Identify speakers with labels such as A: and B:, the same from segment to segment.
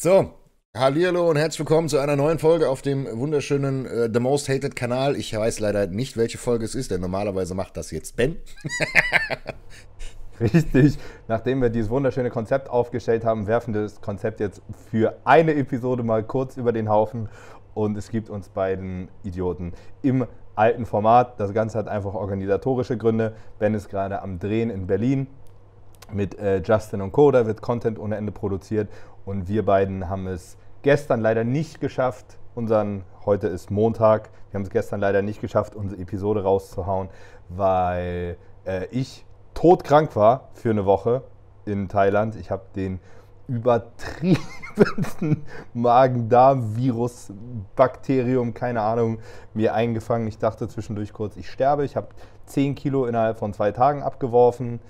A: So, Hallihallo und herzlich willkommen zu einer neuen Folge auf dem wunderschönen äh, The Most Hated Kanal. Ich weiß leider nicht, welche Folge es ist, denn normalerweise macht das jetzt Ben.
B: Richtig. Nachdem wir dieses wunderschöne Konzept aufgestellt haben, werfen wir das Konzept jetzt für eine Episode mal kurz über den Haufen und es gibt uns beiden Idioten im alten Format. Das Ganze hat einfach organisatorische Gründe. Ben ist gerade am Drehen in Berlin mit äh, Justin und Co. Da wird Content ohne Ende produziert und wir beiden haben es gestern leider nicht geschafft, unseren, heute ist Montag, wir haben es gestern leider nicht geschafft, unsere Episode rauszuhauen, weil äh, ich todkrank war für eine Woche in Thailand. Ich habe den übertriebensten Magen-Darm-Virus, Bakterium, keine Ahnung, mir eingefangen. Ich dachte zwischendurch kurz, ich sterbe. Ich habe 10 Kilo innerhalb von zwei Tagen abgeworfen.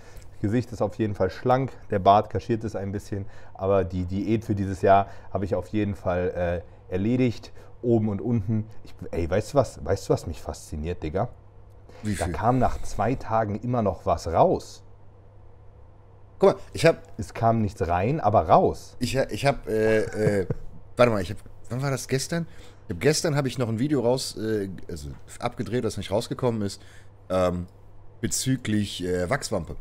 B: Gesicht ist auf jeden Fall schlank, der Bart kaschiert es ein bisschen, aber die Diät für dieses Jahr habe ich auf jeden Fall äh, erledigt. Oben und unten. Ich, ey, weißt du was? Weißt du, was mich fasziniert, Digga?
A: Wie
B: Da
A: viel?
B: kam nach zwei Tagen immer noch was raus.
A: Guck mal, ich habe,
B: Es kam nichts rein, aber raus.
A: ich, ich habe, äh, äh, warte mal, ich habe, wann war das gestern? Ich hab, gestern habe ich noch ein Video raus, äh, also abgedreht, das nicht rausgekommen ist, ähm, bezüglich äh, Wachswampe.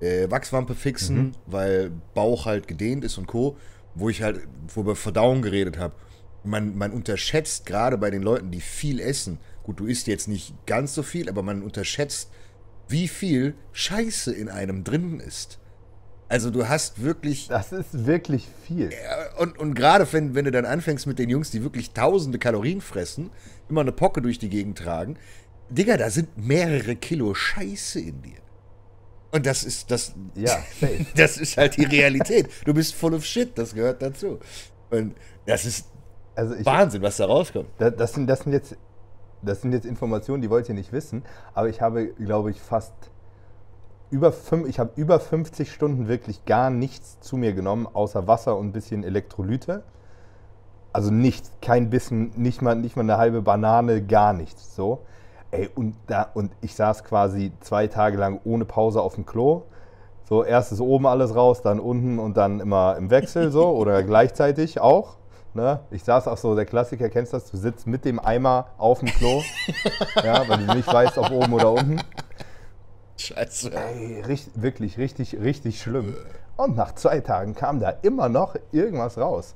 A: Äh, Wachswampe fixen, weil Bauch halt gedehnt ist und Co., wo ich halt, wo wir über Verdauung geredet habe. Man, man unterschätzt gerade bei den Leuten, die viel essen, gut, du isst jetzt nicht ganz so viel, aber man unterschätzt, wie viel Scheiße in einem drin ist. Also du hast wirklich
B: Das ist wirklich viel.
A: und, und gerade wenn, wenn du dann anfängst mit den Jungs, die wirklich tausende Kalorien fressen, immer eine Pocke durch die Gegend tragen, Digga, da sind mehrere Kilo Scheiße in dir. Und das ist, das,
B: Ja,
A: das ist halt die Realität. Du bist full of shit, das gehört dazu. Und das ist
B: Also ich,
A: Wahnsinn, was da rauskommt.
B: Da- Das sind, das, sind jetzt, das sind jetzt Informationen, die wollt ihr nicht wissen, aber ich habe, glaube ich, fast über, fünf, ich habe über 50 Stunden wirklich gar nichts zu mir genommen, außer Wasser und ein bisschen Elektrolyte. Also nichts, kein bisschen, nicht mal, nicht mal eine halbe Banane, gar nichts. So. Ey, und, da, und ich saß quasi zwei Tage lang ohne Pause auf dem Klo. So, erst ist oben alles raus, dann unten und dann immer im Wechsel so oder gleichzeitig auch. Ne? Ich saß auch so, der Klassiker, kennst du das? Du sitzt mit dem Eimer auf dem Klo, ja, weil du nicht weißt, ob oben oder unten.
A: Scheiße.
B: Ey, richtig, wirklich richtig, richtig schlimm. Und nach zwei Tagen kam da immer noch irgendwas raus.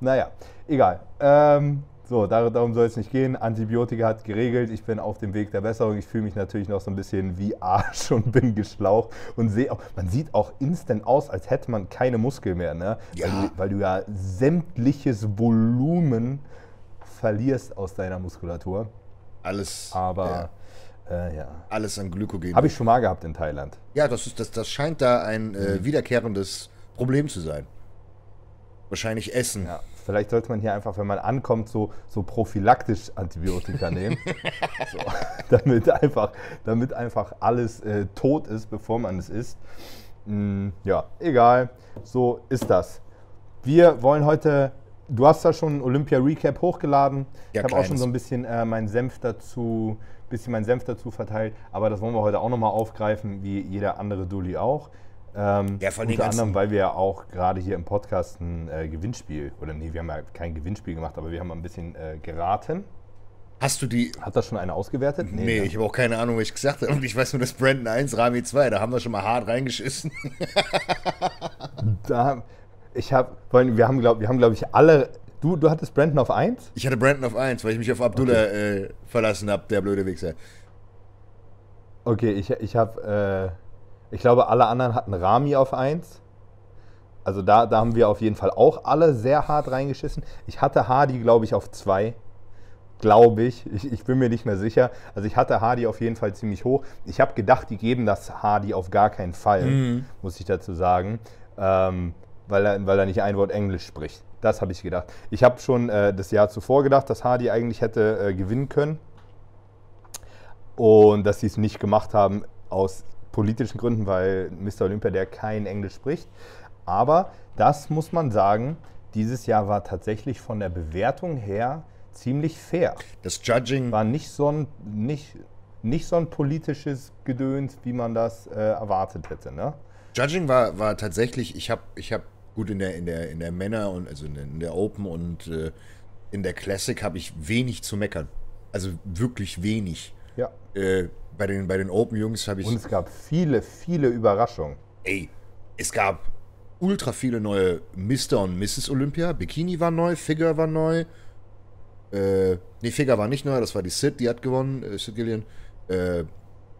B: Naja, egal. Ähm, so, dar darum soll es nicht gehen. Antibiotika hat geregelt. Ich bin auf dem Weg der Besserung. Ich fühle mich natürlich noch so ein bisschen wie Arsch und bin geschlaucht und sehe auch, man sieht auch instant aus, als hätte man keine Muskeln mehr, ne?
A: Ja.
B: Weil, du, weil du ja sämtliches Volumen verlierst aus deiner Muskulatur.
A: Alles,
B: Aber
A: ja,
B: äh, ja.
A: alles an Glykogen.
B: Habe ich schon mal gehabt in Thailand.
A: Ja, das, ist, das, das scheint da ein äh, wiederkehrendes Problem zu sein. Wahrscheinlich Essen.
B: Ja, vielleicht sollte man hier einfach, wenn man ankommt, so, so prophylaktisch Antibiotika nehmen. so, damit, einfach, damit einfach alles äh, tot ist, bevor man es isst. Mm, ja, egal. So ist das. Wir wollen heute. Du hast da schon Olympia Recap hochgeladen.
A: Ja,
B: ich habe auch schon so ein bisschen äh, meinen Senf dazu, bisschen meinen Senf dazu verteilt. Aber das wollen wir heute auch nochmal aufgreifen, wie jeder andere Dulli auch. Ähm,
A: Ja, vor allem die
B: unter anderem, weil wir ja auch gerade hier im Podcast ein äh, Gewinnspiel, oder nee, wir haben ja kein Gewinnspiel gemacht, aber wir haben ein bisschen äh, geraten.
A: Hast du die.
B: Hat das schon einer ausgewertet?
A: Nee,
B: ne?
A: ich habe auch keine Ahnung, was ich gesagt habe. Und ich weiß nur, dass Brandon 1, Rami 2, da haben wir schon mal hart reingeschissen.
B: Da, ich habe, wir haben, glaube glaub ich, alle. Du, du hattest Brandon auf 1?
A: Ich hatte Brandon auf 1, weil ich mich auf Abdullah äh, verlassen habe, der blöde Wichser.
B: Okay, ich, ich habe, äh, ich glaube, alle anderen hatten Rami auf 1. Also da, da haben wir auf jeden Fall auch alle sehr hart reingeschissen. Ich hatte Hardy, glaube ich, auf 2. Glaube ich. ich. Ich bin mir nicht mehr sicher. Also ich hatte Hardy auf jeden Fall ziemlich hoch. Ich habe gedacht, die geben das Hardy auf gar keinen Fall, muss ich dazu sagen. Ähm, weil, er, weil er nicht ein Wort Englisch spricht. Das habe ich gedacht. Ich habe schon äh, das Jahr zuvor gedacht, dass Hardy eigentlich hätte äh, gewinnen können und dass sie es nicht gemacht haben aus politischen Gründen, weil Mr. Olympia der kein Englisch spricht. Aber das muss man sagen, dieses Jahr war tatsächlich von der Bewertung her ziemlich fair.
A: Das Judging,
B: War nicht so ein, nicht, nicht so ein politisches Gedöns, wie man das äh, erwartet hätte. Ne?
A: Judging war, war tatsächlich, ich habe ich hab gut in der, in der, in der Männer und also in der, in der Open und äh, in der Classic habe ich wenig zu meckern. Also wirklich wenig.
B: Ja.
A: Äh, bei den, bei den Open-Jungs habe ich.
B: Und es gab viele, viele Überraschungen.
A: ey, es gab ultra viele neue Mr. und Mrs. Olympia. Bikini war neu, Figure war neu. Äh, nee, Figure war nicht neu, das war die Sid, die hat gewonnen, äh, Sid Gillian. Äh,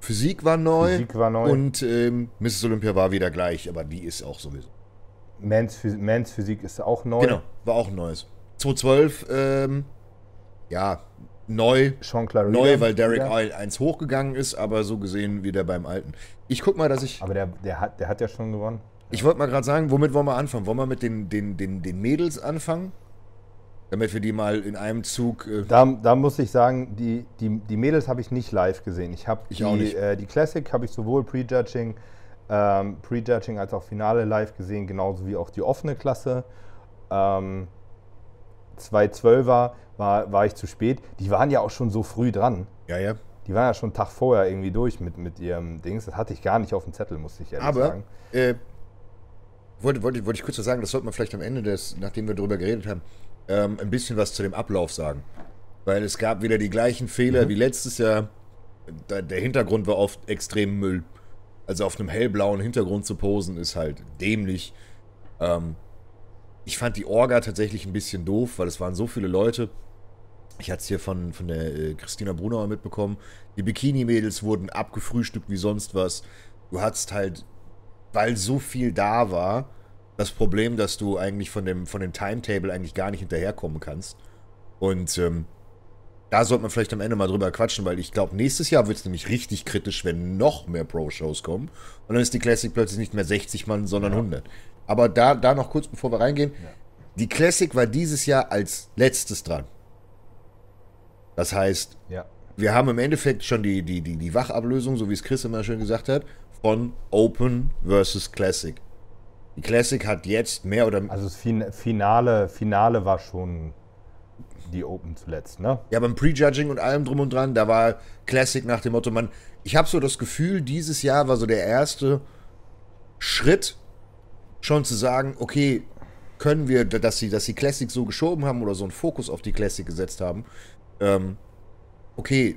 A: Physik war neu.
B: Physik war neu.
A: Und ähm, Mrs. Olympia war wieder gleich, aber die ist auch sowieso.
B: Mans, Phys Mans Physik ist auch neu.
A: Genau, war auch ein neues. 2012, ähm, ja, neu. Neu, weil Derek
B: wieder.
A: Isle eins hochgegangen ist, aber so gesehen wieder beim Alten. Ich guck mal, dass ich.
B: Aber der, der, hat, der hat ja schon gewonnen.
A: Ich wollte mal gerade sagen, womit wollen wir anfangen? Wollen wir mit den, den, den, den Mädels anfangen? Damit wir die mal in einem Zug. Äh,
B: Da, da muss ich sagen, die, die, die Mädels habe ich nicht live gesehen. Ich habe die. Äh, die Classic habe ich sowohl Prejudging, ähm, Prejudging als auch Finale live gesehen, genauso wie auch die offene Klasse. Ähm, 212er war, war ich zu spät. Die waren ja auch schon so früh dran.
A: ja, ja.
B: Die waren ja schon einen Tag vorher irgendwie durch mit, mit ihrem Dings. Das hatte ich gar nicht auf dem Zettel, muss ich ehrlich
A: Aber
B: sagen.
A: äh, wollte, wollte, wollte ich kurz was sagen, das sollte man vielleicht am Ende des, nachdem wir darüber geredet haben, ähm, ein bisschen was zu dem Ablauf sagen. Weil es gab wieder die gleichen Fehler wie letztes Jahr. Da, der Hintergrund war oft extrem Müll. Also auf einem hellblauen Hintergrund zu posen, ist halt dämlich. Ähm, ich fand die Orga tatsächlich ein bisschen doof, weil es waren so viele Leute. Ich hatte es hier von, von der äh, Christina Brunauer mitbekommen. Die Bikini-Mädels wurden abgefrühstückt wie sonst was. Du hattest halt, weil so viel da war, das Problem, dass du eigentlich von dem, von dem Timetable eigentlich gar nicht hinterherkommen kannst. Und ähm, da sollte man vielleicht am Ende mal drüber quatschen, weil ich glaube, nächstes Jahr wird es nämlich richtig kritisch, wenn noch mehr Pro-Shows kommen. Und dann ist die Classic plötzlich nicht mehr 60 Mann, sondern 100. Aber da, da noch kurz, bevor wir reingehen. Die Classic war dieses Jahr als letztes dran. Das heißt,
B: Ja.
A: wir haben im Endeffekt schon die, die, die, die Wachablösung, so wie es Chris immer schön gesagt hat, von Open versus Classic. Die Classic hat jetzt mehr oder
B: Also das Fin Finale, Finale war schon die Open zuletzt, ne?
A: Ja, beim Prejudging und allem drum und dran, da war Classic nach dem Motto, man, ich habe so das Gefühl, dieses Jahr war so der erste Schritt, schon zu sagen, okay, können wir, dass sie, dass sie Classic so geschoben haben oder so einen Fokus auf die Classic gesetzt haben, ähm, okay,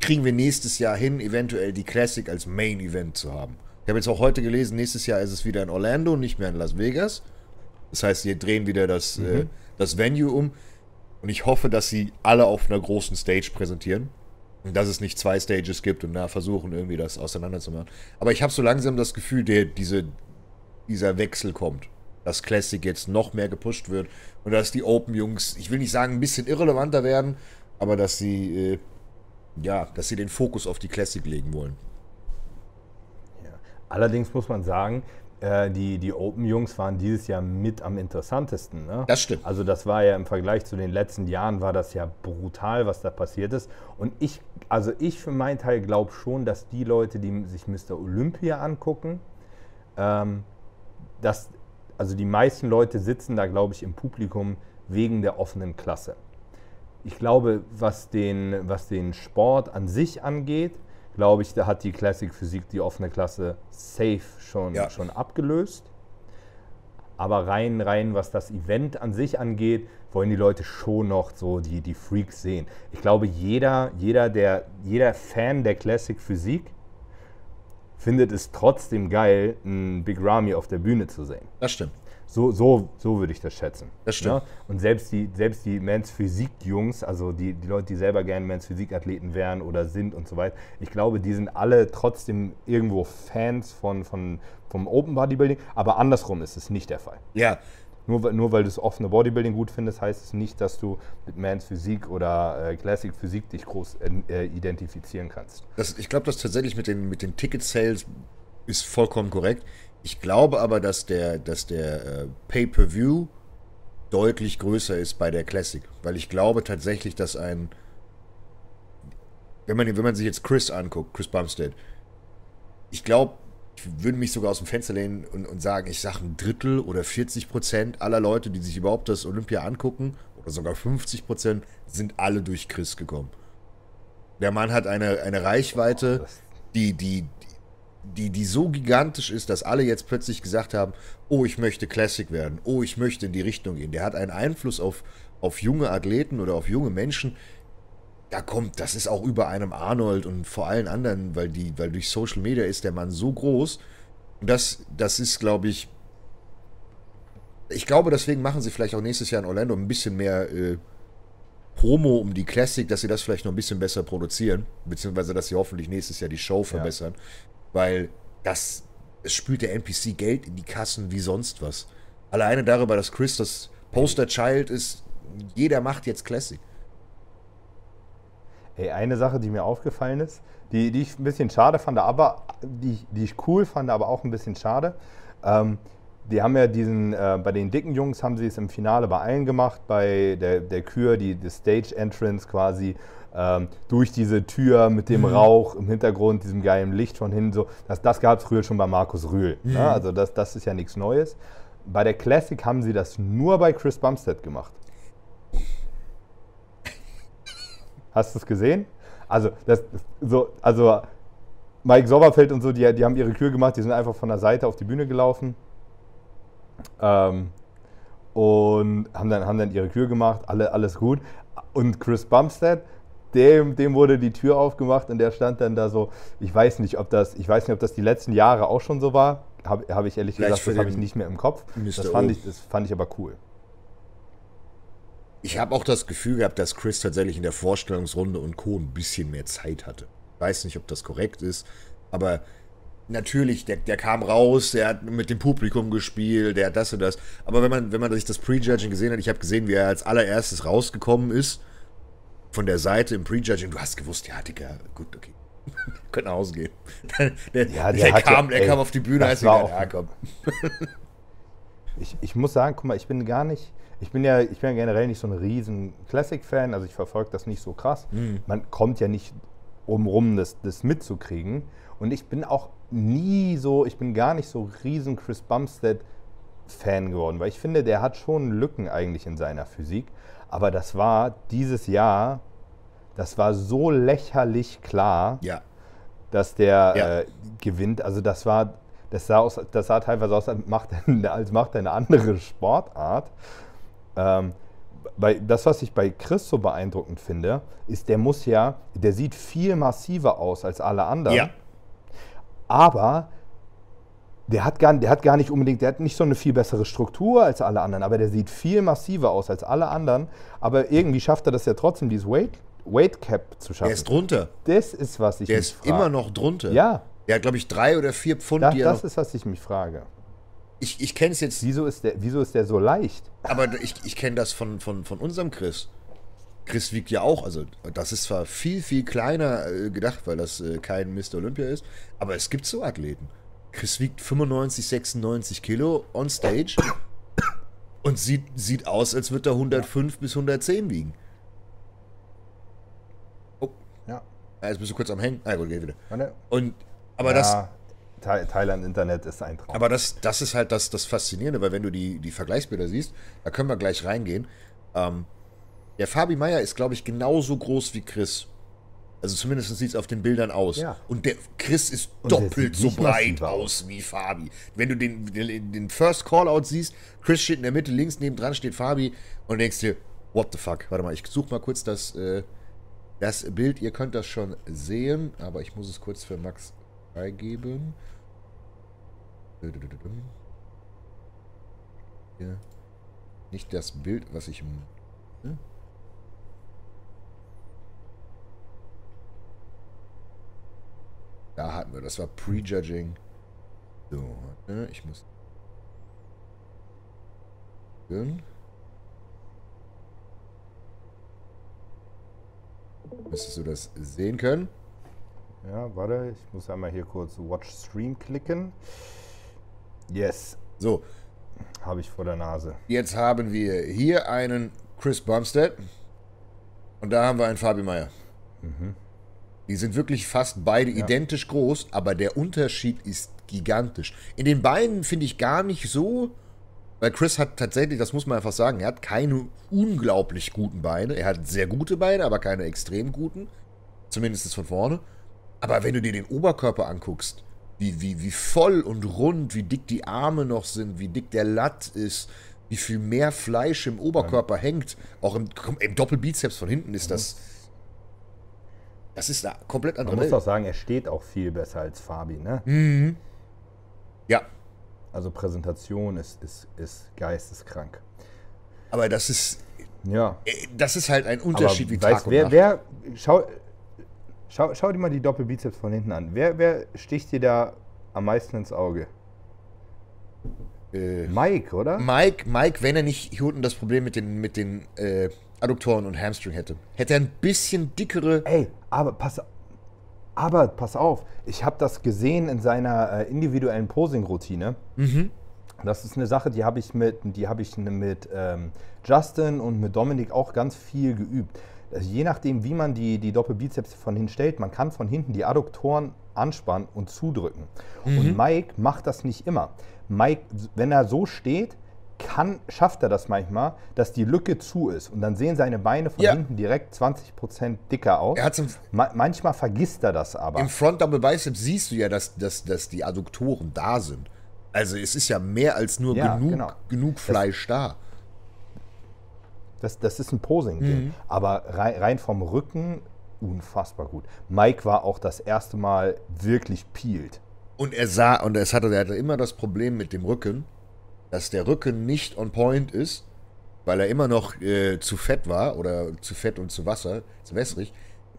A: kriegen wir nächstes Jahr hin, eventuell die Classic als Main Event zu haben. Ich habe jetzt auch heute gelesen, nächstes Jahr ist es wieder in Orlando, nicht mehr in Las Vegas. Das heißt, sie drehen wieder das, äh, das Venue um. Und ich hoffe, dass sie alle auf einer großen Stage präsentieren. Und dass es nicht zwei Stages gibt und da versuchen, irgendwie das auseinanderzumachen. Aber ich habe so langsam das Gefühl, der, diese, dieser Wechsel kommt. Dass Classic jetzt noch mehr gepusht wird und dass die Open-Jungs, ich will nicht sagen, ein bisschen irrelevanter werden, aber dass sie, äh, ja, dass sie den Fokus auf die Classic legen wollen.
B: Ja. Allerdings muss man sagen, äh, die, die Open-Jungs waren dieses Jahr mit am interessantesten. Ne?
A: Das stimmt.
B: Also das war ja im Vergleich zu den letzten Jahren war das ja brutal, was da passiert ist. Und ich, also ich für meinen Teil glaube schon, dass die Leute, die sich Mr. Olympia angucken, ähm, dass, also die meisten Leute sitzen da, glaube ich, im Publikum wegen der offenen Klasse. Ich glaube, was den, was den Sport an sich angeht, glaube ich, da hat die Classic Physik die offene Klasse safe schon,
A: Ja.
B: schon abgelöst. Aber rein, rein, was das Event an sich angeht, wollen die Leute schon noch so die, die Freaks sehen. Ich glaube, jeder, jeder, der, jeder Fan der Classic Physik findet es trotzdem geil, einen Big Ramy auf der Bühne zu sehen.
A: Das stimmt.
B: So, so, so würde ich das schätzen.
A: Das stimmt.
B: Ja? Und selbst die, selbst die Men's Physik-Jungs, also die, die Leute, die selber gerne Men's Physik-Athleten wären oder sind und so weiter, ich glaube, die sind alle trotzdem irgendwo Fans von, von, vom Open Bodybuilding, aber andersrum ist es nicht der Fall.
A: Ja,
B: Nur, weil- nur weil du das offene Bodybuilding gut findest, heißt es nicht, dass du mit Men's Physik oder äh, Classic Physik dich groß äh, identifizieren kannst.
A: Das, ich glaube, das tatsächlich mit den, mit den Ticket-Sales ist vollkommen korrekt. Ich glaube aber, dass der, dass der äh, Pay-Per-View deutlich größer ist bei der Classic. Weil ich glaube tatsächlich, dass ein. Wenn man, wenn man sich jetzt Chris anguckt, Chris Bumstead, ich glaube, ich würde mich sogar aus dem Fenster lehnen und, und sagen, ich sage ein Drittel oder 40 Prozent aller Leute, die sich überhaupt das Olympia angucken, oder sogar 50 Prozent, sind alle durch Chris gekommen. Der Mann hat eine, eine Reichweite, die, die die, die so gigantisch ist, dass alle jetzt plötzlich gesagt haben, oh, ich möchte Classic werden, oh, ich möchte in die Richtung gehen. Der hat einen Einfluss auf, auf junge Athleten oder auf junge Menschen. Da kommt, das ist auch über einem Arnold und vor allen anderen, weil die, weil durch Social Media ist der Mann so groß. Und das, das ist, glaube ich, ich glaube, deswegen machen sie vielleicht auch nächstes Jahr in Orlando ein bisschen mehr äh, Promo um die Classic, dass sie das vielleicht noch ein bisschen besser produzieren, beziehungsweise dass sie hoffentlich nächstes Jahr die Show verbessern, ja. weil das es spült der NPC Geld in die Kassen wie sonst was. Alleine darüber, dass Chris das Poster Child ist, jeder macht jetzt Classic.
B: Ey, eine Sache, die mir aufgefallen ist, die, die ich ein bisschen schade fand, aber die, die ich cool fand, aber auch ein bisschen schade. Ähm, die haben ja diesen, äh, bei den dicken Jungs haben sie es im Finale bei allen gemacht, bei der, der Kür, die, die Stage Entrance quasi ähm, durch diese Tür mit dem mhm. Rauch im Hintergrund, diesem geilen Licht von hinten so. Das, das gab es früher schon bei Markus Rühl. Ne? Mhm. Ne? Also das, das ist ja nichts Neues. Bei der Classic haben sie das nur bei Chris Bumstead gemacht. Hast du es gesehen? Also, das, so, also Mike Sommerfeld und so, die, die haben ihre Kür gemacht, die sind einfach von der Seite auf die Bühne gelaufen ähm, und haben dann, haben dann ihre Kür gemacht, alle, alles gut. Und Chris Bumstead, dem, dem wurde die Tür aufgemacht und der stand dann da so, ich weiß nicht, ob das, ich weiß nicht, ob das die letzten Jahre auch schon so war. Habe hab ich ehrlich Vielleicht gesagt, das habe ich nicht mehr im Kopf. Das fand, ich, das fand ich aber cool.
A: Ich habe auch das Gefühl gehabt, dass Chris tatsächlich in der Vorstellungsrunde und Co. ein bisschen mehr Zeit hatte. Ich weiß nicht, ob das korrekt ist, aber natürlich, der, der kam raus, der hat mit dem Publikum gespielt, der hat das und das. Aber wenn man, wenn man sich das Prejudging gesehen hat, ich habe gesehen, wie er als allererstes rausgekommen ist, von der Seite im Prejudging, du hast gewusst, ja, Digga, gut, okay. Können nach Hause gehen. Der, ja, der, der kam, ja, ey, kam auf die Bühne, als
B: war ja, komm. ich, ich muss sagen, guck mal, ich bin gar nicht, ich bin ja, ich bin ja generell nicht so ein riesen Classic-Fan, also ich verfolge das nicht so krass. Mhm. Man kommt ja nicht umrum, das, das mitzukriegen. Und ich bin auch nie so, ich bin gar nicht so riesen Chris Bumstead Fan geworden, weil ich finde, der hat schon Lücken eigentlich in seiner Physik. Aber das war dieses Jahr, das war so lächerlich klar,
A: ja.
B: dass der ja. äh, gewinnt. Also das war, das sah, aus, das sah teilweise aus, als macht er, als macht er eine andere Sportart. Ähm, bei, das, was ich bei Chris so beeindruckend finde, ist, der muss ja, der sieht viel massiver aus als alle anderen. Ja aber der hat, gar, der hat gar nicht unbedingt, der hat nicht so eine viel bessere Struktur als alle anderen, aber der sieht viel massiver aus als alle anderen. Aber irgendwie schafft er das ja trotzdem, dieses Weight, Weight Cap zu schaffen. Der
A: ist drunter.
B: Das ist, was ich
A: Der ist frage. immer noch drunter.
B: Ja.
A: Der hat, glaube ich, drei oder vier Pfund.
B: Da, das ist, was ich mich frage.
A: Ich, ich kenne es jetzt.
B: Wieso ist, der, wieso ist der so leicht?
A: Aber ich, ich kenne das von, von, von unserem Chris. Chris wiegt ja auch, also das ist zwar viel, viel kleiner äh, gedacht, weil das äh, kein Mr. Olympia ist, aber es gibt so Athleten. Chris wiegt 95, 96 Kilo on stage und sieht, sieht aus, als würde er 105 ja. bis 110 wiegen. Oh. Ja. Ah, jetzt bist du kurz am Hängen. Ah, gut, geh wieder. Und, aber ja,
B: das. Thailand Internet ist ein Traum.
A: Aber das, das ist halt das, das Faszinierende, weil wenn du die, die Vergleichsbilder siehst, da können wir gleich reingehen. Ähm, der Fabi Meier ist, glaube ich, genauso groß wie Chris. Also zumindest sieht es auf den Bildern aus. Ja. Und der Chris ist Und doppelt so breit aus wie Fabi. Wenn du den, den, den First Callout siehst, Chris steht in der Mitte, links nebendran steht Fabi und denkst dir, what the fuck? Warte mal, ich suche mal kurz das, äh, das Bild. Ihr könnt das schon sehen, aber ich muss es kurz für Max freigeben. Hier. Nicht das Bild, was ich... Hm? Da hatten wir, das war Prejudging. So, ne, ich muss. Müsstest du das sehen können?
B: Ja, warte, ich muss einmal hier kurz Watch Stream klicken. Yes.
A: So.
B: Habe ich vor der Nase.
A: Jetzt haben wir hier einen Chris Bumstead und da haben wir einen Fabi Meyer. Mhm. Die sind wirklich fast beide ja. identisch groß, aber der Unterschied ist gigantisch. In den Beinen finde ich gar nicht so, weil Chris hat tatsächlich, das muss man einfach sagen, er hat keine unglaublich guten Beine. Er hat sehr gute Beine, aber keine extrem guten. Zumindest von vorne. Aber wenn du dir den Oberkörper anguckst, wie, wie, wie voll und rund, wie dick die Arme noch sind, wie dick der Latt ist, wie viel mehr Fleisch im Oberkörper hängt. Auch im, im Doppelbizeps von hinten ist das. Das ist eine komplett andere
B: Man muss auch sagen, er steht auch viel besser als Fabi. Ne?
A: Ja,
B: Also Präsentation ist, ist, ist geisteskrank.
A: aber das ist,
B: Ja.
A: äh, das ist halt ein Unterschied wie
B: weißt,
A: Tag und
B: wer,
A: Nacht.
B: wer, schau, schau, schau dir mal die Doppelbizeps von hinten an. Wer, wer sticht dir da am meisten ins Auge?
A: Äh,
B: Mike, oder?
A: Mike, Mike, wenn er nicht hier unten das Problem mit den, mit den äh, Adduktoren und Hamstring hätte, hätte er ein bisschen dickere.
B: Ey, aber pass, aber pass auf, ich habe das gesehen in seiner äh, individuellen Posing-Routine. Das ist eine Sache, die habe ich mit, die habe ich mit ähm, Justin und mit Dominik auch ganz viel geübt. Also je nachdem, wie man die, die Doppelbizeps von hinten stellt, man kann von hinten die Adduktoren anspannen und zudrücken. Und Mike macht das nicht immer. Mike, wenn er so steht, kann, schafft er das manchmal, dass die Lücke zu ist und dann sehen seine Beine von
A: Ja.
B: hinten direkt 20% dicker aus. Ma manchmal vergisst er das aber.
A: im Front Double Biceps siehst du ja, dass, dass, dass die Adduktoren da sind. Also es ist ja mehr als nur
B: Ja,
A: genug,
B: genau.
A: genug Fleisch da.
B: Das, das ist ein Posing-Ding. Aber rein, rein vom Rücken unfassbar gut. Mike war auch das erste Mal wirklich peeled.
A: Und er sah, und es hatte, er hatte immer das Problem mit dem Rücken, dass der Rücken nicht on point ist, weil er immer noch äh, zu fett war oder zu fett und zu Wasser, zu wässrig.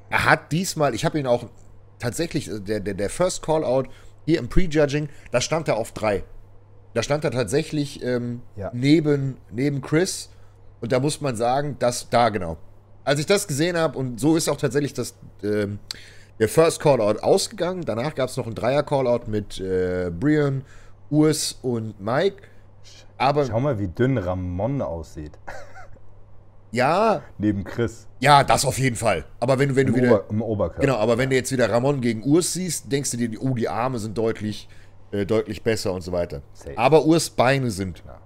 A: Er hat diesmal, ich habe ihn auch tatsächlich, äh, der, der, der First Call-Out hier im Prejudging, da stand er auf drei. Da stand er tatsächlich ähm,
B: Ja.
A: neben, neben Chris und da muss man sagen, dass da genau. Als ich das gesehen habe, und so ist auch tatsächlich das, ähm, der First Callout ausgegangen. Danach gab es noch einen Dreier-Callout mit äh, Brian, Urs und Mike. Aber
B: Schau mal, wie dünn Ramon aussieht.
A: ja,
B: Neben Chris.
A: ja, das auf jeden Fall. Aber wenn du, wenn du
B: Im,
A: wieder.
B: Ober, Im Oberkörper.
A: Genau, aber wenn du jetzt wieder Ramon gegen Urs siehst, denkst du dir, oh, die Arme sind deutlich, äh, deutlich besser und so weiter.
B: Safe.
A: Aber Urs Beine sind
B: Ja.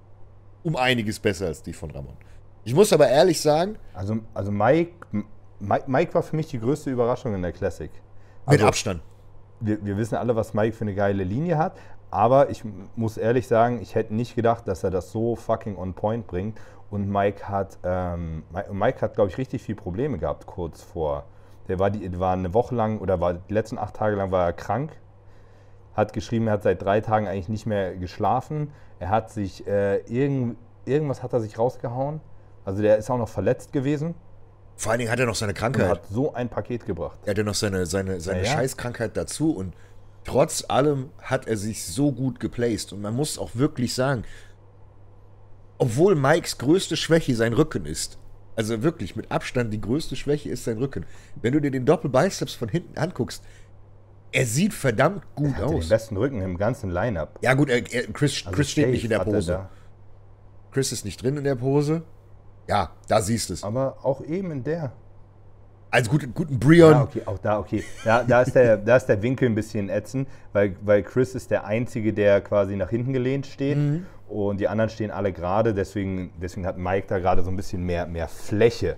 A: um einiges besser als die von Ramon. Ich muss aber ehrlich sagen,
B: Also, also Mike, Mike, Mike war für mich die größte Überraschung in der Classic.
A: mit
B: Also,
A: Abstand.
B: wir, wir wissen alle, was Mike für eine geile Linie hat. Aber ich muss ehrlich sagen, ich hätte nicht gedacht, dass er das so fucking on point bringt. Und Mike hat, ähm, Mi- Mike hat, glaube ich, richtig viel Probleme gehabt kurz vor. Der war, die, war eine Woche lang oder war die letzten acht Tage lang war er krank. Hat geschrieben, er hat seit drei Tagen eigentlich nicht mehr geschlafen. Er hat sich äh, irgend, irgendwas hat er sich rausgehauen. Also der ist auch noch verletzt gewesen
A: Vor allen Dingen hat er noch seine
B: und
A: Krankheit.
B: hat so ein Paket gebracht.
A: Er hatte noch seine, seine, seine
B: Ja, ja.
A: Scheißkrankheit dazu und trotz allem hat er sich so gut geplaced. Und man muss auch wirklich sagen, obwohl Mikes größte Schwäche sein Rücken ist, also wirklich mit Abstand die größte Schwäche ist sein Rücken. Wenn du dir den Doppelbiceps von hinten anguckst, er sieht verdammt gut
B: Er hatte den
A: aus.
B: besten Rücken im ganzen Line-Up.
A: Ja gut, er, er, Chris,
B: Also
A: Chris steht nicht in der
B: er
A: Pose. Chris ist nicht drin in der Pose. Ja, da siehst du es.
B: Aber auch eben in der.
A: Also gut, guten Brion.
B: Ja, okay, auch da, okay. Da, da, ist der, da ist der Winkel ein bisschen ätzend, weil, weil Chris ist der Einzige, der quasi nach hinten gelehnt steht
A: Mhm.
B: und die anderen stehen alle gerade. Deswegen, deswegen hat Mike da gerade so ein bisschen mehr, mehr Fläche,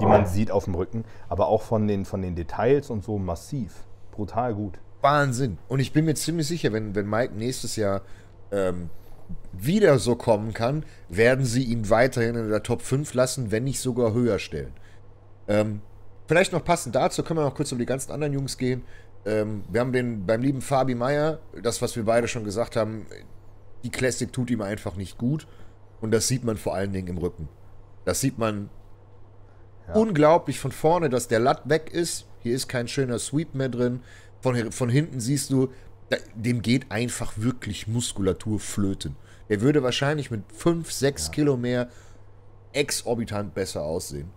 B: die man sieht auf dem Rücken. Aber auch von den, von den Details und so massiv. Brutal gut.
A: Wahnsinn. Und ich bin mir ziemlich sicher, wenn, wenn Mike nächstes Jahr ähm, wieder so kommen kann, werden sie ihn weiterhin in der Top 5 lassen, wenn nicht sogar höher stellen. Ähm, vielleicht noch passend dazu, können wir noch kurz um die ganzen anderen Jungs gehen. Ähm, wir haben den beim lieben Fabi Meier, das, was wir beide schon gesagt haben, die Classic tut ihm einfach nicht gut. Und das sieht man vor allen Dingen im Rücken. Das sieht man
B: Ja.
A: unglaublich von vorne, dass der Latt weg ist. Hier ist kein schöner Sweep mehr drin. Von, von hinten siehst du, dem geht einfach wirklich Muskulatur flöten. Der würde wahrscheinlich mit 5, 6 Kilo mehr exorbitant besser aussehen.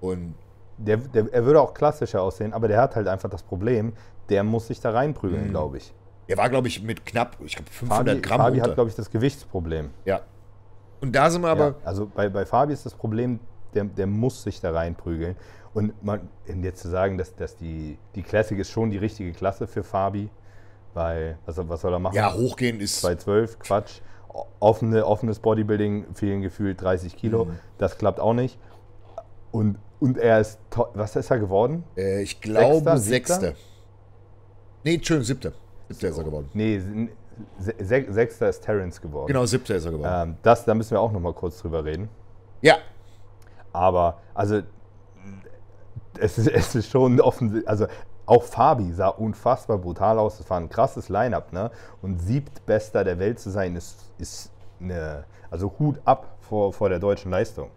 A: Und
B: Der, der, er würde auch klassischer aussehen, aber der hat halt einfach das Problem, der muss sich da reinprügeln,
A: Mhm.
B: glaube ich.
A: er war, glaube ich, mit knapp, ich glaube, 500
B: Fabi,
A: Gramm
B: Fabi
A: unter.
B: hat, glaube ich, das Gewichtsproblem.
A: ja. Und da sind wir aber,
B: ja, also bei, bei Fabi ist das Problem, der, der muss sich da reinprügeln. Und man, jetzt zu sagen, dass, dass die, die Classic ist schon die richtige Klasse für Fabi, weil, was, soll- was soll er machen?
A: ja, hochgehen ist,
B: 212, Quatsch. O- Offene, offenes Bodybuilding fehlen gefühlt 30 Kilo.
A: Mhm.
B: Das klappt auch nicht. Und, und er ist, was ist er geworden?
A: äh, ich glaube,
B: Sechster?
A: Sechster. Nee, schön, Siebter. Siebter ist er geworden.
B: Nee, se se Sechster ist Terrence geworden.
A: Genau, siebter ist er geworden.
B: Ähm, das, da müssen wir auch noch mal kurz drüber reden.
A: Ja,
B: Aber, also, es ist, es ist schon offensichtlich, also auch Fabi sah unfassbar brutal aus. Das war ein krasses Line-Up, ne? Und siebtbester der Welt zu sein, ist, ist eine, also Hut ab vor, vor der deutschen Leistung.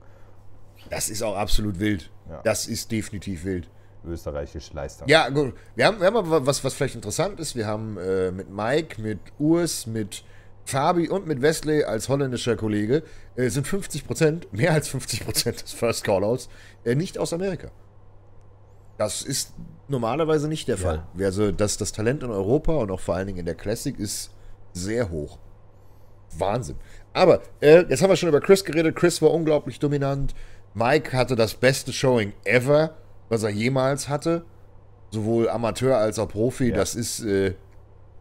A: das ist auch absolut wild.
B: Ja.
A: Das ist definitiv wild.
B: Österreichische Leistung.
A: Ja, gut. Wir haben, wir haben aber was, was vielleicht interessant ist. Wir haben äh, mit Mike, mit Urs, mit Fabi und mit Wesley als holländischer Kollege äh, sind 50 Prozent, mehr als 50 Prozent des First Callouts, äh, nicht aus Amerika. Das ist normalerweise nicht der Fall. Also das, das Talent in Europa und auch vor allen Dingen in der Classic ist sehr hoch. Wahnsinn. Aber äh, jetzt haben wir schon über Chris geredet. Chris war unglaublich dominant. Mike hatte das beste Showing ever, was er jemals hatte. Sowohl Amateur als auch Profi.
B: Ja.
A: Das ist äh,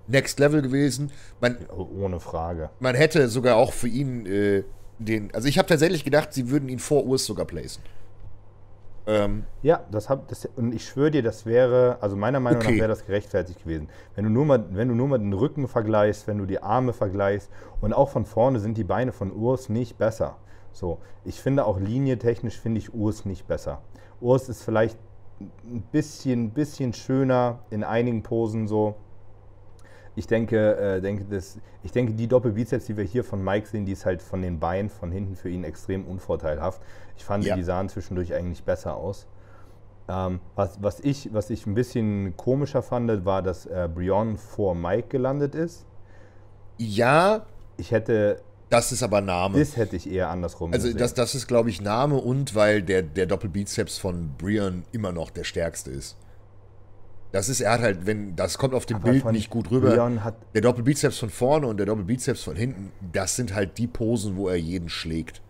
A: Next Level gewesen. Man,
B: Ohne Frage.
A: man hätte sogar auch für ihn äh, den. Also ich habe tatsächlich gedacht, sie würden ihn vor Urs sogar placen. Ähm,
B: Ja, das hab, das, und ich schwöre dir, das wäre, also meiner Meinung
A: Okay.
B: nach wäre das gerechtfertigt gewesen. Wenn du, nur mal, wenn du nur mal den Rücken vergleichst, wenn du die Arme vergleichst und auch von vorne sind die Beine von Urs nicht besser. So, ich finde auch linietechnisch finde ich Urs nicht besser. Urs ist vielleicht ein bisschen, bisschen schöner in einigen Posen so. Ich denke, äh, denke das, ich denke, die Doppelbizeps, die wir hier von Mike sehen, die ist halt von den Beinen von hinten für ihn extrem unvorteilhaft. Ich fand,
A: Ja.
B: die sahen zwischendurch eigentlich besser aus. Ähm, was, was, ich, was ich ein bisschen komischer fand, war, dass äh, Brion vor Mike gelandet ist.
A: ja,
B: Ich hätte,
A: das ist aber Name.
B: das hätte ich eher andersrum
A: Also
B: gesehen.
A: das, das ist, glaube ich, Name und weil der, der Doppelbizeps von Brian immer noch der stärkste ist. Das ist, er hat halt, wenn, das kommt auf dem
B: Aber
A: Bild nicht gut rüber.
B: Brion hat,
A: Der Doppelbizeps von vorne und der Doppelbizeps von hinten, das sind halt die Posen, wo er jeden schlägt.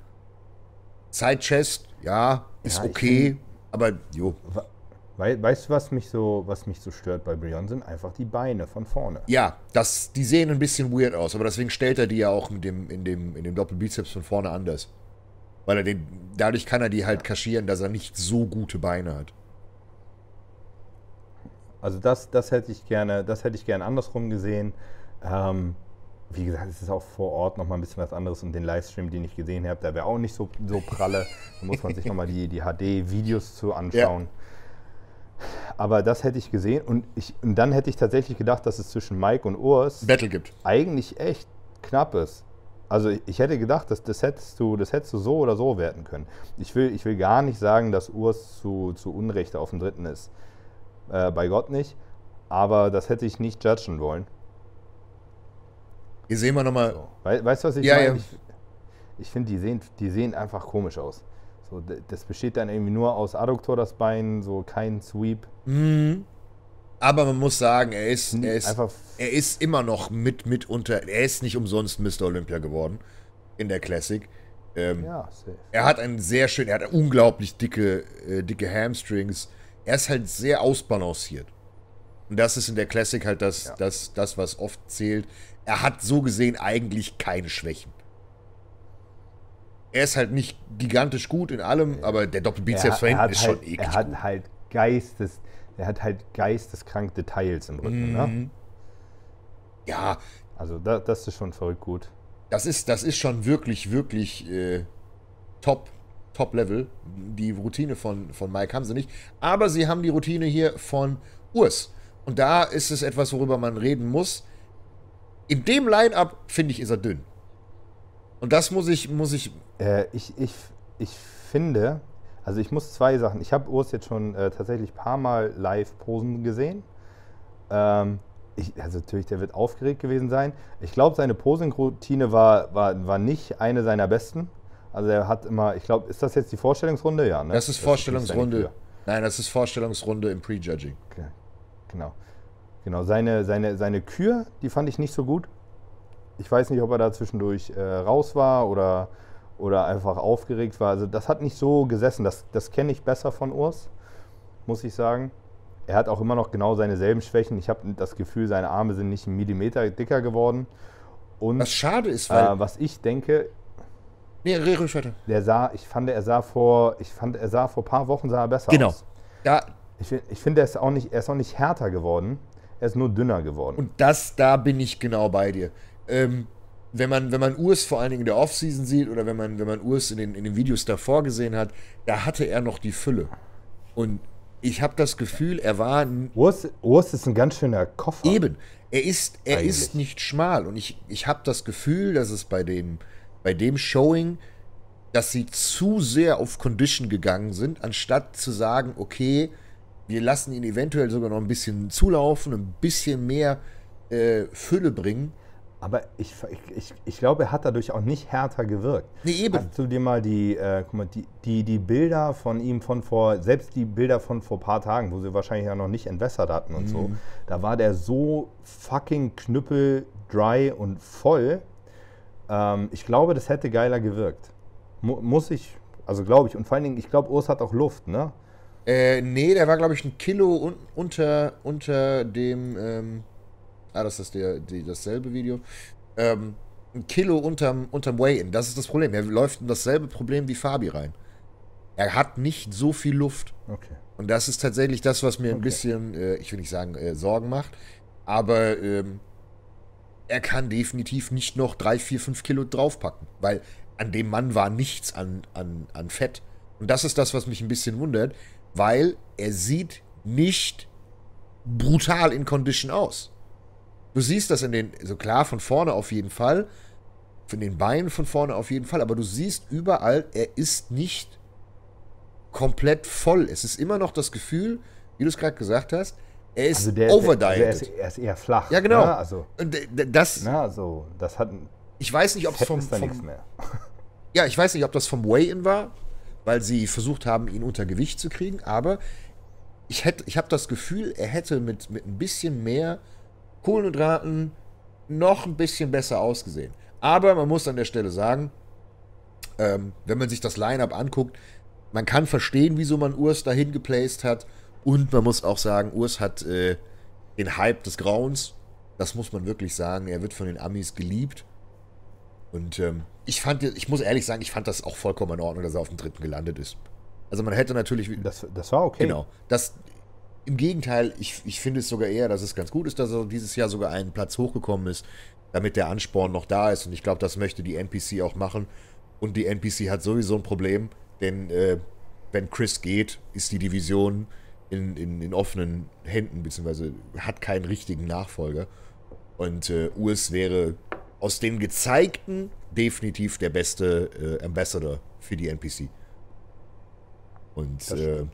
A: Side Chest, ja, ist
B: Ja,
A: okay, aber jo.
B: wei- weißt du, was mich, so, was mich so stört bei Brion sind? Einfach die Beine von vorne.
A: Ja, das, die sehen ein bisschen weird aus, aber deswegen stellt er die ja auch mit dem, in, dem, in dem Doppelbizeps von vorne anders. Weil er den, dadurch kann er die halt kaschieren, dass er nicht so gute Beine hat.
B: Also das, das hätte ich gerne, das hätte ich gerne andersrum gesehen. Ähm, wie gesagt, es ist auch vor Ort nochmal ein bisschen was anderes und den Livestream, den ich gesehen habe, der wäre auch nicht so, so pralle. Da muss man sich nochmal die, die HD-Videos zu anschauen. Aber das hätte ich gesehen und, ich, und dann hätte ich tatsächlich gedacht, dass es zwischen Mike und Urs
A: Battle gibt.
B: eigentlich echt knapp ist. Also ich hätte gedacht, dass das hättest du, das hättest du so oder so werten können. Ich will, ich will gar nicht sagen, dass Urs zu, zu Unrecht auf dem dritten ist. Äh, bei Gott nicht. Aber das hätte ich nicht judgen wollen.
A: Hier sehen wir nochmal.
B: So. Wei- weißt du, was ich
A: Ja,
B: meine?
A: ja.
B: Ich, ich finde, die sehen, die sehen einfach komisch aus. So, das besteht dann irgendwie nur aus Adduktor, das Bein, so kein Sweep.
A: Mhm. Aber man muss sagen, er ist, er ist,
B: Einfach
A: er ist immer noch mit, mit unter. Er ist nicht umsonst Mr. Olympia geworden in der Classic. Ähm,
B: ja, safe.
A: Er hat einen sehr schön, er hat unglaublich dicke, äh, dicke Hamstrings. Er ist halt sehr ausbalanciert. Und das ist in der Classic halt das,
B: Ja.
A: das, das, was oft zählt. Er hat so gesehen eigentlich keine Schwächen. Er ist halt nicht gigantisch gut in allem, aber der Doppelbizeps
B: hat
A: ist
B: halt,
A: schon eklig
B: Er hat
A: gut.
B: halt Geistes, er hat halt geisteskrank Details im Rücken. Ne?
A: Mhm. Ja,
B: Also da, das ist schon verrückt gut.
A: das ist, das ist schon wirklich, wirklich äh, top, top Level. Die Routine von, von Mike haben sie nicht. Aber sie haben die Routine hier von Urs. Und da ist es etwas, worüber man reden muss. In dem Line-Up, finde ich, ist er dünn. Und das muss ich, muss ich.
B: Äh, ich, ich, ich finde, also ich muss zwei Sachen. Ich habe Urs jetzt schon äh, tatsächlich ein paar Mal live posen gesehen. Ähm, ich, also natürlich, der wird aufgeregt gewesen sein. Ich glaube, seine Posing-Routine war, war, war nicht eine seiner besten. Also er hat immer, ich glaube, ist das jetzt die Vorstellungsrunde? Ja, ne?
A: Das ist Vorstellungsrunde.
B: Kür.
A: Nein, das ist Vorstellungsrunde im Prejudging.
B: Okay. Genau. Genau, seine, seine, seine Kür, die fand ich nicht so gut. Ich weiß nicht, ob er da zwischendurch äh, raus war oder, oder einfach aufgeregt war. Also das hat nicht so gesessen. Das, das kenne ich besser von Urs, muss ich sagen. Er hat auch immer noch genau seine selben Schwächen. Ich habe das Gefühl, seine Arme sind nicht einen Millimeter dicker geworden. Und
A: Was schade ist, weil.
B: äh, was ich denke,
A: nee, ruhig weiter.
B: der sah, ich fand, er sah vor, ich fand, er sah vor ein paar Wochen sah er besser
A: Genau.
B: aus.
A: Da,
B: Ich, ich finde, er ist auch nicht, er ist auch nicht härter geworden. Er ist nur dünner geworden.
A: Und das, da bin ich genau bei dir. Ähm, wenn man, wenn man Urs vor allen Dingen in der Offseason sieht oder wenn man, wenn man Urs in den, in den Videos davor gesehen hat, da hatte er noch die Fülle. Und ich habe das Gefühl, er war n-
B: Urs, Urs ist ein ganz schöner Koffer.
A: eben. Er ist, er
B: Eigentlich.
A: ist nicht schmal. Und ich, ich habe das Gefühl, dass es bei dem, bei dem Showing, dass sie zu sehr auf Condition gegangen sind, anstatt zu sagen, okay, wir lassen ihn eventuell sogar noch ein bisschen zulaufen, ein bisschen mehr äh, Fülle bringen.
B: Aber ich, ich, ich, glaube, er hat dadurch auch nicht härter gewirkt.
A: Nee, eben.
B: Hast du dir mal die, äh, mal, die, die, die Bilder von ihm von vor, selbst die Bilder von vor ein paar Tagen, wo sie wahrscheinlich ja noch nicht entwässert hatten und so, da war der so fucking knüppel, dry und voll. Ähm, ich glaube, das hätte geiler gewirkt. Mu muss ich, also glaube ich. Und vor allen Dingen, ich glaube, Urs hat auch Luft, ne?
A: Äh, nee, der war, glaube ich, ein Kilo un unter, unter dem, ähm, ah, das ist der, die, dasselbe Video, ähm, ein Kilo unterm, unterm Weigh-In. Das ist das Problem. Er läuft in dasselbe Problem wie Fabi rein. Er hat nicht so viel Luft.
B: Okay.
A: Und das ist tatsächlich das, was mir ein
B: Okay.
A: bisschen, äh, ich will nicht sagen, äh, Sorgen macht. Aber ähm, er kann definitiv nicht noch drei, vier, fünf Kilo draufpacken. Weil an dem Mann war nichts an, an, an Fett. Und das ist das, was mich ein bisschen wundert, weil er sieht nicht brutal in Condition aus. Du siehst das in den, so klar, von vorne auf jeden Fall, von den Beinen von vorne auf jeden Fall, aber du siehst überall, er ist nicht komplett voll. Es ist immer noch das Gefühl, wie du es gerade gesagt hast, er ist
B: Also der,
A: overdieted.
B: der, der ist, er ist eher flach.
A: ja, genau.
B: Ne? Also,
A: Und d- das,
B: na, so, das hat,
A: ich weiß nicht, ob es vom, vom,
B: mehr.
A: ja, ich weiß nicht, ob das vom Weigh-In war, weil sie versucht haben, ihn unter Gewicht zu kriegen, aber ich, ich habe das Gefühl, er hätte mit, mit ein bisschen mehr Kohlenhydraten noch ein bisschen besser ausgesehen. Aber man muss an der Stelle sagen, ähm, wenn man sich das Line-Up anguckt, man kann verstehen, wieso man Urs dahin geplaced hat. Und man muss auch sagen, Urs hat äh, den Hype des Grauens. Das muss man wirklich sagen. Er wird von den Amis geliebt. Und ähm, ich fand, ich muss ehrlich sagen, ich fand das auch vollkommen in Ordnung, dass er auf dem dritten gelandet ist. Also man hätte natürlich.
B: Das, das war okay.
A: Genau. Das, Im Gegenteil, ich, ich finde es sogar eher, dass es ganz gut ist, dass er dieses Jahr sogar einen Platz hochgekommen ist, damit der Ansporn noch da ist. Und ich glaube, das möchte die NPC auch machen. Und die NPC hat sowieso ein Problem, denn äh, wenn Chris geht, ist die Division in, in, in offenen Händen, beziehungsweise hat keinen richtigen Nachfolger. Und äh, Urs wäre aus den gezeigten definitiv der beste äh, Ambassador für die NPC. Und
B: Das
A: äh.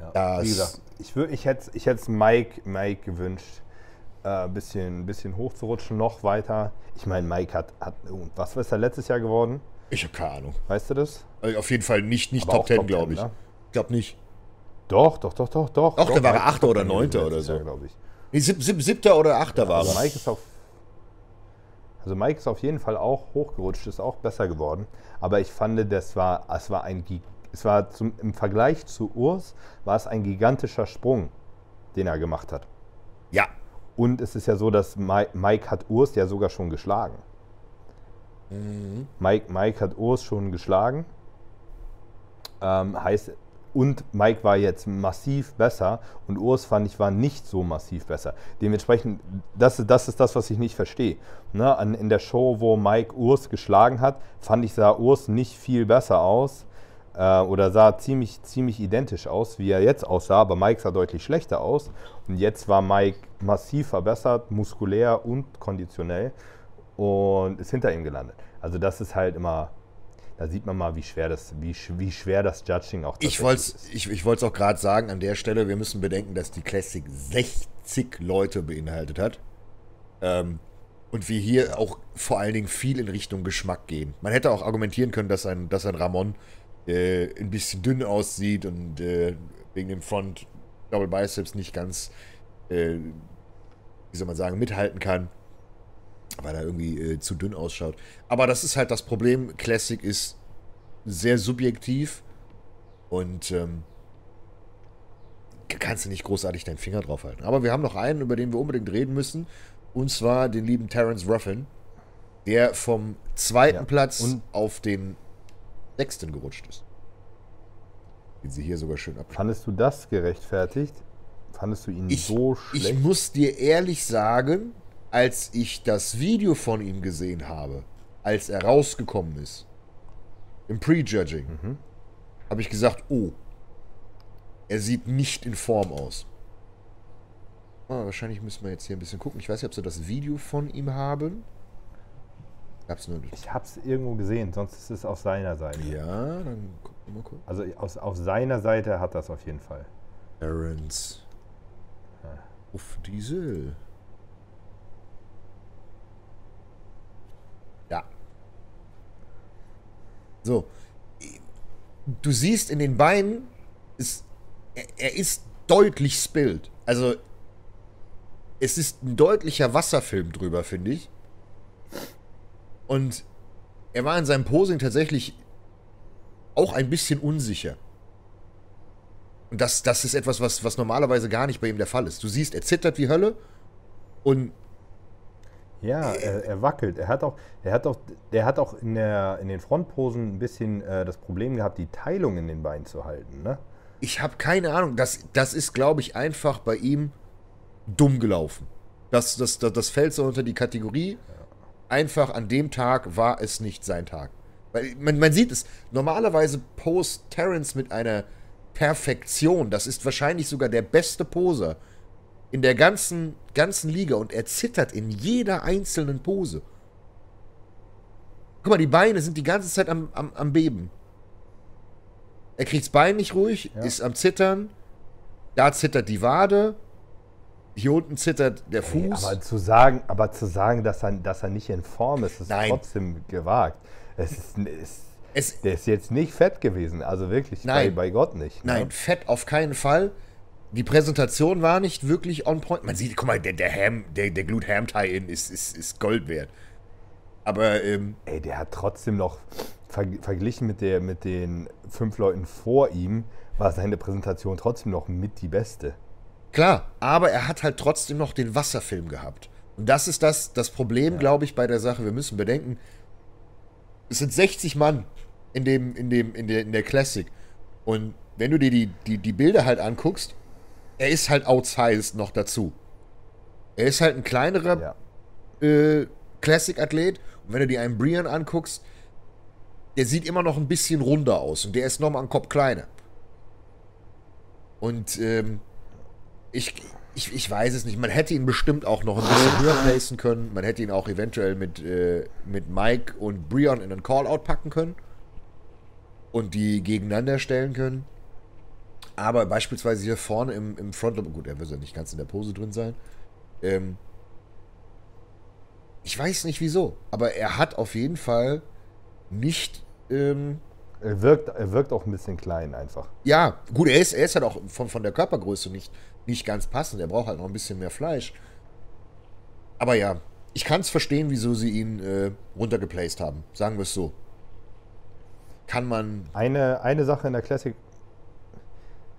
B: Ja.
A: das-
B: Wie gesagt, ich, wür- ich hätte ich Mike, Mike gewünscht, ein äh, bisschen, bisschen hochzurutschen, noch weiter. Ich meine, Mike hat, hat und was ist er letztes Jahr geworden?
A: ich habe keine Ahnung.
B: Weißt du das?
A: Also auf jeden Fall nicht, nicht
B: Aber
A: Top
B: auch
A: 10,
B: Top
A: glaube
B: 10,
A: ich.
B: ne?
A: Ich glaube nicht.
B: Doch, doch, doch, doch, doch.
A: Doch, da war er Achter oder
B: Top 10
A: Neunter
B: gewesen
A: oder
B: letztes
A: so.
B: Jahr, glaube ich.
A: Nee, sieb, sieb, siebter oder achter war
B: Also
A: er.
B: Mike ist auf also Mike ist auf jeden Fall auch hochgerutscht, ist auch besser geworden. Aber ich fand, das war, es war ein es war zum, im Vergleich zu Urs war es ein gigantischer Sprung, den er gemacht hat.
A: Ja,
B: Und es ist ja so, dass Mike, Mike hat Urs ja sogar schon geschlagen. Mike, Mike hat Urs schon geschlagen. Ähm, heißt, und Mike war jetzt massiv besser und Urs fand ich war nicht so massiv besser. Dementsprechend, das, das ist das, was ich nicht verstehe. Ne? An, in der Show, wo Mike Urs geschlagen hat, fand ich, sah Urs nicht viel besser aus äh, oder sah ziemlich, ziemlich identisch aus, wie er jetzt aussah, aber Mike sah deutlich schlechter aus. Und jetzt war Mike massiv verbessert, muskulär und konditionell und ist hinter ihm gelandet. Also das ist halt immer, da sieht man mal, wie schwer das, wie, wie schwer das Judging auch
A: ich wollte
B: ist.
A: ich, ich wollt's auch gerade sagen, an der Stelle, wir müssen bedenken, dass die Classic 60 Leute beinhaltet hat. Ähm, und wir hier auch vor allen Dingen viel in Richtung Geschmack gehen. Man hätte auch argumentieren können, dass ein, dass ein Ramon äh, ein bisschen dünn aussieht und äh, wegen dem Front Double Biceps nicht ganz, äh, wie soll man sagen, mithalten kann. Weil er irgendwie äh, zu dünn ausschaut. Aber das ist halt das Problem. Classic ist sehr subjektiv und ähm, kannst du nicht großartig deinen Finger drauf halten. Aber wir haben noch einen, über den wir unbedingt reden müssen. Und zwar den lieben Terence Ruffin, der vom zweiten
B: Ja,
A: Platz
B: und-
A: auf den sechsten gerutscht ist. Den sie hier sogar schön ab.
B: Fandest du das gerechtfertigt? Fandest du ihn
A: Ich,
B: so
A: ich
B: schlecht?
A: muss dir ehrlich sagen, als ich das Video von ihm gesehen habe, als er rausgekommen ist, im Prejudging,
B: Mhm.
A: habe ich gesagt, oh, er sieht nicht in Form aus. Ah, wahrscheinlich müssen wir jetzt hier ein bisschen gucken. Ich weiß nicht, ob sie das Video von ihm haben. Gab's nur
B: ich hab's irgendwo gesehen, sonst ist es auf seiner Seite.
A: Ja, dann gucken wir mal kurz.
B: Also aus, auf seiner Seite hat das auf jeden Fall.
A: Terrence. Auf Diesel. Ja. So. Du siehst in den Beinen, ist, er, er ist deutlich spilled. Also, es ist ein deutlicher Wasserfilm drüber, finde ich. Und er war in seinem Posing tatsächlich auch ein bisschen unsicher. Und das, das ist etwas, was, was normalerweise gar nicht bei ihm der Fall ist. Du siehst, er zittert wie Hölle und
B: Ja, er, er wackelt. Er hat auch, er hat auch, der hat auch in, der, in den Frontposen ein bisschen äh, das Problem gehabt, die Teilung in den Beinen zu halten. Ne?
A: ich habe keine Ahnung. Das, das ist, glaube ich, einfach bei ihm dumm gelaufen. Das, das, das, das fällt so unter die Kategorie. Einfach an dem Tag war es nicht sein Tag. Weil man, man sieht es, normalerweise post Terrence mit einer Perfektion. Das ist wahrscheinlich sogar der beste Poser in der ganzen, ganzen Liga und er zittert in jeder einzelnen Pose. Guck mal, die Beine sind die ganze Zeit am, am, am Beben. Er kriegt das Bein nicht ruhig,
B: Ja.
A: ist am Zittern. Da zittert die Wade. Hier unten zittert der Fuß.
B: aber zu sagen, aber zu sagen, dass er, dass er nicht in Form ist, ist
A: Nein.
B: trotzdem gewagt. Es ist, es,
A: es,
B: der ist jetzt nicht fett gewesen, also wirklich
A: Nein.
B: Bei, bei Gott nicht. ne?
A: nein, fett auf keinen Fall. Die Präsentation war nicht wirklich on point. Man sieht, guck mal, der, der Ham, der, der Glut Ham Tie-In ist, ist, ist Gold wert. Aber ähm,
B: Ey, der hat trotzdem noch ver verglichen mit, der, mit den fünf Leuten vor ihm, war seine Präsentation trotzdem noch mit die beste.
A: Klar, aber er hat halt trotzdem noch den Wasserfilm gehabt. Und das ist das, das Problem, glaube ich, bei der Sache. Wir müssen bedenken, es sind 60 Mann in, dem, in, dem, in, der, in der Classic. Und wenn du dir die, die, die Bilder halt anguckst, er ist halt outsized noch dazu. Er ist halt ein kleinerer
B: Ja.
A: äh, Classic-Athlet. Und wenn du dir einen Brian anguckst, der sieht immer noch ein bisschen runder aus. Und der ist nochmal einen Kopf kleiner. Und ähm, ich, ich, ich weiß es nicht. Man hätte ihn bestimmt auch noch ein bisschen höher placen können. Man hätte ihn auch eventuell mit, äh, mit Mike und Brian in einen Call-Out packen können. Und die gegeneinander stellen können. Aber beispielsweise hier vorne im, im Front, gut, er wird ja nicht ganz in der Pose drin sein. Ähm, ich weiß nicht wieso, aber er hat auf jeden Fall nicht. Ähm,
B: Er wirkt, er wirkt auch ein bisschen klein einfach.
A: ja, gut, er ist, er ist halt auch von, von der Körpergröße nicht, nicht ganz passend. Er braucht halt noch ein bisschen mehr Fleisch. Aber ja, ich kann es verstehen, wieso sie ihn äh, runtergeplaced haben. Sagen wir es so. Kann man.
B: Eine, eine Sache in der Classic,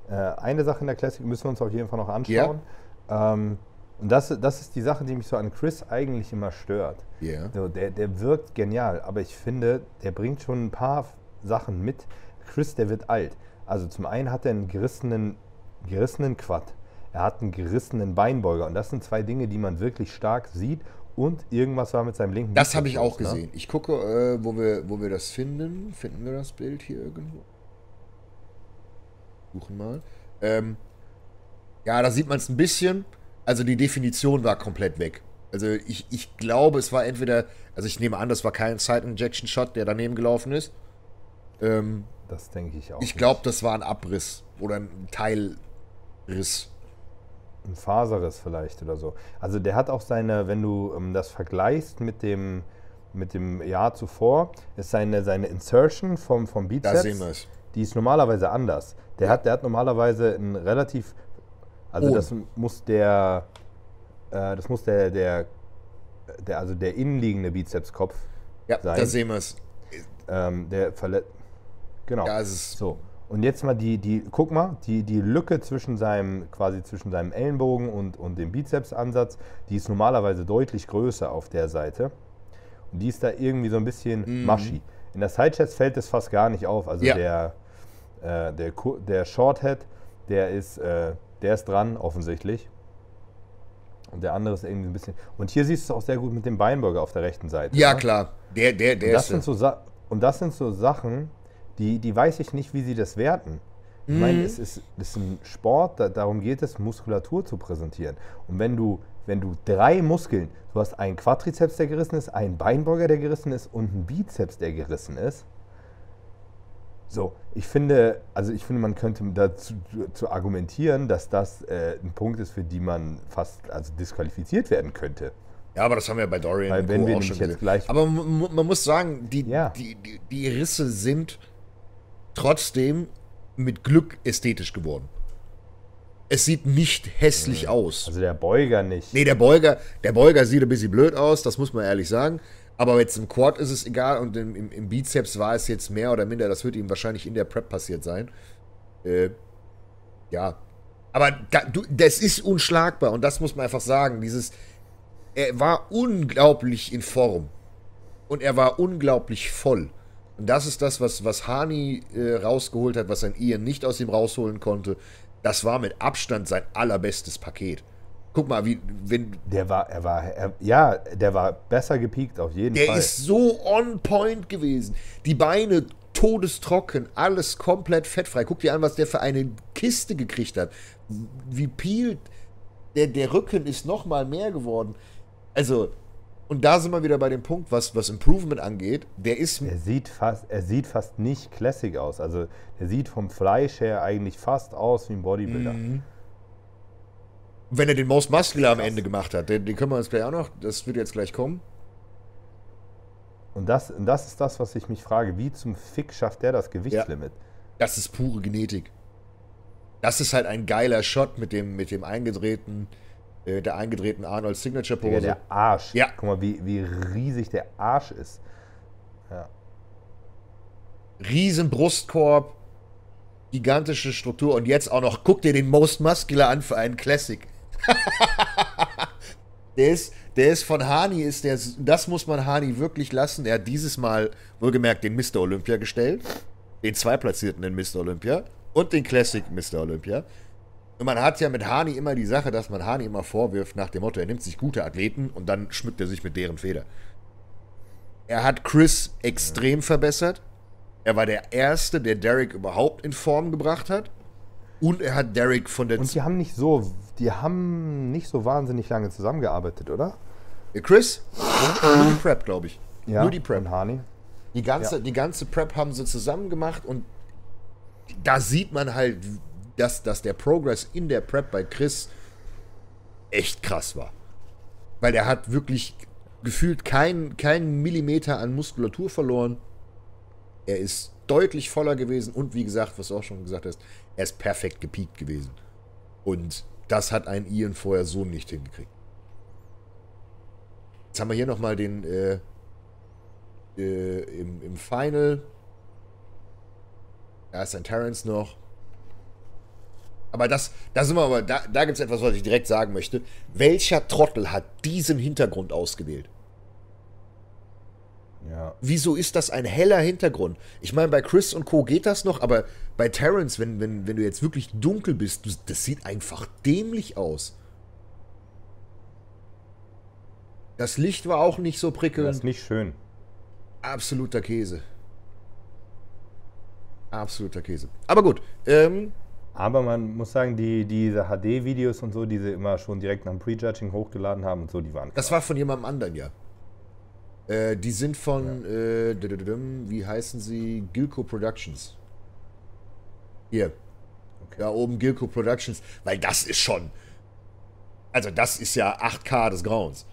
B: äh, eine Sache in der Classic müssen wir uns auf jeden Fall noch anschauen. Ähm, und das, das ist die Sache, die mich so an Chris eigentlich immer stört.
A: Ja.
B: So, der, der wirkt genial, aber ich finde, der bringt schon ein paar Sachen mit. Chris, der wird alt. Also zum einen hat er einen gerissenen, gerissenen Quad. Er hat einen gerissenen Beinbeuger. Und das sind zwei Dinge, die man wirklich stark sieht. Und irgendwas war mit seinem linken
A: Das habe ich auch
B: ne?
A: gesehen. Ich gucke, äh, wo, wir, wo wir das finden. Finden wir das Bild hier irgendwo? Suchen mal. Ähm, ja, da sieht man es ein bisschen. Also die Definition war komplett weg. Also ich, ich glaube, es war entweder, also ich nehme an, das war kein Side-Injection-Shot, der daneben gelaufen ist. Ähm,
B: Das denke ich auch.
A: ich glaube, das war ein Abriss oder ein Teilriss.
B: Ein Faserriss vielleicht oder so. Also der hat auch seine, wenn du ähm, das vergleichst mit dem, mit dem Jahr zuvor, ist seine, seine Insertion vom, vom
A: Da
B: Bizeps.
A: sehen wir es.
B: Die ist normalerweise anders. Der, hat, der hat normalerweise ein relativ. Also
A: Oh.
B: das muss der. Äh, das muss der, der, der. Also der innenliegende Bizepskopf
A: Ja,
B: sein.
A: da sehen wir es.
B: Ähm, der verletzt. Genau.
A: Ja, es
B: So. Und jetzt mal die, die, guck mal, die, die Lücke zwischen seinem, quasi zwischen seinem Ellenbogen und, und dem Bizepsansatz, die ist normalerweise deutlich größer auf der Seite. Und die ist da irgendwie so ein bisschen mushy. In der Sidechest fällt das fast gar nicht auf. Also
A: Ja.
B: der, äh, der, der Shorthead, der ist, äh, der ist dran, offensichtlich. Und der andere ist irgendwie ein bisschen. Und hier siehst du es auch sehr gut mit dem Beinburger auf der rechten Seite.
A: Ja,
B: ne?
A: klar. Der, der, der
B: Und das,
A: ist.
B: sind so Sa und das sind so Sachen, die, die weiß ich nicht, wie sie das werten. Ich meine,
A: Mhm.
B: es ist, es ist ein Sport, da, darum geht es, Muskulatur zu präsentieren. Und wenn du, wenn du drei Muskeln, du hast einen Quadrizeps, der gerissen ist, einen Beinburger, der gerissen ist und einen Bizeps, der gerissen ist. So, ich finde, also ich finde, man könnte dazu zu argumentieren, dass das äh, ein Punkt ist, für die man fast also disqualifiziert werden könnte.
A: Ja, aber das haben wir bei Dorian
B: Weil
A: und
B: wenn wir
A: auch schon
B: jetzt
A: gesehen.
B: gleich-
A: Aber man, mu- man muss sagen, die,
B: Ja.
A: die, die, die Risse sind trotzdem mit Glück ästhetisch geworden. Es sieht nicht hässlich aus.
B: Also der Beuger nicht.
A: Nee, der Beuger, der Beuger sieht ein bisschen blöd aus, das muss man ehrlich sagen. Aber jetzt im Quad ist es egal und im, im, im Bizeps war es jetzt mehr oder minder, das wird ihm wahrscheinlich in der Prep passiert sein. Äh, ja. Aber da, du, das ist unschlagbar und das muss man einfach sagen. Dieses, er war unglaublich in Form und er war unglaublich voll. Und das ist das, was, was Hani äh, rausgeholt hat, was ein Ian nicht aus ihm rausholen konnte. Das war mit Abstand sein allerbestes Paket. Guck mal, wie, wenn,
B: Der war, er war, er, ja, der war besser gepiekt auf jeden
A: der
B: Fall.
A: ist so on point gewesen. Die Beine todestrocken, alles komplett fettfrei. Guck dir an, was der für eine Kiste gekriegt hat. Wie peelt. Der, der Rücken ist noch mal mehr geworden. Also, und da sind wir wieder bei dem Punkt, was, was Improvement angeht. Der ist,
B: er sieht fast, er sieht fast nicht classic aus. Also er sieht vom Fleisch her eigentlich fast aus wie ein Bodybuilder.
A: Mhm. Wenn er den Most Muscular am Ende gemacht hat, den, den können wir uns gleich auch noch, das wird jetzt gleich kommen.
B: Und das, und das ist das, was ich mich frage. Wie zum Fick schafft der das Gewichtslimit?
A: Das ist pure Genetik. Das ist halt ein geiler Shot mit dem, mit dem eingedrehten, äh, der eingedrehten Arnold Signature Pose.
B: der Arsch.
A: Ja.
B: Guck mal, wie, wie riesig der Arsch ist.
A: Riesen Brustkorb, gigantische Struktur und jetzt auch noch, guck dir den Most Muscular an für einen Classic. der ist, der ist von Hani, ist der, das muss man Hani wirklich lassen. Er hat dieses Mal wohlgemerkt den Mr. Olympia gestellt, den Zweitplatzierten in Mr. Olympia und den Classic Mr. Olympia. Und man hat ja mit Hani immer die Sache, dass man Hani immer vorwirft nach dem Motto, er nimmt sich gute Athleten und dann schmückt er sich mit deren Feder. Er hat Chris extrem verbessert. Er war der Erste, der Derek überhaupt in Form gebracht hat. Und er hat Derek von der...
B: Und die haben nicht so, die haben nicht so wahnsinnig lange zusammengearbeitet, oder?
A: Chris? Nur die Prep, glaube ich.
B: Ja.
A: Nur die Prep.
B: Und Hani.
A: Die ganze,
B: Ja.
A: die ganze Prep haben sie zusammen gemacht und da sieht man halt, dass, dass der Progress in der Prep bei Chris echt krass war. Weil er hat wirklich gefühlt keinen keinen Millimeter an Muskulatur verloren. Er ist deutlich voller gewesen und wie gesagt, was du auch schon gesagt hast, er ist perfekt gepiekt gewesen. Und das hat ein Ian vorher so nicht hingekriegt. Jetzt haben wir hier nochmal den äh, äh, im, im Final. Da ist ein Terrence noch. Aber das, da sind wir aber, da, da gibt es etwas, was ich direkt sagen möchte. Welcher Trottel hat diesen Hintergrund ausgewählt?
B: Ja.
A: Wieso ist das ein heller Hintergrund? Ich meine, bei Chris und Co. geht das noch, aber bei Terrence, wenn, wenn, wenn du jetzt wirklich dunkel bist, du, das sieht einfach dämlich aus. Das Licht war auch nicht so
B: Das
A: prickelnd.
B: ist nicht schön.
A: Absoluter Käse. Absoluter Käse. Aber gut, ähm,
B: Aber man muss sagen, die, diese HD-Videos und so, die sie immer schon direkt nach dem Prejudging hochgeladen haben und so, die waren
A: das war von jemandem anderen, ja. Äh, die sind von, äh, dududum, wie heißen sie? Gilco Productions. Hier. Da oben Gilco Productions, weil das ist schon. Also, das ist ja 8K des Grauens.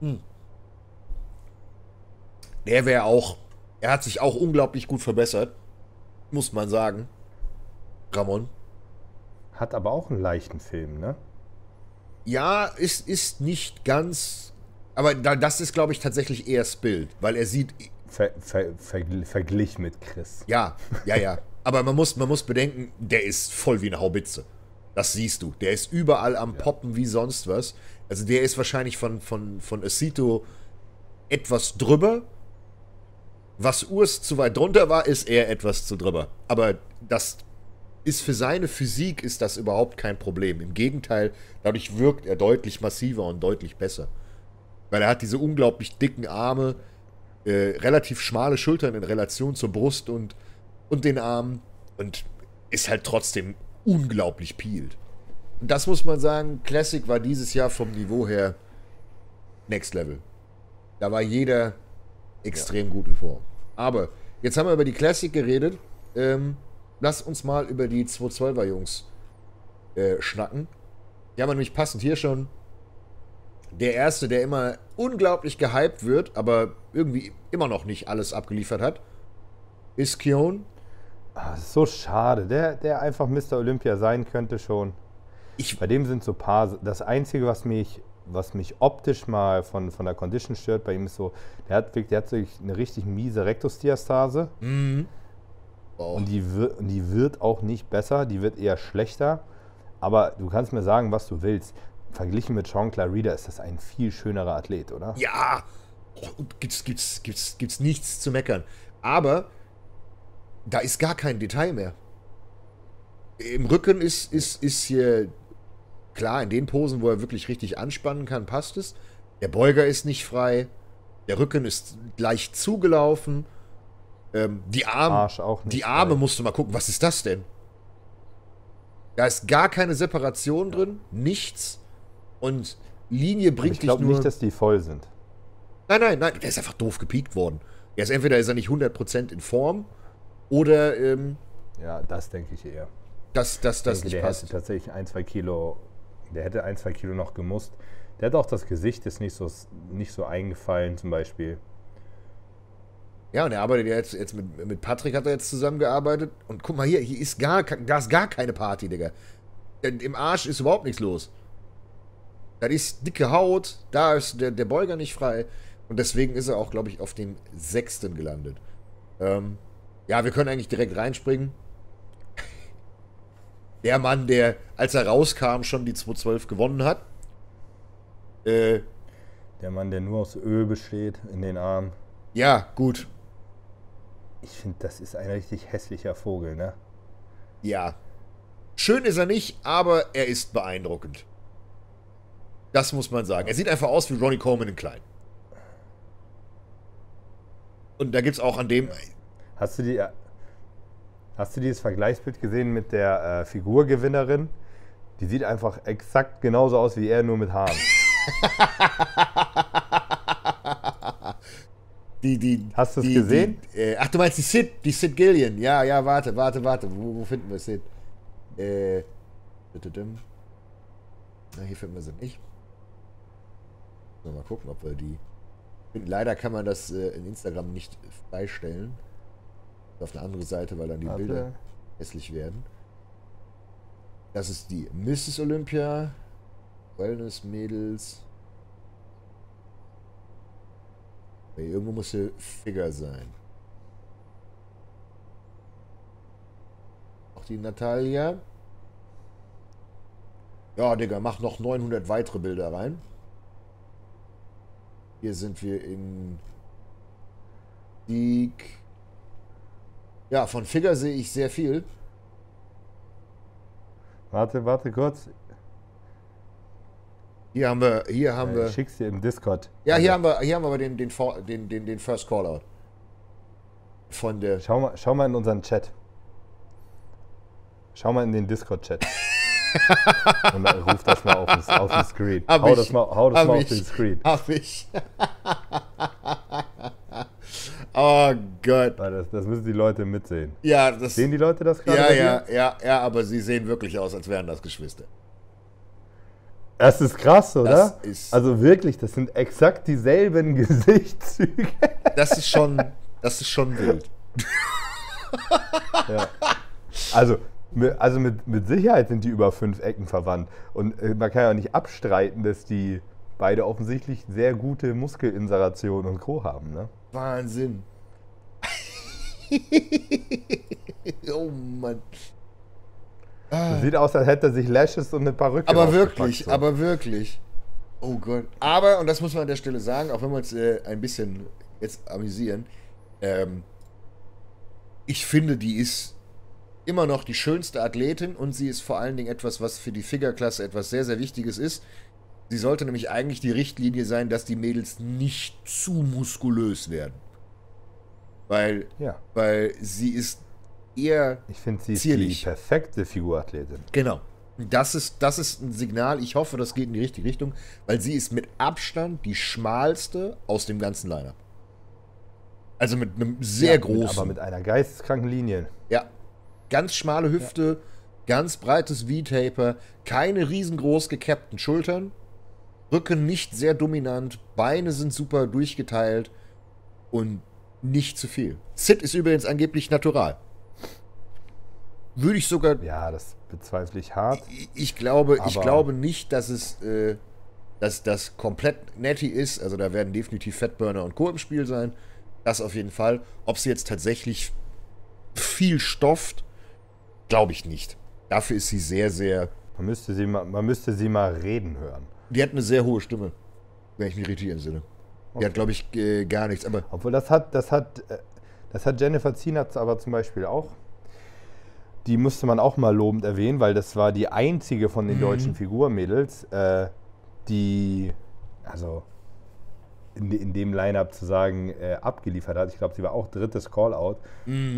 A: Hm. Der wäre auch. Er hat sich auch unglaublich gut verbessert. Muss man sagen. Ramon.
B: Hat aber auch einen leichten Film, ne?
A: Ja, es ist nicht ganz. Aber da, das ist, glaube ich, tatsächlich eher Spill, weil er sieht.
B: Ver, ver, vergl- verglich mit Chris.
A: Ja, ja, ja. Aber man muss, man muss bedenken, der ist voll wie eine Haubitze. Das siehst du. Der ist überall am Poppen wie sonst was. Also der ist wahrscheinlich von, von, von Acito etwas drüber. Was Urs zu weit drunter war, ist er etwas zu drüber. Aber das ist für seine Physik ist das überhaupt kein Problem. Im Gegenteil, dadurch wirkt er deutlich massiver und deutlich besser. Weil er hat diese unglaublich dicken Arme, äh, relativ schmale Schultern in Relation zur Brust und, und den Armen und ist halt trotzdem unglaublich peeled. Und das muss man sagen, Classic war dieses Jahr vom Niveau her Next Level. Da war jeder extrem ja. gut in Form. Aber jetzt haben wir über die Classic geredet. Ähm, lass uns mal über die 212er Jungs äh, schnacken. Die haben wir nämlich passend hier schon. Der erste, der immer unglaublich gehypt wird, aber irgendwie immer noch nicht alles abgeliefert hat, ist Kion.
B: Ah, so schade. Der, der einfach Mr. Olympia sein könnte schon. Ich Bei dem sind so paar. Das Einzige, was mich, was mich optisch mal von, von der Condition stört, bei ihm ist so, der hat, der hat wirklich eine richtig miese Rektusdiastase. Mhm. Wow. Und, die wird, und die wird auch nicht besser, die wird eher schlechter. Aber du kannst mir sagen, was du willst. Verglichen mit Sean Clarida ist das ein viel schönerer Athlet, oder?
A: Ja, gibt's, gibt's, gibt's, gibt's nichts zu meckern. Aber da ist gar kein Detail mehr. Im Rücken ist, ist, ist hier klar, in den Posen, wo er wirklich richtig anspannen kann, passt es. Der Beuger ist nicht frei. Der Rücken ist leicht zugelaufen. Ähm, die Arme, die Arme frei. musst du mal gucken, was ist das denn? Da ist gar keine Separation drin, nichts. Und Linie bringt
B: ich dich nur... Ich glaube nicht, dass die voll sind.
A: Nein, nein, nein, der ist einfach doof gepiekt worden. Er ist entweder ist er nicht 100% in Form oder. Ähm,
B: ja, das denke ich eher.
A: Dass das, das
B: nicht der passt. hätte tatsächlich ein, zwei Kilo. Der hätte ein, zwei Kilo noch gemusst. Der hat auch das Gesicht ist nicht so, nicht so eingefallen, zum Beispiel.
A: Ja, und er arbeitet ja jetzt, jetzt mit, mit Patrick hat er jetzt zusammengearbeitet. Und guck mal hier, hier ist gar, da ist gar keine Party, Digga. Im Arsch ist überhaupt nichts los. Da ist dicke Haut, da ist der, der Beuger nicht frei. Und deswegen ist er auch, glaube ich, auf dem sechsten gelandet. Ähm, ja, wir können eigentlich direkt reinspringen. Der Mann, der, als er rauskam, schon die 212 gewonnen hat.
B: Äh, der Mann, der nur aus Öl besteht in den Armen.
A: Ja, gut.
B: Ich finde, das ist ein richtig hässlicher Vogel, ne?
A: Ja. Schön ist er nicht, aber er ist beeindruckend. Das muss man sagen. Er sieht einfach aus wie Ronnie Coleman in klein. Und da gibt es auch an dem,
B: Hast du, die, hast du dieses Vergleichsbild gesehen mit der äh, Figurgewinnerin? Die sieht einfach exakt genauso aus wie er, nur mit Haaren.
A: die, die,
B: Hast du es gesehen?
A: Die, äh, ach, du meinst die Sid, die Sid Gillian. Ja, ja, warte, warte, warte. Wo, wo finden wir Sid? Äh, na, hier finden wir sie nicht. Mal gucken, ob wir die. Leider kann man das äh, in Instagram nicht freistellen auf eine andere Seite, weil dann die Warte. Bilder hässlich werden. Das ist die Mrs. Olympia. Wellness Mädels. Okay, irgendwo muss hier Figure sein. Auch die Natalia. Ja, Digga, mach noch 900 weitere Bilder rein. Hier sind wir in Sieg. Ja, von Figure sehe ich sehr viel.
B: Warte, warte kurz.
A: Hier haben wir, hier haben wir.
B: Ich schick's dir im Discord.
A: Ja, hier haben wir, hier haben wir den, den, den, den, den First Callout. Von der.
B: Schau mal, schau mal in unseren Chat. Schau mal in den Discord-Chat. Und dann ruf das mal auf den, auf den Screen.
A: Hab hau
B: ich.
A: das
B: mal, hau das mal auf den Screen.
A: Hab ich. Oh Gott.
B: Das, das, müssen die Leute mitsehen.
A: Ja, das.
B: Sehen die Leute das gerade?
A: Ja, ja, ja, ja, aber sie sehen wirklich aus, als wären das Geschwister.
B: Das ist krass, oder? Das ist also wirklich, das sind exakt dieselben Gesichtszüge.
A: Das ist schon, das ist schon wild.
B: Ja. Also, also mit, mit Sicherheit sind die über fünf Ecken verwandt. Und äh, man kann ja nicht abstreiten, dass die beide offensichtlich sehr gute Muskelinseration und Co. haben. Ne?
A: Wahnsinn. oh Mann.
B: Ah. Sieht aus, als hätte er sich Lashes und eine Perücke
A: Aber wirklich, so. aber wirklich. Oh Gott. Aber, und das muss man an der Stelle sagen, auch wenn wir uns äh, ein bisschen jetzt amüsieren, ähm, ich finde, die ist immer noch die schönste Athletin und sie ist vor allen Dingen etwas, was für die Figure-Klasse etwas sehr, sehr Wichtiges ist. Sie sollte nämlich eigentlich die Richtlinie sein, dass die Mädels nicht zu muskulös werden. Weil,
B: Ja.
A: weil sie ist eher
B: Ich finde, sie ist
A: Zierlich.
B: die perfekte Figurathletin.
A: Genau. Das ist, das ist ein Signal. Ich hoffe, das geht in die richtige Richtung, weil sie ist mit Abstand die schmalste aus dem ganzen Lineup. Also mit einem sehr
B: Ja, mit-
A: großen.
B: Aber mit einer geisteskranken Linie.
A: ja. Ganz schmale Hüfte, ganz breites V-Taper, keine riesengroß gecappten Schultern, Rücken nicht sehr dominant, Beine sind super durchgeteilt und nicht zu viel. Sid ist übrigens angeblich natural. Würde ich sogar
B: Ja, das bezweifle ich hart.
A: ich glaube, ich glaube nicht, dass es äh, dass das komplett netty ist. Also da werden definitiv Fatburner und Co. im Spiel sein. Das auf jeden Fall. Ob sie jetzt tatsächlich viel stofft, glaube ich nicht. Dafür ist sie sehr, sehr.
B: Man müsste, sie mal, man müsste sie mal reden hören.
A: Die hat eine sehr hohe Stimme, wenn ich mich richtig entsinne. Die hat, glaube ich, äh, gar nichts. Aber
B: Obwohl das hat, das hat, äh, das hat Jennifer Zienert aber zum Beispiel auch. Die musste man auch mal lobend erwähnen, weil das war die einzige von den deutschen Figurmädels, äh, die, also in, in dem Line-Up zu sagen, äh, abgeliefert hat. Ich glaube, sie war auch drittes Call-Out.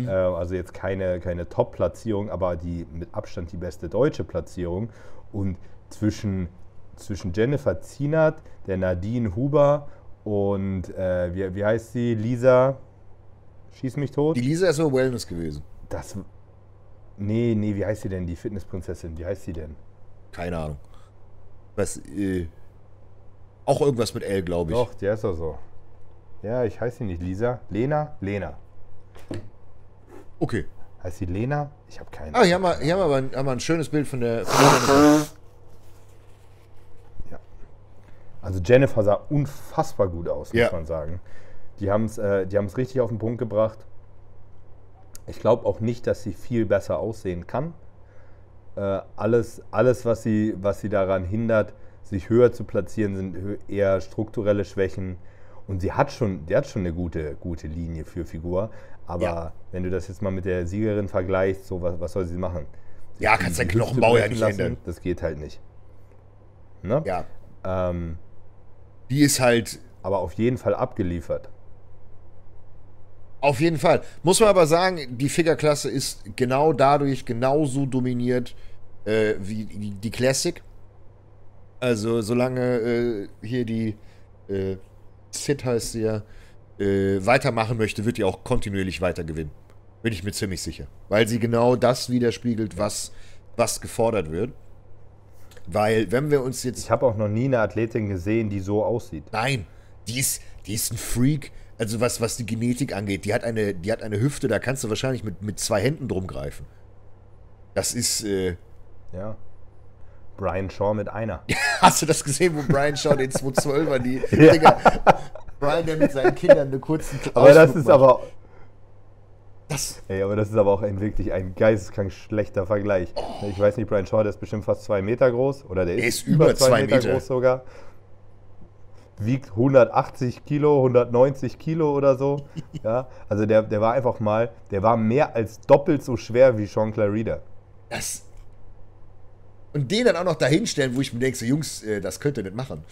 B: Äh, also jetzt keine, keine Top-Platzierung, aber die mit Abstand die beste deutsche Platzierung. Und zwischen, zwischen Jennifer Zienert, der Nadine Huber und äh, wie, wie heißt sie? Lisa Schieß mich tot?
A: die Lisa ist so Wellness gewesen.
B: Das. Nee, nee, wie heißt sie denn? Die Fitnessprinzessin, wie heißt sie denn?
A: Keine Ahnung. Was, äh, auch irgendwas mit L, glaube ich.
B: Doch, der ist doch so. Ja, ich heiße sie nicht Lisa. Lena? Lena.
A: Okay.
B: Heißt sie Lena? Ich habe keine
A: Ah, hier haben wir, hier haben wir aber ein, haben wir ein schönes Bild von der. Von der
B: Ja. Also Jennifer sah unfassbar gut aus, muss
A: Ja.
B: man sagen. Die haben es äh, die haben's richtig auf den Punkt gebracht. Ich glaube auch nicht, dass sie viel besser aussehen kann. Äh, alles, alles was, sie, was sie daran hindert, sich höher zu platzieren, sind eher strukturelle Schwächen. Und sie hat schon, die hat schon eine gute, gute Linie für Figur. Aber
A: Ja.
B: wenn du das jetzt mal mit der Siegerin vergleichst, so was, was soll sie machen?
A: Ja, kannst
B: die
A: deinen Knochenbau ja nicht
B: lassen?
A: ändern.
B: Das geht halt nicht. Ne?
A: Ja,
B: Ähm,
A: die ist halt
B: aber auf jeden Fall abgeliefert.
A: Auf jeden Fall. Muss man aber sagen, die Figure-Klasse ist genau dadurch genauso dominiert äh, wie die, die Classic. Also solange äh, hier die äh, Sid heißt sie ja, äh, weitermachen möchte, wird die auch kontinuierlich weiter gewinnen. Bin ich mir ziemlich sicher. Weil sie genau das widerspiegelt, was, was gefordert wird. Weil, wenn wir uns jetzt
B: Ich habe auch noch nie eine Athletin gesehen, die so aussieht.
A: Nein, die ist, die ist ein Freak. Also was, was die Genetik angeht, die hat eine, die hat eine Hüfte, da kannst du wahrscheinlich mit, mit zwei Händen drum greifen. Das ist, äh,
B: Ja. Brian Shaw mit einer.
A: hast du das gesehen, wo Brian Shaw den 212er, die
B: Ja.
A: Dinger, Brian, der mit seinen Kindern eine kurzen
B: Aber das ist
A: macht.
B: aber,
A: das,
B: ey, aber das ist aber auch ein wirklich ein geisteskrank schlechter Vergleich. Ich weiß nicht, Brian Shaw, der ist bestimmt fast zwei Meter groß. Oder der
A: Er
B: ist,
A: ist über zwei Meter.
B: groß sogar. Wiegt 180 Kilo, 190 Kilo oder so. Ja, also der, der war einfach mal, der war mehr als doppelt so schwer wie Sean Clarida.
A: das. Und den dann auch noch dahinstellen, wo ich mir denke, so, Jungs, äh, das könnt ihr nicht machen.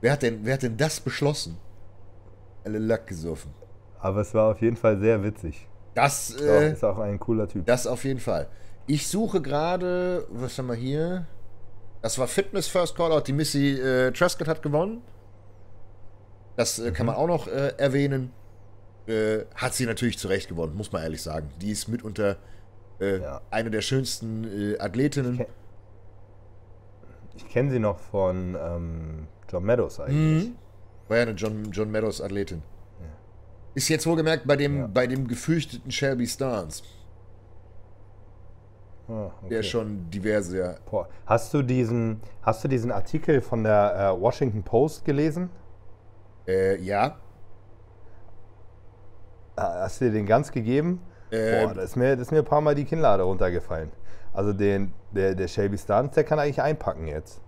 A: Wer hat denn, wer hat denn das beschlossen? Alle Lack gesoffen.
B: Aber es war auf jeden Fall sehr witzig.
A: Das,
B: Doch,
A: äh,
B: ist auch ein cooler Typ.
A: Das auf jeden Fall. Ich suche gerade, was haben wir hier? Das war Fitness First Callout. Die Missy äh, Truscott hat gewonnen. Das äh,
B: Mhm.
A: kann man auch noch äh, erwähnen. Äh, hat sie natürlich zu Recht gewonnen, muss man ehrlich sagen. Die ist mitunter äh,
B: Ja.
A: eine der schönsten Athletinnen.
B: Ich Ich kenne sie noch von ähm, John Meadows eigentlich.
A: Mhm. War ja eine John, John Meadows Athletin. Ist jetzt wohlgemerkt bei dem,
B: Ja.
A: bei dem gefürchteten Shelby Starnes,
B: Ah, okay.
A: der schon diverse, ja.
B: Boah. Hast du diesen, hast du diesen Artikel von der äh, Washington Post gelesen?
A: Äh, ja.
B: Ah, Hast du dir den ganz gegeben?
A: Ähm.
B: Boah, da ist, mir, da ist mir ein paar Mal die Kinnlade runtergefallen. Also den, der, der Shelby Starnes, der kann eigentlich einpacken jetzt.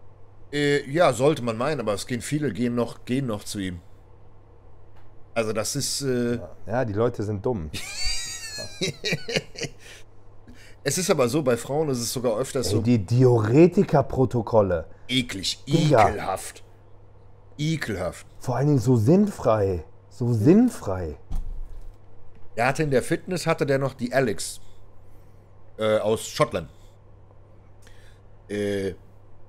A: Äh, ja, sollte man meinen, aber es gehen viele, gehen noch, gehen noch zu ihm. Also das ist, äh,
B: Ja, die Leute sind dumm.
A: Es ist aber so, bei Frauen ist es sogar öfters
B: Ey,
A: so
B: die Diuretika-Protokolle.
A: eklig,
B: Digga.
A: ekelhaft. Ekelhaft.
B: Vor allen Dingen so sinnfrei. So sinnfrei.
A: Er hatte in der Fitness, hatte der noch die Alex äh, aus Schottland. Äh,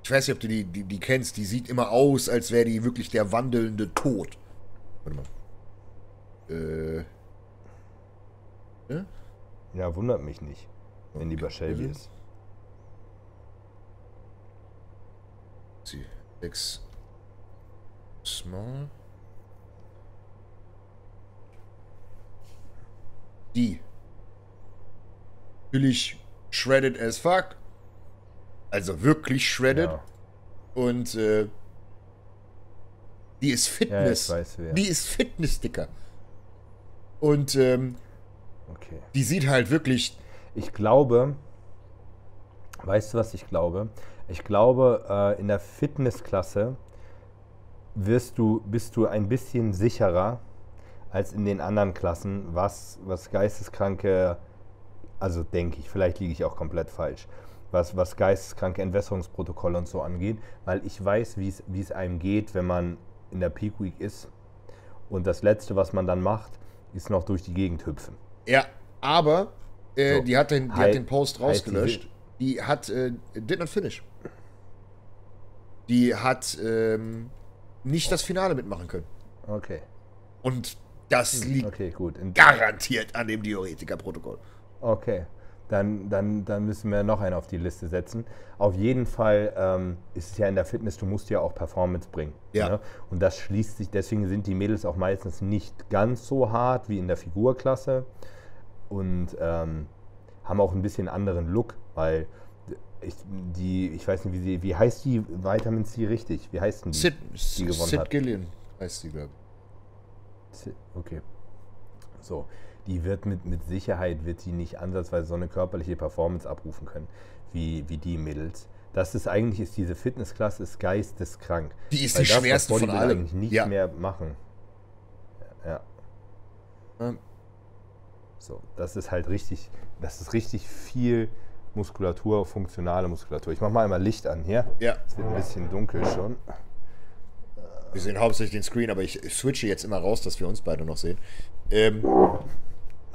A: ich weiß nicht, ob du die, die, die kennst. Die sieht immer aus, als wäre die wirklich der wandelnde Tod. Warte mal. Äh,
B: Ja, wundert mich nicht, wenn die bei Shelby
A: Mhm.
B: ist.
A: sie. Alex Small. Die. Natürlich shredded as fuck. Also wirklich shredded.
B: Ja.
A: Und äh, die ist Fitness.
B: Ja, weiß.
A: Die ist Fitness, Dicker. Und ähm,
B: Okay.
A: die sieht halt wirklich.
B: Ich glaube, weißt du, was ich glaube? Ich glaube, äh, in der Fitnessklasse wirst du, bist du ein bisschen sicherer als in den anderen Klassen, was, was geisteskranke, also denke ich, vielleicht liege ich auch komplett falsch, was, was geisteskranke Entwässerungsprotokolle und so angeht, weil ich weiß, wie es- wie es einem geht, wenn man in der Peak Week ist und das Letzte, was man dann macht, ist noch durch die Gegend hüpfen.
A: Ja, aber äh,
B: So.
A: die, hat den, die
B: Hei-
A: hat den Post
B: die
A: rausgelöscht. Die hat äh, did not finish. Die hat ähm, nicht das Finale mitmachen können.
B: Okay,
A: Und das liegt
B: Hm, okay, gut. In,
A: garantiert an dem Diuretiker-Protokoll.
B: Okay, dann, dann, dann müssen wir noch einen auf die Liste setzen. Auf jeden Fall ähm, ist es ja in der Fitness, du musst ja auch Performance bringen.
A: Ja.
B: Ne? Und das schließt sich, deswegen sind die Mädels auch meistens nicht ganz so hart wie in der Figurklasse und ähm, haben auch ein bisschen anderen Look, weil ich, die, ich weiß nicht, wie, sie, wie heißt die Vitamin C richtig? Wie heißt denn die?
A: Sid,
B: die gewonnen
A: Sid
B: hat.
A: Gillian heißt sie, glaube
B: Si- Okay. So, die wird mit, mit Sicherheit, wird die nicht ansatzweise so eine körperliche Performance abrufen können, wie, wie die Mädels. Das ist eigentlich, ist diese Fitnessklasse ist geisteskrank.
A: Die ist
B: Weil
A: die
B: das,
A: schwerste von allen.
B: eigentlich nicht
A: Ja.
B: mehr machen. Ja.
A: Ähm.
B: So, das ist halt richtig, das ist richtig viel Muskulatur, funktionale Muskulatur. Ich mach mal einmal Licht an hier.
A: Ja,
B: Es wird ein bisschen dunkel schon.
A: wir sehen hauptsächlich den Screen, aber ich switche jetzt immer raus, dass wir uns beide noch sehen. Ähm,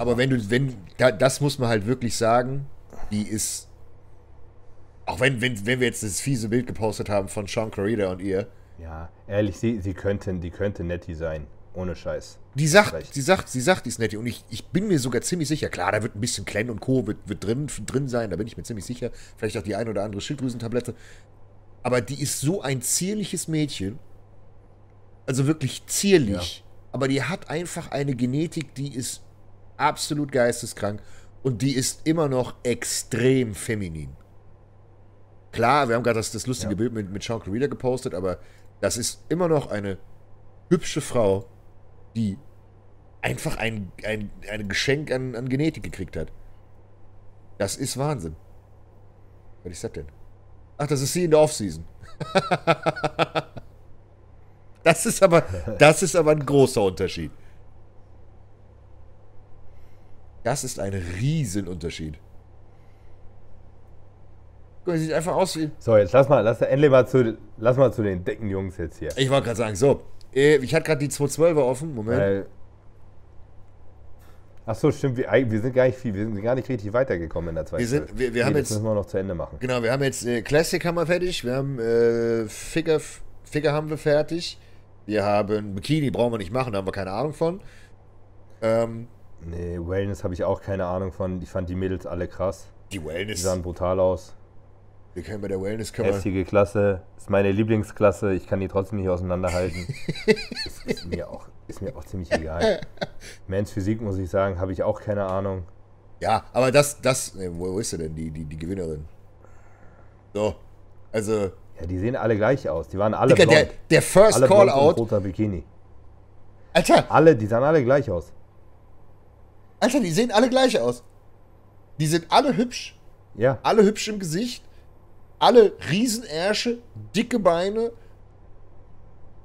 A: aber wenn du, wenn, da, das muss man halt wirklich sagen, die ist, auch wenn, wenn, wenn wir jetzt das fiese Bild gepostet haben von Sean Corrida und ihr,
B: Ja, ehrlich, sie, sie könnten, die könnte Nettie sein. Ohne Scheiß.
A: Die sagt, sie sagt, sie sagt, die ist nett. Und ich, ich bin mir sogar ziemlich sicher, klar, da wird ein bisschen Klen und Co. wird, wird drin, drin sein, da bin ich mir ziemlich sicher. Vielleicht auch die ein oder andere Schilddrüsentablette. Aber die ist so ein zierliches Mädchen. Also wirklich zierlich. Aber die hat einfach eine Genetik, die ist absolut geisteskrank. Und die ist immer noch extrem feminin. Klar, wir haben gerade das, das lustige
B: Ja.
A: Bild mit, mit Sean Corrida gepostet, aber das ist immer noch eine hübsche Frau, die einfach ein, ein, ein Geschenk an, an Genetik gekriegt hat. Das ist Wahnsinn. Was ist das denn? Ach, das ist sie in der Offseason. das ist aber, das ist aber ein großer Unterschied. Das ist ein Riesenunterschied. Guck sieht einfach aus wie.
B: So, jetzt lass mal, lass endlich mal zu, lass mal zu den dicken Jungs jetzt hier.
A: Ich wollte gerade sagen, so. äh, Ich hatte gerade die 212er offen. Moment.
B: Weil, ach so, stimmt, wir, wir sind gar nicht viel, wir sind gar nicht richtig weitergekommen in der zweiten
A: Wir sind- wir- wir haben
B: das
A: jetzt-
B: müssen wir noch zu Ende machen.
A: Genau, wir haben jetzt äh, Classic haben wir fertig, wir haben äh, Figure, Figure haben wir fertig, wir haben Bikini, brauchen wir nicht machen, da haben wir keine Ahnung von. Ähm,
B: Nee, Wellness habe ich auch keine Ahnung von. Ich fand die Mädels alle krass.
A: die
B: Die
A: Wellness,
B: sahen brutal aus.
A: wir können bei der Wellness, können wir,
B: Heftige Klasse, ist meine Lieblingsklasse. Ich kann die trotzdem nicht auseinanderhalten. ist, ist, mir auch, ist mir auch ziemlich egal. Mans Physik, muss ich sagen, habe ich auch keine Ahnung.
A: ja, aber das, das, äh, wo, ist sie denn, die, die, die Gewinnerin? So, also,
B: Ja, die sehen alle gleich aus. Die waren alle
A: Digga, der,
B: blond.
A: der First
B: alle
A: Call Out,
B: roter Bikini.
A: Alter,
B: Alle, die sahen alle gleich aus.
A: Alter, die sehen alle gleich aus. Die sind alle hübsch,
B: Ja,
A: alle hübsch im Gesicht, alle Riesenärsche, dicke Beine.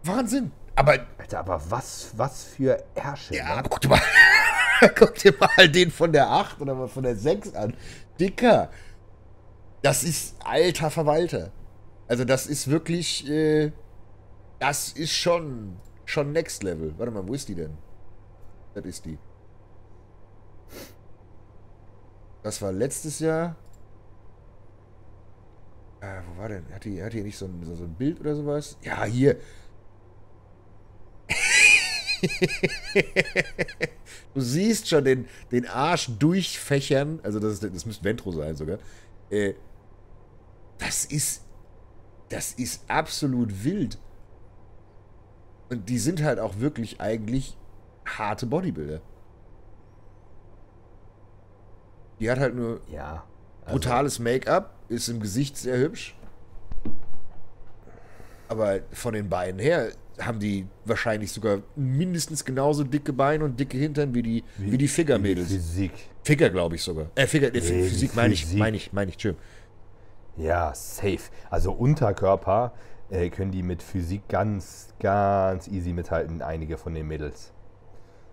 A: Wahnsinn. Aber
B: Alter, aber was, was für Ärsche.
A: Ja,
B: ne?
A: aber guck dir mal. Guck dir mal den von der 8 oder mal von der 6 an. Dicker. Das ist alter Verwalter. Also das ist wirklich, äh, das ist schon, schon Next Level. Warte mal, wo ist die denn? Das ist die. Das war letztes Jahr. Äh, wo war denn? Hat die, hat die nicht so ein, so, so ein Bild oder sowas? Ja, hier. du siehst schon den, den Arsch durchfächern. Also, das, ist, das müsste Ventro sein sogar. Äh, das ist. Das ist absolut wild. Und die sind halt auch wirklich eigentlich harte Bodybuilder. Die hat halt nur
B: Ja. also-
A: brutales Make-up, ist im Gesicht sehr hübsch. Aber von den Beinen her haben die wahrscheinlich sogar mindestens genauso dicke Beine und dicke Hintern wie die, wie, die Figure-Mädels.
B: Physik.
A: Figure, glaube ich sogar. Äh, Figure, äh,
B: Nee,
A: Physik meine ich,
B: Physik.
A: meine ich, meine ich, Entschuldigung.
B: Ja, safe. Also Unterkörper äh, können die mit Physik ganz, ganz easy mithalten, einige von den Mädels.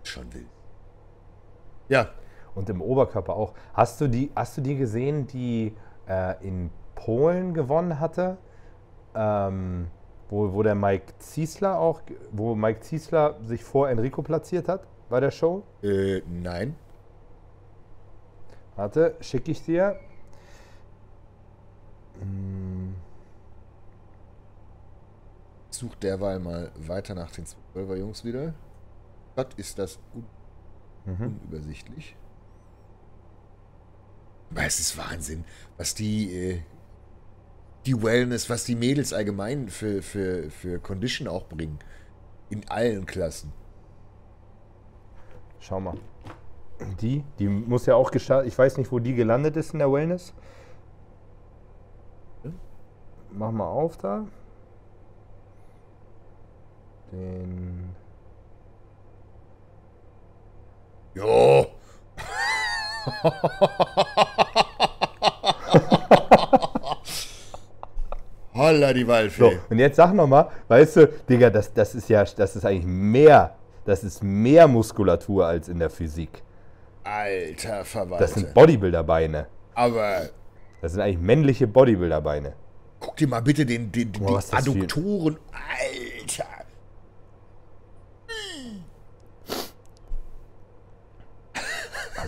A: Schon wild. Ja,
B: Und im Oberkörper auch. Hast du die, hast du die gesehen, die äh, in Polen gewonnen hatte? Ähm, wo, wo der Mike Ziesler auch, wo Mike Ziesler sich vor Enrico platziert hat bei der Show?
A: äh, nein.
B: Warte, schicke ich dir. Hm,
A: Ich suche derweil mal weiter nach den 12er Jungs wieder. Gott, ist das un
B: Mhm.
A: unübersichtlich. Es ist Wahnsinn, was die, äh, die Wellness, was die Mädels allgemein für, für, für Condition auch bringen. In allen Klassen.
B: Schau mal. Die, die muss ja auch gestartet. Ich weiß nicht, wo die gelandet ist in der Wellness. Mach mal auf da. Den.
A: Jo! Holla die
B: So,
A: Waldfee.
B: und jetzt sag noch mal, weißt du, Digga, das, das ist ja, das ist eigentlich mehr, das ist mehr Muskulatur als in der Physik.
A: Alter
B: Das
A: Verwalter.
B: sind Bodybuilder-Beine.
A: Aber
B: Das sind eigentlich männliche Bodybuilder-Beine.
A: guck dir mal bitte den, den, den
B: Boah,
A: die
B: das
A: Adduktoren. Alter.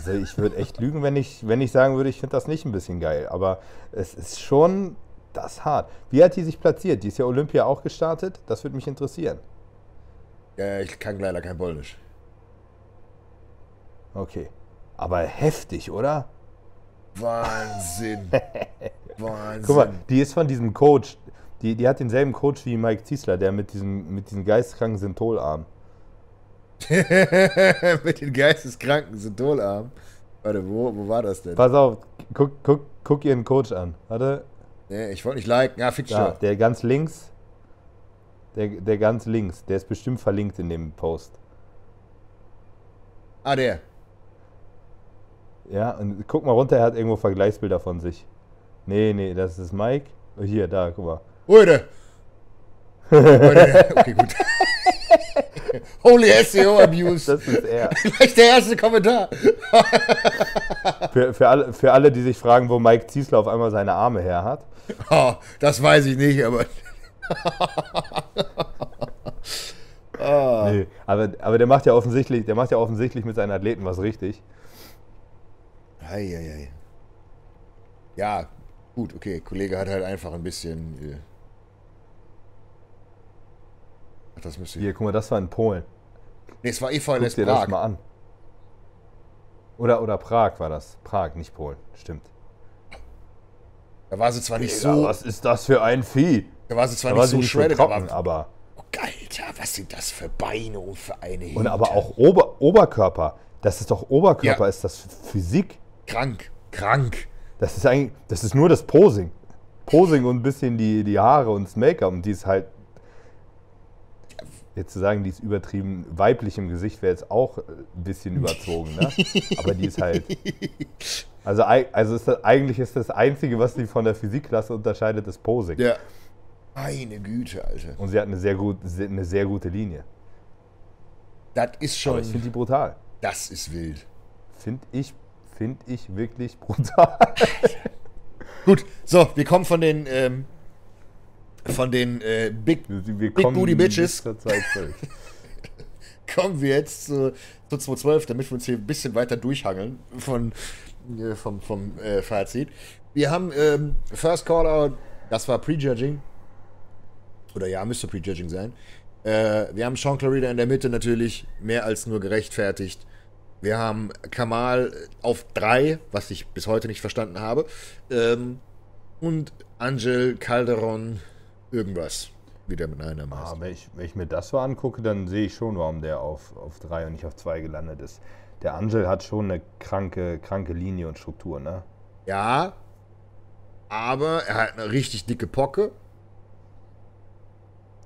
B: Also ich würde echt lügen, wenn ich, wenn ich sagen würde, ich finde das nicht ein bisschen geil. Aber es ist schon das hart. Wie hat die sich platziert? Die ist ja Olympia auch gestartet. Das würde mich interessieren.
A: Ja, ich kann leider kein Polnisch.
B: Okay. Aber heftig, oder?
A: Wahnsinn. Wahnsinn.
B: Guck mal, die ist von diesem Coach. Die, die hat denselben Coach wie Mike Ziesler, der mit diesem, mit diesem geisteskranken Syntholarm.
A: Mit den geisteskranken Syntolarm. Warte, wo, wo war das denn?
B: Pass auf, guck, guck, guck ihren Coach an. Warte,
A: Nee, ich wollte nicht liken. Ja, fix
B: da,
A: schon.
B: der ganz links. Der, der ganz links, der ist bestimmt verlinkt in dem Post.
A: Ah, der.
B: Ja, und guck mal runter, er hat irgendwo Vergleichsbilder von sich. Nee, nee, das ist Mike. Hier, da, guck mal.
A: Heute. Heute. Okay, gut. Holy SEO Abuse.
B: Das ist er.
A: Vielleicht der erste Kommentar.
B: für, für, alle, für alle, die sich fragen, wo Mike Ziesler auf einmal seine Arme her hat.
A: Oh, das weiß ich nicht, aber. Ah.
B: Nee, aber, aber der macht ja offensichtlich, der macht ja offensichtlich mit seinen Athleten was richtig.
A: Eieiei. Ja, gut, okay. Kollege hat halt einfach ein bisschen. Äh Ach, das müsste ich.
B: Hier, guck mal, das war in Polen.
A: Nee, es war EVLS
B: Guck dir das mal an. Oder, oder Prag war das. Prag, nicht Polen. Stimmt.
A: Da war sie zwar nicht
B: Digga,
A: so.
B: was ist das für ein Vieh?
A: Da war sie zwar
B: Da
A: nicht so shredded,
B: trocken,
A: aber. Oh, Alter, was sind das für Beine und für eine
B: Und
A: Hintern?
B: aber auch Ober, Oberkörper. Das ist doch Oberkörper,
A: Ja.
B: ist das Physik.
A: Krank. Krank.
B: Das ist eigentlich, das ist nur das Posing. Posing und ein bisschen die, die Haare und das Make-up. Und die ist halt, jetzt zu sagen, die ist übertrieben weiblich im Gesicht, wäre jetzt auch ein bisschen überzogen, ne? Aber die ist halt, also, also ist das, eigentlich ist das Einzige, was sie von der Physikklasse unterscheidet, das Posing.
A: Ja. Meine Güte, Alter.
B: Und sie hat eine sehr, gut, eine sehr gute Linie.
A: Das ist
B: Aber
A: schon.
B: ich finde die brutal.
A: Das ist wild.
B: Finde ich, find ich wirklich brutal.
A: Gut, so, wir kommen von den, ähm, von den äh, Big, Big Booty Bitches. kommen wir jetzt zu, zu 212, damit wir uns hier ein bisschen weiter durchhangeln von, äh, vom, vom äh, Fazit. Wir haben ähm, First Callout, das war Prejudging. Oder ja, müsste Prejudging sein. Äh, wir haben Sean Clarida in der Mitte natürlich, mehr als nur gerechtfertigt. Wir haben Kamal auf 3, was ich bis heute nicht verstanden habe. Ähm, und Angel Calderon irgendwas. Wieder mit einer
B: Ah,
A: Maß.
B: wenn, ich, wenn ich mir das so angucke, dann sehe ich schon, warum der auf, auf 3 und nicht auf 2 gelandet ist. Der Angel hat schon eine kranke, kranke Linie und Struktur, ne?
A: Ja, aber er hat eine richtig dicke Pocke.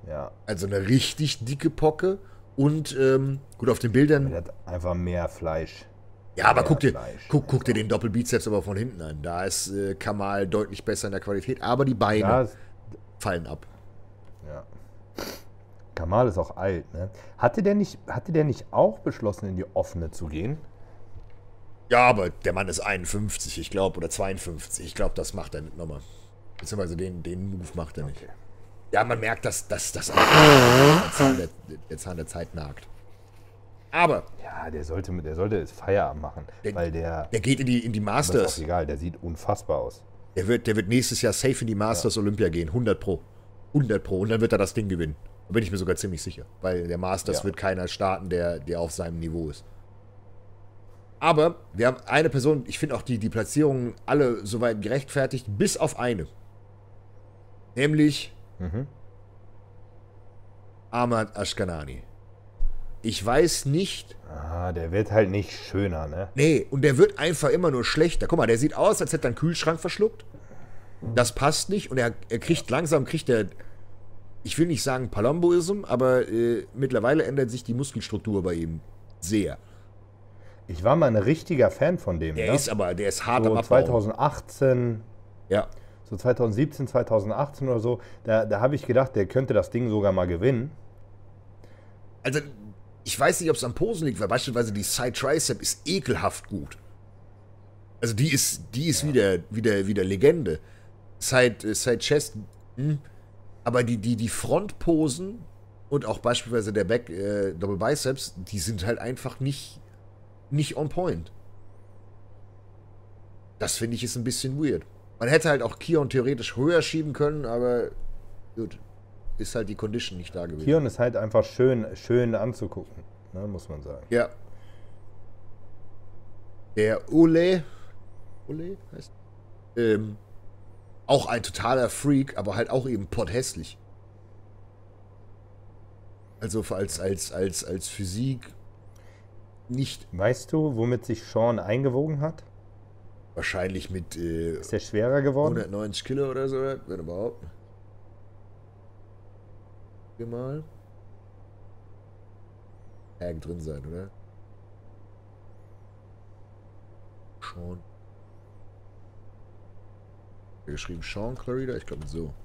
B: Ja.
A: Also eine richtig dicke Pocke. Und ähm, gut, auf den Bildern.
B: Der hat einfach mehr Fleisch.
A: Ja, aber
B: mehr
A: guck dir,
B: Fleisch.
A: guck, guck dir den Doppelbizeps aber von hinten an. Da ist äh, Kamal deutlich besser in der Qualität, aber die Beine
B: ist-
A: fallen ab.
B: ja. Kamal ist auch alt, ne? Hatte der, nicht, hatte der nicht auch beschlossen, in die offene zu gehen?
A: Ja, aber der Mann ist 51, ich glaube, oder 52. Ich glaube, das macht er nicht nochmal. Beziehungsweise den, den Move macht er nicht. Ja, man merkt, dass, dass, dass der, Zahn der, der Zahn der Zeit nagt. Aber
B: Ja, der sollte, der sollte jetzt Feierabend machen,
A: Der-
B: weil der,
A: der geht in die, in die
B: das ist
A: Masters.
B: auch egal, der sieht unfassbar aus.
A: Der wird, der wird nächstes Jahr safe in die Masters Olympia gehen. 100 Pro. 100 Pro. Und dann wird er das Ding gewinnen. Da bin ich mir sogar ziemlich sicher. Weil der Masters
B: Ja.
A: wird keiner starten, der, der auf seinem Niveau ist. Aber wir haben eine Person, ich finde auch die, die Platzierungen alle soweit gerechtfertigt, bis auf eine. Nämlich
B: Mhm.
A: Ahmad Ashkanani. Ich weiß nicht,
B: Ah, der wird halt nicht schöner, ne?
A: Nee, und der wird einfach immer nur schlechter. Guck mal, der sieht aus, als hätte er einen Kühlschrank verschluckt. Das passt nicht und er, er kriegt langsam, kriegt er, ich will nicht sagen Palomboism, aber äh, mittlerweile ändert sich die Muskelstruktur bei ihm sehr.
B: Ich war mal ein richtiger Fan von dem.
A: Der
B: ne?
A: ist aber, der ist hart am
B: so
A: Abbauen.
B: 2018,
A: Ja,
B: so 2017, 2018 oder so, da, da habe ich gedacht, der könnte das Ding sogar mal gewinnen.
A: also ich weiß nicht, ob es am Posen liegt, weil beispielsweise die Side Tricep ist ekelhaft gut. Also die ist, die ist wieder, wieder, wieder Legende. Side, äh, Side Chest, hm. aber die, die, die Frontposen und auch beispielsweise der Back äh, Double Biceps, die sind halt einfach nicht, nicht on point. Das finde ich ist ein bisschen weird. Man hätte halt auch Kion theoretisch höher schieben können, aber gut, ist halt die Condition nicht da gewesen.
B: Kion ist halt einfach schön, schön anzugucken, ne, muss man sagen.
A: Ja. Der Ole, Ole heißt, ähm, auch ein totaler Freak, aber halt auch eben potthässlich. Also als, als, als, als Physik nicht
B: Weißt du, womit sich Sean eingewogen hat?
A: wahrscheinlich mit äh,
B: Ist der schwerer geworden?
A: 190 Kilo oder so, wenn überhaupt. Hier mal. Tag drin sein, oder? Sean. Geschrieben Sean Clarida? Ich glaube so.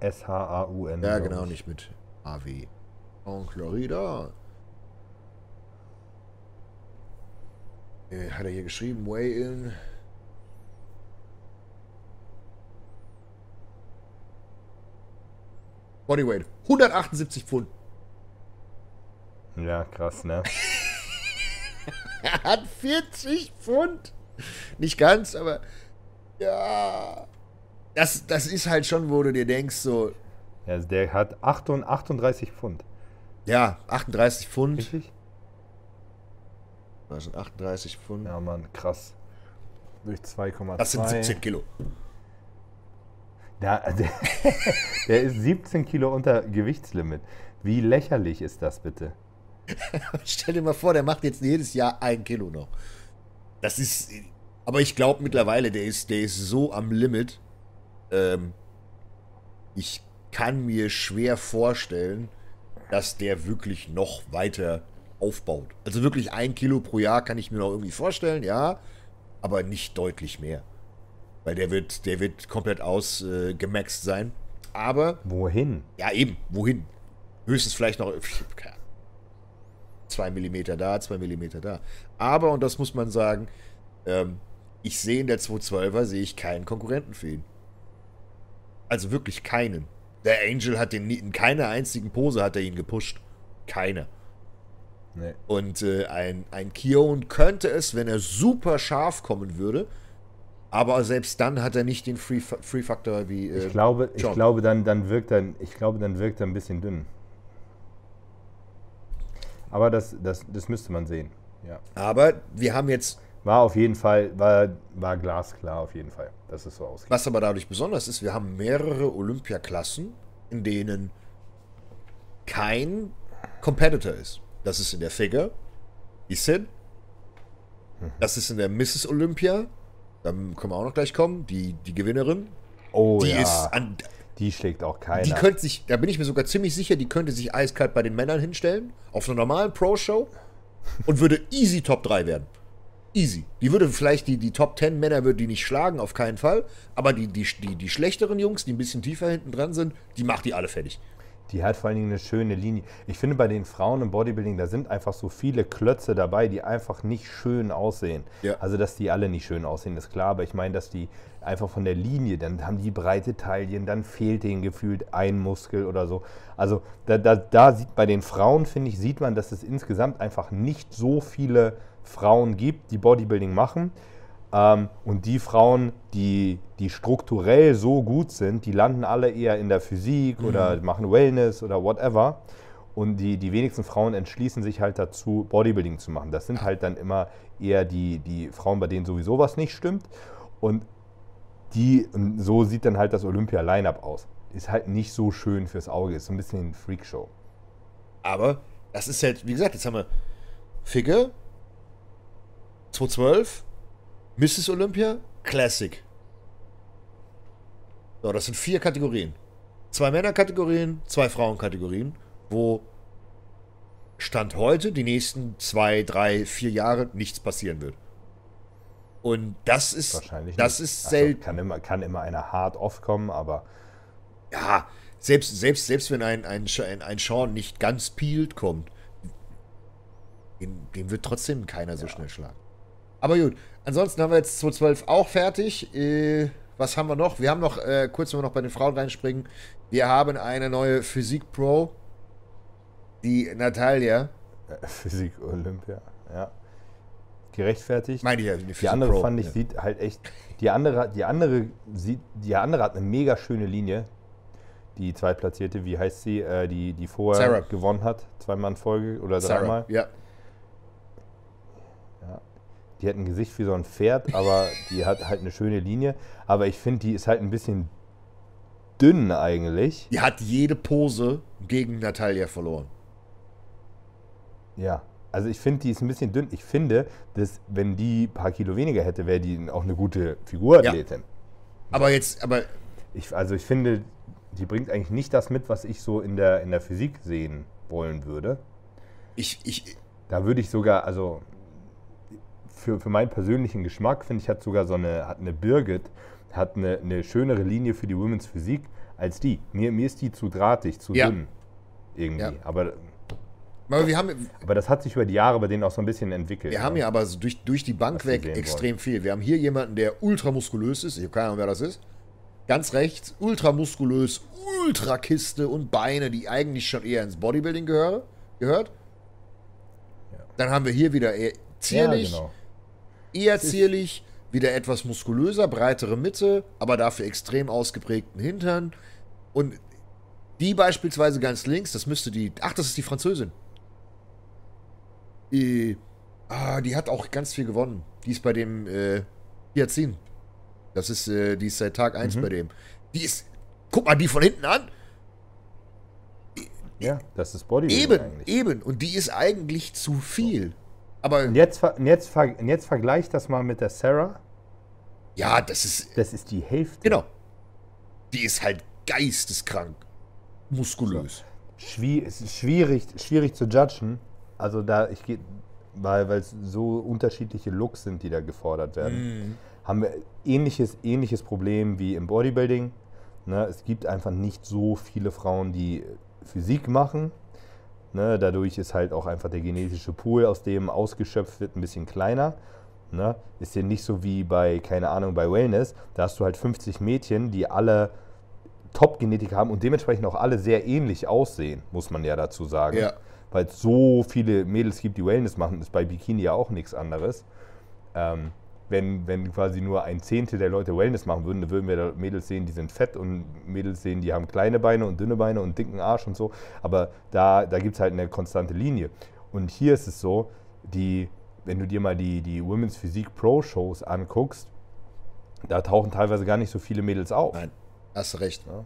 B: S-H-A-U-N.
A: Ja, genau,
B: ich.
A: nicht mit AW. Sean Clarida. Äh, Hat er hier geschrieben, Weigh-In. Bodyweight, 178 Pfund.
B: Ja, krass, ne?
A: Er hat 40 Pfund. Nicht ganz, aber ja. Das, das ist halt schon, wo du dir denkst, so,
B: Ja, also der hat 38 38 Pfund.
A: ja, 38 Pfund.
B: Richtig?
A: Das sind 38 Pfund.
B: Ja, Mann, krass. Durch 2,2.
A: Das sind 17 Kilo.
B: Der, der, der ist 17 Kilo unter Gewichtslimit. Wie lächerlich ist das bitte?
A: Stell dir mal vor, der macht jetzt jedes Jahr ein Kilo noch. Das ist. Aber ich glaube mittlerweile, der ist, der ist so am Limit. Ähm, ich kann mir schwer vorstellen, dass der wirklich noch weiter aufbaut. Also wirklich ein Kilo pro Jahr kann ich mir noch irgendwie vorstellen, ja. Aber nicht deutlich mehr. Weil der wird, der wird komplett ausgemaxt äh, sein. Aber
B: Wohin?
A: ja, eben. Wohin? Höchstens vielleicht noch. zwei Millimeter da, zwei Millimeter da. Aber, und das muss man sagen, ähm, ich sehe in der 212er, sehe ich keinen Konkurrenten für ihn. Also wirklich keinen. Der Angel hat den nie, in keiner einzigen Pose hat er ihn gepusht. Keine.
B: Nee.
A: Und äh, ein, ein Kion könnte es, wenn er super scharf kommen würde. Aber selbst dann hat er nicht den Free, Free Factor wie. Äh,
B: Ich glaube, ich
A: John.
B: glaube dann, dann wirkt er, ich glaube, dann wirkt er ein bisschen dünn. Aber das, das, das müsste man sehen. Ja.
A: Aber wir haben jetzt,
B: War auf jeden Fall, war, war glasklar auf jeden Fall, dass es so ausgeht.
A: was aber dadurch besonders ist, wir haben mehrere Olympiaklassen, in denen kein Competitor ist. Das ist in der Figure, die Sin. Das ist in der Mrs. Olympia. Dann können wir auch noch gleich kommen. Die, die Gewinnerin.
B: Oh
A: Die
B: ja,
A: ist an,
B: die schlägt auch keiner.
A: Die könnte sich, da bin ich mir sogar ziemlich sicher, die könnte sich eiskalt bei den Männern hinstellen, auf einer normalen Pro-Show und würde easy Top 3 werden. Easy. Die würde vielleicht die, die Top 10 Männer würde die nicht schlagen, auf keinen Fall. Aber die, die, die, die schlechteren Jungs, die ein bisschen tiefer hinten dran sind, die macht die alle fertig.
B: Die hat vor allen Dingen eine schöne Linie. Ich finde bei den Frauen im Bodybuilding, da sind einfach so viele Klötze dabei, die einfach nicht schön aussehen.
A: Ja.
B: Also, dass die alle nicht schön aussehen, ist klar, aber ich meine, dass die einfach von der Linie, dann haben die breite Taillen, dann fehlt denen gefühlt ein Muskel oder so. Also, da, da, da sieht bei den Frauen, finde ich, sieht man, dass es insgesamt einfach nicht so viele Frauen gibt, die Bodybuilding machen. Ähm, und die Frauen, die, die strukturell so gut sind, die landen alle eher in der Physik oder machen Wellness oder whatever. Und die, die wenigsten Frauen entschließen sich halt dazu, Bodybuilding zu machen. Das sind halt dann immer eher die, die Frauen, bei denen sowieso was nicht stimmt. Und die, so sieht dann halt das Olympia-Line-Up aus. Ist halt nicht so schön fürs Auge, ist so ein bisschen eine Freakshow.
A: Aber das ist halt, wie gesagt, jetzt haben wir Figge, 212, Mrs. Olympia, Classic. So, das sind vier Kategorien. Zwei Männerkategorien, zwei Frauenkategorien, wo Stand heute, die nächsten zwei, drei, vier Jahre nichts passieren wird. Und das ist,
B: Wahrscheinlich
A: das
B: nicht.
A: ist
B: Also,
A: selten.
B: kann, immer, kann immer einer hart off kommen, aber
A: Ja, selbst, selbst, selbst wenn ein, ein, ein, ein Sean nicht ganz peeled kommt, den wird trotzdem keiner so schnell schlagen. Aber gut, ansonsten haben wir jetzt 212 auch fertig. Äh, was haben wir noch? Wir haben noch, äh, kurz wenn wir noch bei den Frauen reinspringen, wir haben eine neue Physik Pro, die Natalia,
B: äh, Physik Olympia, ja. Gerechtfertigt.
A: meine ich ja, die
B: Die andere
A: Pro.
B: fand ich
A: ja.
B: sieht halt echt. Die andere, die andere sieht, die andere hat eine mega schöne Linie. Die zweitplatzierte, wie heißt sie, äh, die, die vorher
A: Sarah.
B: gewonnen hat, zweimal in Folge oder
A: Sarah,
B: dreimal.
A: ja.
B: Die hat ein Gesicht wie so ein Pferd, aber die hat halt eine schöne Linie. Aber ich finde, die ist halt ein bisschen dünn eigentlich.
A: Die hat jede Pose gegen Natalia verloren.
B: Ja. Also ich finde, die ist ein bisschen dünn. Ich finde, dass wenn die ein paar Kilo weniger hätte, wäre die auch eine gute Figurathletin.
A: Aber jetzt, aber
B: Ich, also ich finde, die bringt eigentlich nicht das mit, was ich so in der, in der Physik sehen wollen würde.
A: ich, ich,
B: Da würde ich sogar, also für, für meinen persönlichen Geschmack finde ich, hat sogar so eine, hat eine Birgit, hat eine, eine schönere Linie für die Women's Physik als die. Mir, mir ist die zu drahtig, zu
A: Ja.
B: dünn irgendwie.
A: Ja.
B: Aber,
A: aber wir haben,
B: aber das hat sich über die Jahre bei denen auch so ein bisschen entwickelt.
A: Wir haben ja aber so durch, durch die Bank
B: Was
A: weg extrem viel. Wir haben hier jemanden, der ultramuskulös ist. Ich habe keine Ahnung, wer das ist. Ganz rechts, ultramuskulös, Ultrakiste und Beine, die eigentlich schon eher ins Bodybuilding gehöre, gehört. Dann haben wir hier wieder eher zierlich,
B: Ja, genau.
A: Eher zierlich, wieder etwas muskulöser, breitere Mitte, aber dafür extrem ausgeprägten Hintern. Und die beispielsweise ganz links, das müsste die. Ach, das ist die Französin. Die, ah, die hat auch ganz viel gewonnen. Die ist bei dem äh, Piazin. Das ist, äh, die ist seit Tag 1 bei dem. Die ist. Guck mal die von hinten an.
B: Ja, das ist Bodybuilding
A: Eben,
B: eigentlich.
A: eben. Und die ist eigentlich zu viel. Aber
B: Und jetzt, jetzt, jetzt vergleich das mal mit der Sarah.
A: ja, das ist.
B: Das ist die Hälfte.
A: Genau. Die ist halt geisteskrank. Muskulös.
B: Schwie es ist schwierig, schwierig zu judgen. Also da ich gehe, weil es so unterschiedliche Looks sind, die da gefordert werden, haben wir ähnliches ähnliches Problem wie im Bodybuilding. Ne, es gibt einfach nicht so viele Frauen, die Physik machen. Ne? Dadurch ist halt auch einfach der genetische Pool, aus dem ausgeschöpft wird, ein bisschen kleiner. Ne? Ist ja nicht so wie bei, keine Ahnung, bei Wellness. Da hast du halt 50 Mädchen, die alle Top-Genetik haben und dementsprechend auch alle sehr ähnlich aussehen, muss man ja dazu sagen.
A: Ja.
B: Weil es so viele Mädels gibt, die Wellness machen, ist bei Bikini ja auch nichts anderes. Ähm, wenn, wenn quasi nur ein Zehntel der Leute Wellness machen würden, dann würden wir da Mädels sehen, die sind fett und Mädels sehen, die haben kleine Beine und dünne Beine und dicken Arsch und so. Aber da, da gibt es halt eine konstante Linie. Und hier ist es so, die, wenn du dir mal die, die Women's Physik Pro Shows anguckst, da tauchen teilweise gar nicht so viele Mädels auf.
A: Nein, hast recht.
B: Ja.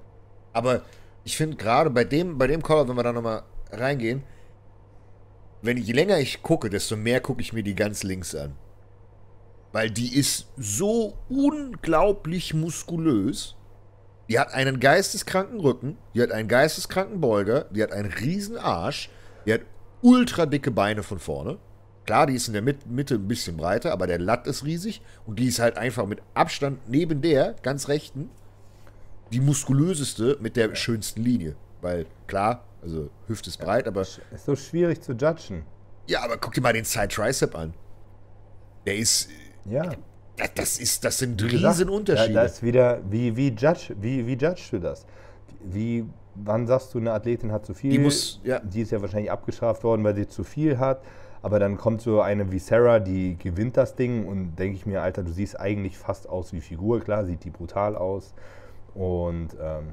A: Aber ich finde gerade bei dem, bei dem Call, wenn wir da nochmal reingehen, wenn je länger ich gucke, desto mehr gucke ich mir die ganz links an. Weil die ist so unglaublich muskulös. Die hat einen geisteskranken Rücken, die hat einen geisteskranken Beuger, die hat einen riesen Arsch, die hat ultra dicke Beine von vorne. Klar, die ist in der Mit Mitte ein bisschen breiter, aber der Latt ist riesig und die ist halt einfach mit Abstand neben der, ganz rechten, die muskulöseste mit der schönsten Linie. Weil klar, also Hüfte ist breit, aber
B: Ist so schwierig zu judgen.
A: ja, aber guck dir mal den Side Tricep an. Der ist,
B: Ja.
A: das, ist, das sind Riesenunterschiede.
B: Da, da ist wieder, wie, wie, judge, wie, wie judgest du das? Wie, wann sagst du, eine Athletin hat zu viel?
A: Die muss- ja.
B: Die ist ja wahrscheinlich abgestraft worden, weil sie zu viel hat. Aber dann kommt so eine wie Sarah, die gewinnt das Ding und denke ich mir, Alter, du siehst eigentlich fast aus wie Figur. Klar, sieht die brutal aus und ähm,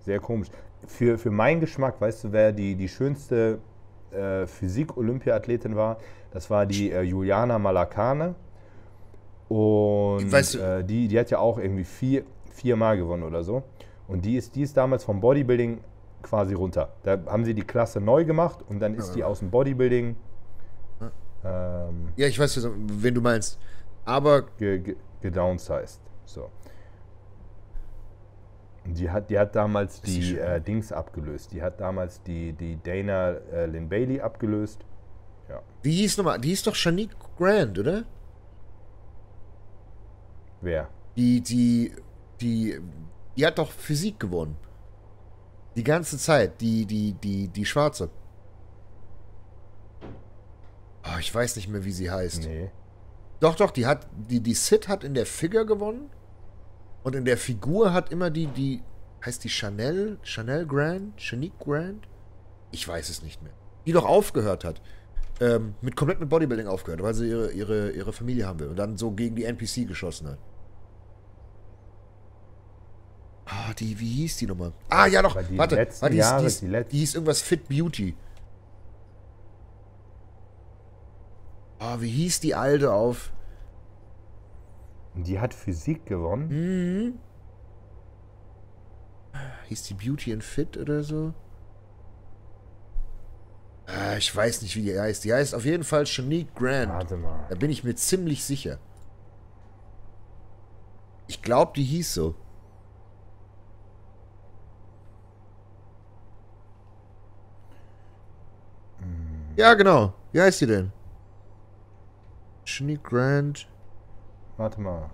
B: sehr komisch. Für, für meinen Geschmack, weißt du, wer die, die schönste äh, Physik-Olympiathletin war? Das war die äh, Juliana Malakane. Und
A: Weißt du-
B: äh, die, die hat ja auch irgendwie vier, viermal gewonnen oder so. Und die ist, die ist damals vom Bodybuilding quasi runter. Da haben sie die Klasse neu gemacht und dann ist die aus dem Bodybuilding ähm,
A: ja, ich weiß, wen du meinst. Aber
B: ge, ge, gedownsized. So. Die hat, die hat damals
A: die
B: die äh, Dings abgelöst. Die hat damals die, die Dana äh, Lynn Bailey abgelöst. Ja.
A: wie hieß nochmal? Die hieß doch Shanique Grant, oder?
B: Wer?
A: Die, die, die, die hat doch Physik gewonnen. Die ganze Zeit. Die, die, die, die Schwarze. Oh, ich weiß nicht mehr, wie sie heißt.
B: Nee.
A: Doch, doch, die hat, die, die Sid hat in der Figure gewonnen. Und in der Figur hat immer die, die, heißt die Chanel, Chanel Grant, Shanique Grant? Ich weiß es nicht mehr. Die doch aufgehört hat. Ähm, mit komplett mit Bodybuilding aufgehört, weil sie ihre, ihre, ihre Familie haben will. Und dann so gegen die NPC geschossen hat. Ah, die, wie hieß die nochmal? Ah, ja doch,
B: die
A: warte,
B: letzten
A: die, hieß-
B: Jahre,
A: die, hieß-
B: die letzten-
A: die hieß irgendwas Fit Beauty. Ah, wie hieß die alte auf?
B: Die hat Physik gewonnen.
A: Mhm. Hieß die Beauty and Fit oder so? Ah, ich weiß nicht, wie die heißt. Die heißt auf jeden Fall Shanique Grant.
B: Warte mal.
A: Da bin ich mir ziemlich sicher. Ich glaube, die hieß so. Ja, genau. Wie heißt die denn? Shanique Grant.
B: Warte mal.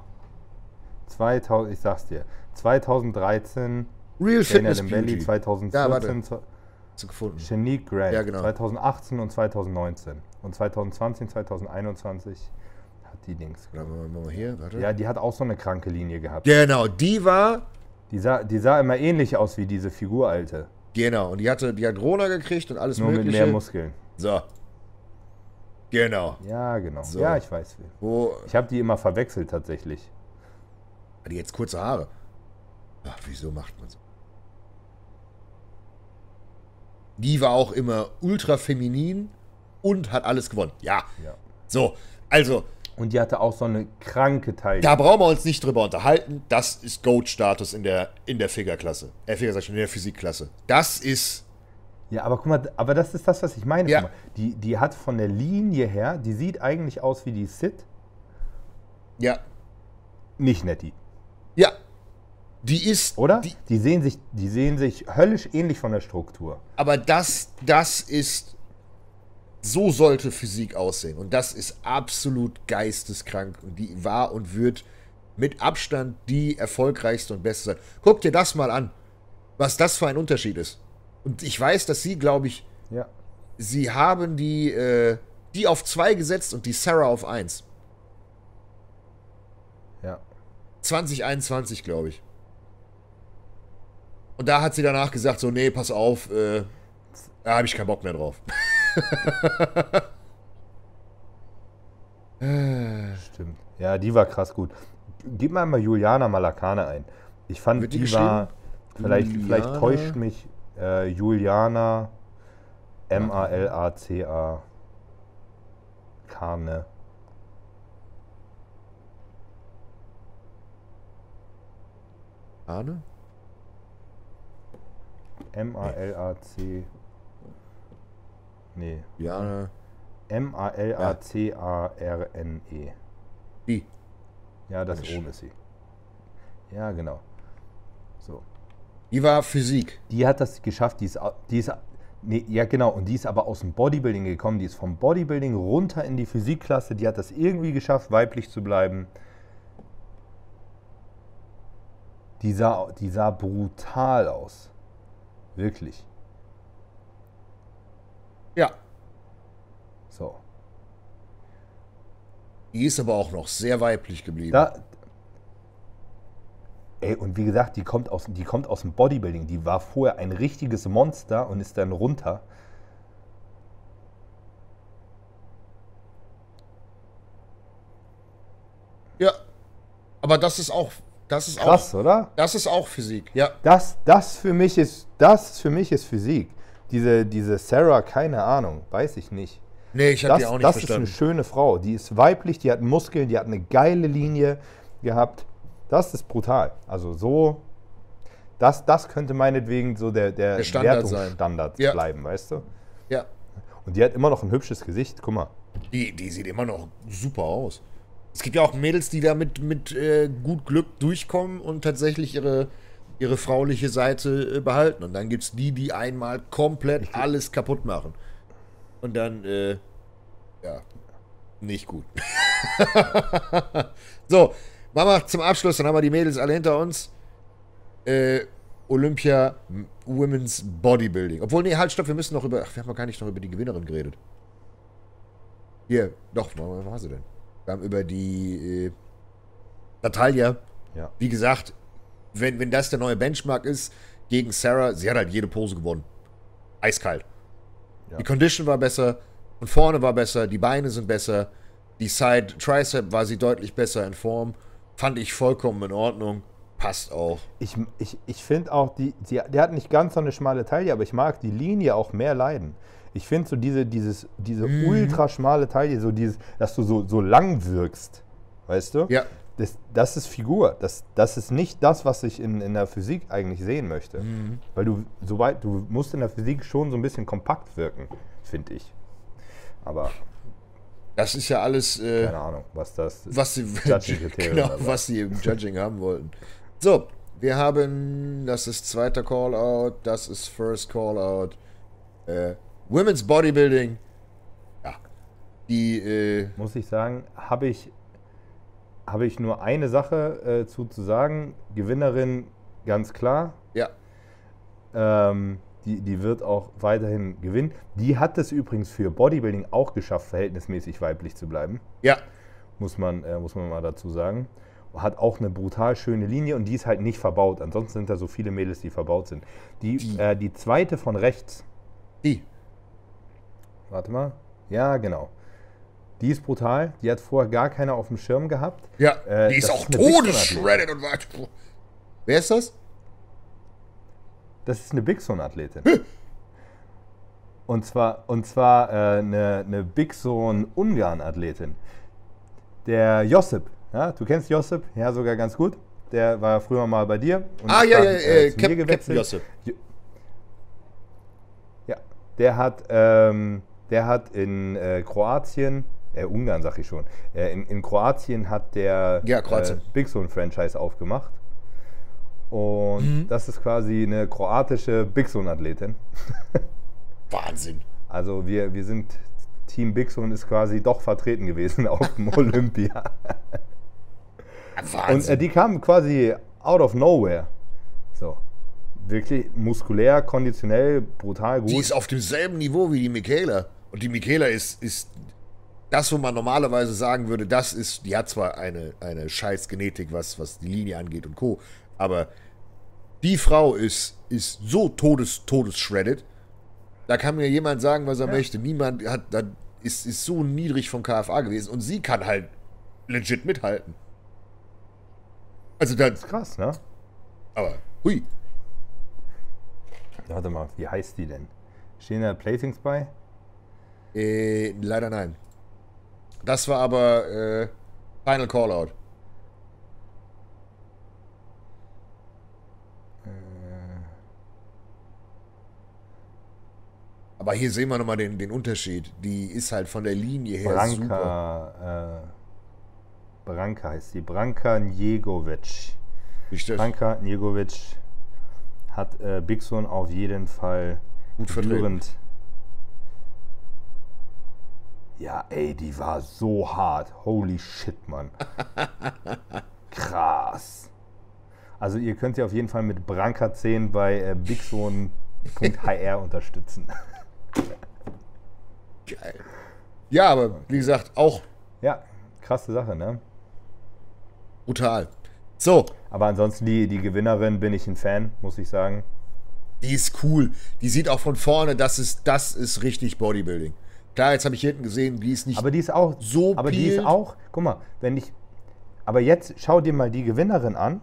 B: 2000, ich sag's dir. 2013
A: Real
B: Dana
A: Fitness
B: Bailey,
A: Beauty.
B: 2014
A: Ja, gefunden.
B: Shanique Grant,
A: Ja, genau.
B: 2018 und 2019. Und 2020, 2021 hat die Dings.
A: Warte mal, hier, warte.
B: Ja, die hat auch so eine kranke Linie gehabt.
A: Genau, die war.
B: Die sah, die sah immer ähnlich aus wie diese Figur, Alte.
A: Genau, und die hatte, die hat Rona gekriegt und alles
B: Nur mit
A: mögliche.
B: mehr Muskeln.
A: So. Genau.
B: Ja, genau.
A: So.
B: Ja, ich weiß.
A: Wo.
B: Ich habe die immer verwechselt tatsächlich.
A: Hat die jetzt kurze Haare? Ach, wieso macht man so? Die war auch immer ultra feminin und hat alles gewonnen. Ja.
B: Ja.
A: So, also,
B: Und die hatte auch so eine kranke Teil.
A: da brauchen wir uns nicht drüber unterhalten. Das ist Goat-Status in der, in der Figure-Klasse. Äh, Figure, sag ich schon, in der Physikklasse. Das ist.
B: Ja, aber guck mal, aber das ist das, was ich meine.
A: Ja.
B: Die, die hat von der Linie her, die sieht eigentlich aus wie die Sid,
A: Ja.
B: nicht Nettie.
A: Ja. Die ist.
B: Oder?
A: Die,
B: Die, sehen sich, die sehen sich höllisch ähnlich von der Struktur.
A: Aber das, das ist, so sollte Physik aussehen. Und das ist absolut geisteskrank. Und die war und wird mit Abstand die erfolgreichste und beste sein. Guck dir das mal an, was das für ein Unterschied ist. Und ich weiß, dass sie, glaube ich,
B: Ja.
A: sie haben die, äh, die auf 2 gesetzt und die Sarah auf 1.
B: Ja.
A: 2021, glaube ich. Und da hat sie danach gesagt, so, nee, pass auf, äh, da habe ich keinen Bock mehr drauf.
B: Stimmt. Ja, die war krass gut. Gib mal mal Juliana Malakane ein. Ich fand,
A: Wird die
B: die, war. Vielleicht,
A: Juliana?
B: vielleicht täuscht mich äh, Juliana M-A-L-A-C-A. Kane.
A: Arne?
B: M-A-L-A-C. Nee.
A: Ja,
B: M-A-L-A-C-A-R-N-E.
A: die.
B: Ja, das
A: Mensch.
B: ist sie. Ja, genau. So.
A: Die war Physik.
B: Die hat das geschafft, die ist, die ist nee, ja genau, und die ist aber aus dem Bodybuilding gekommen, die ist vom Bodybuilding runter in die Physikklasse, die hat das irgendwie geschafft, weiblich zu bleiben. Die sah, die sah brutal aus. Wirklich.
A: Ja.
B: So.
A: Die ist aber auch noch sehr weiblich geblieben.
B: Da, ey, und wie gesagt, die kommt, aus, die kommt aus dem Bodybuilding. Die war vorher ein richtiges Monster und ist dann runter.
A: Ja. Aber das ist auch, das ist
B: Krass,
A: auch,
B: oder?
A: das ist auch Physik. Ja.
B: Das, das, für mich ist, das für mich ist Physik. Diese, diese Sarah, keine Ahnung, weiß ich nicht.
A: Nee, ich habe
B: Das,
A: die auch nicht
B: das ist eine
A: verstanden.
B: schöne Frau. Die ist weiblich, die hat Muskeln, die hat eine geile Linie gehabt. Das ist brutal. Also so, das, das könnte meinetwegen so der, der,
A: Der Standard sein.
B: Wertungsstandard
A: Ja.
B: bleiben, weißt du?
A: Ja.
B: Und die hat immer noch ein hübsches Gesicht. Guck mal.
A: Die, die sieht immer noch super aus. Es gibt ja auch Mädels, die da mit, mit äh, gut Glück durchkommen und tatsächlich ihre, ihre frauliche Seite äh, behalten. Und dann gibt es die, die einmal komplett alles kaputt machen. Und dann, äh, ja, nicht gut. so, Mama, zum Abschluss, dann haben wir die Mädels alle hinter uns. Äh, Olympia Women's Bodybuilding. Obwohl, nee, halt, stopp, wir müssen noch über. Ach, wir haben noch gar nicht noch über die Gewinnerin geredet. Hier, doch, wo war sie denn? Wir haben über die äh, Natalia.
B: Ja.
A: Wie gesagt, wenn, wenn das der neue Benchmark ist gegen Sarah, sie hat halt jede Pose gewonnen. Eiskalt.
B: Ja.
A: Die Condition war besser, von vorne war besser, die Beine sind besser, die Side Tricep war sie deutlich besser in Form. Fand ich vollkommen in Ordnung. Passt auch.
B: Ich, ich, ich finde auch, die, die, der hat nicht ganz so eine schmale Taille, aber ich mag die Linie auch mehr leiden. Ich finde so diese, dieses, diese
A: Mhm.
B: ultra schmale Taille, so dieses, dass du so, so lang wirkst, weißt du?
A: Ja.
B: Das, das ist Figur. Das, das ist nicht das, was ich in, in der Physik eigentlich sehen möchte.
A: Mhm.
B: Weil du, soweit, du musst in der Physik schon so ein bisschen kompakt wirken, finde ich. Aber
A: Das ist ja alles, äh,
B: keine Ahnung, was das
A: was sie, genau, was sie im Judging haben wollten. So, wir haben, das ist zweiter Callout, das ist First Callout. Äh, Women's Bodybuilding. Ja. Die, äh,
B: muss ich sagen, habe ich, habe ich nur eine Sache äh, zu, zu sagen. Gewinnerin ganz klar.
A: ja.
B: Ähm, die, die wird auch weiterhin gewinnen. Die hat es übrigens für Bodybuilding auch geschafft, verhältnismäßig weiblich zu bleiben.
A: Ja.
B: Muss man, äh, muss man mal dazu sagen. Hat auch eine brutal schöne Linie und die ist halt nicht verbaut. Ansonsten sind da so viele Mädels, die verbaut sind. Die,
A: Die.
B: Äh, die zweite von rechts,
A: Die.
B: warte mal. Ja, genau. Die ist brutal. Die hat vorher gar keiner auf dem Schirm gehabt.
A: Ja.
B: Äh,
A: die ist auch todesshredded und weit. Wer ist das?
B: Das ist eine Big Zone-Athletin. Und zwar, und zwar äh, eine, eine Big Zone-Ungarn-Athletin. Der Josip, ja, du kennst Josip, ja, sogar ganz gut. Der war früher mal bei dir. Und
A: Ah, ja,
B: dann,
A: ja, äh,
B: zu
A: Cap Captain
B: gewechselt.
A: Josip.
B: Ja, der hat, ähm, der hat in äh, Kroatien, äh, Ungarn sag ich schon, äh, in, in Kroatien hat der
A: Ja, Kroatien.
B: Äh, Big Zone Franchise aufgemacht. Und
A: Mhm.
B: das ist quasi eine kroatische Big Zone Athletin.
A: Wahnsinn.
B: Also wir, wir sind, Team Big Zone ist quasi doch vertreten gewesen auf dem Olympia.
A: Ja,
B: Und
A: Wahnsinn.
B: äh, die kamen quasi out of nowhere. So. wirklich muskulär, konditionell, brutal gut.
A: Die ist auf demselben Niveau wie die Michaela. Und die Michaela ist, ist das, wo man normalerweise sagen würde, das ist, die hat zwar eine, eine scheiß Genetik, was, was die Linie angeht und Co., aber die Frau ist, ist so todes, todes shredded. Da kann mir jemand sagen, was er
B: Ja.
A: möchte. Niemand hat, da ist, ist so niedrig vom KFA gewesen und sie kann halt legit mithalten. Also da,
B: ist krass, ne?
A: aber, hui.
B: Warte mal, wie heißt die denn? Stehen da Platings bei?
A: Äh, leider nein. Das war aber äh, Final Callout. Aber hier sehen wir nochmal den, den Unterschied. Die ist halt von der Linie her super.
B: Branka, äh, Branka heißt die. Branka Njegovic. Branka Njegovic hat äh, Big Son auf jeden Fall
A: gut vertreten.
B: gebührend. Ja, ey, die war so hart. Holy shit, Mann. Krass. Also ihr könnt sie auf jeden Fall mit Branka 10 bei äh, bigson.hr unterstützen.
A: Geil. Ja, aber wie gesagt, auch
B: Ja, krasse Sache, ne?
A: brutal. So,
B: Aber ansonsten die, die Gewinnerin bin ich ein Fan, muss ich sagen.
A: die ist cool. Die sieht auch von vorne, das ist, das ist richtig Bodybuilding. Klar, jetzt habe ich hier hinten gesehen, die ist nicht
B: Aber die ist auch
A: so
B: Aber die ist
A: peeled.
B: auch, guck mal, wenn ich. Aber jetzt schau dir mal die Gewinnerin an.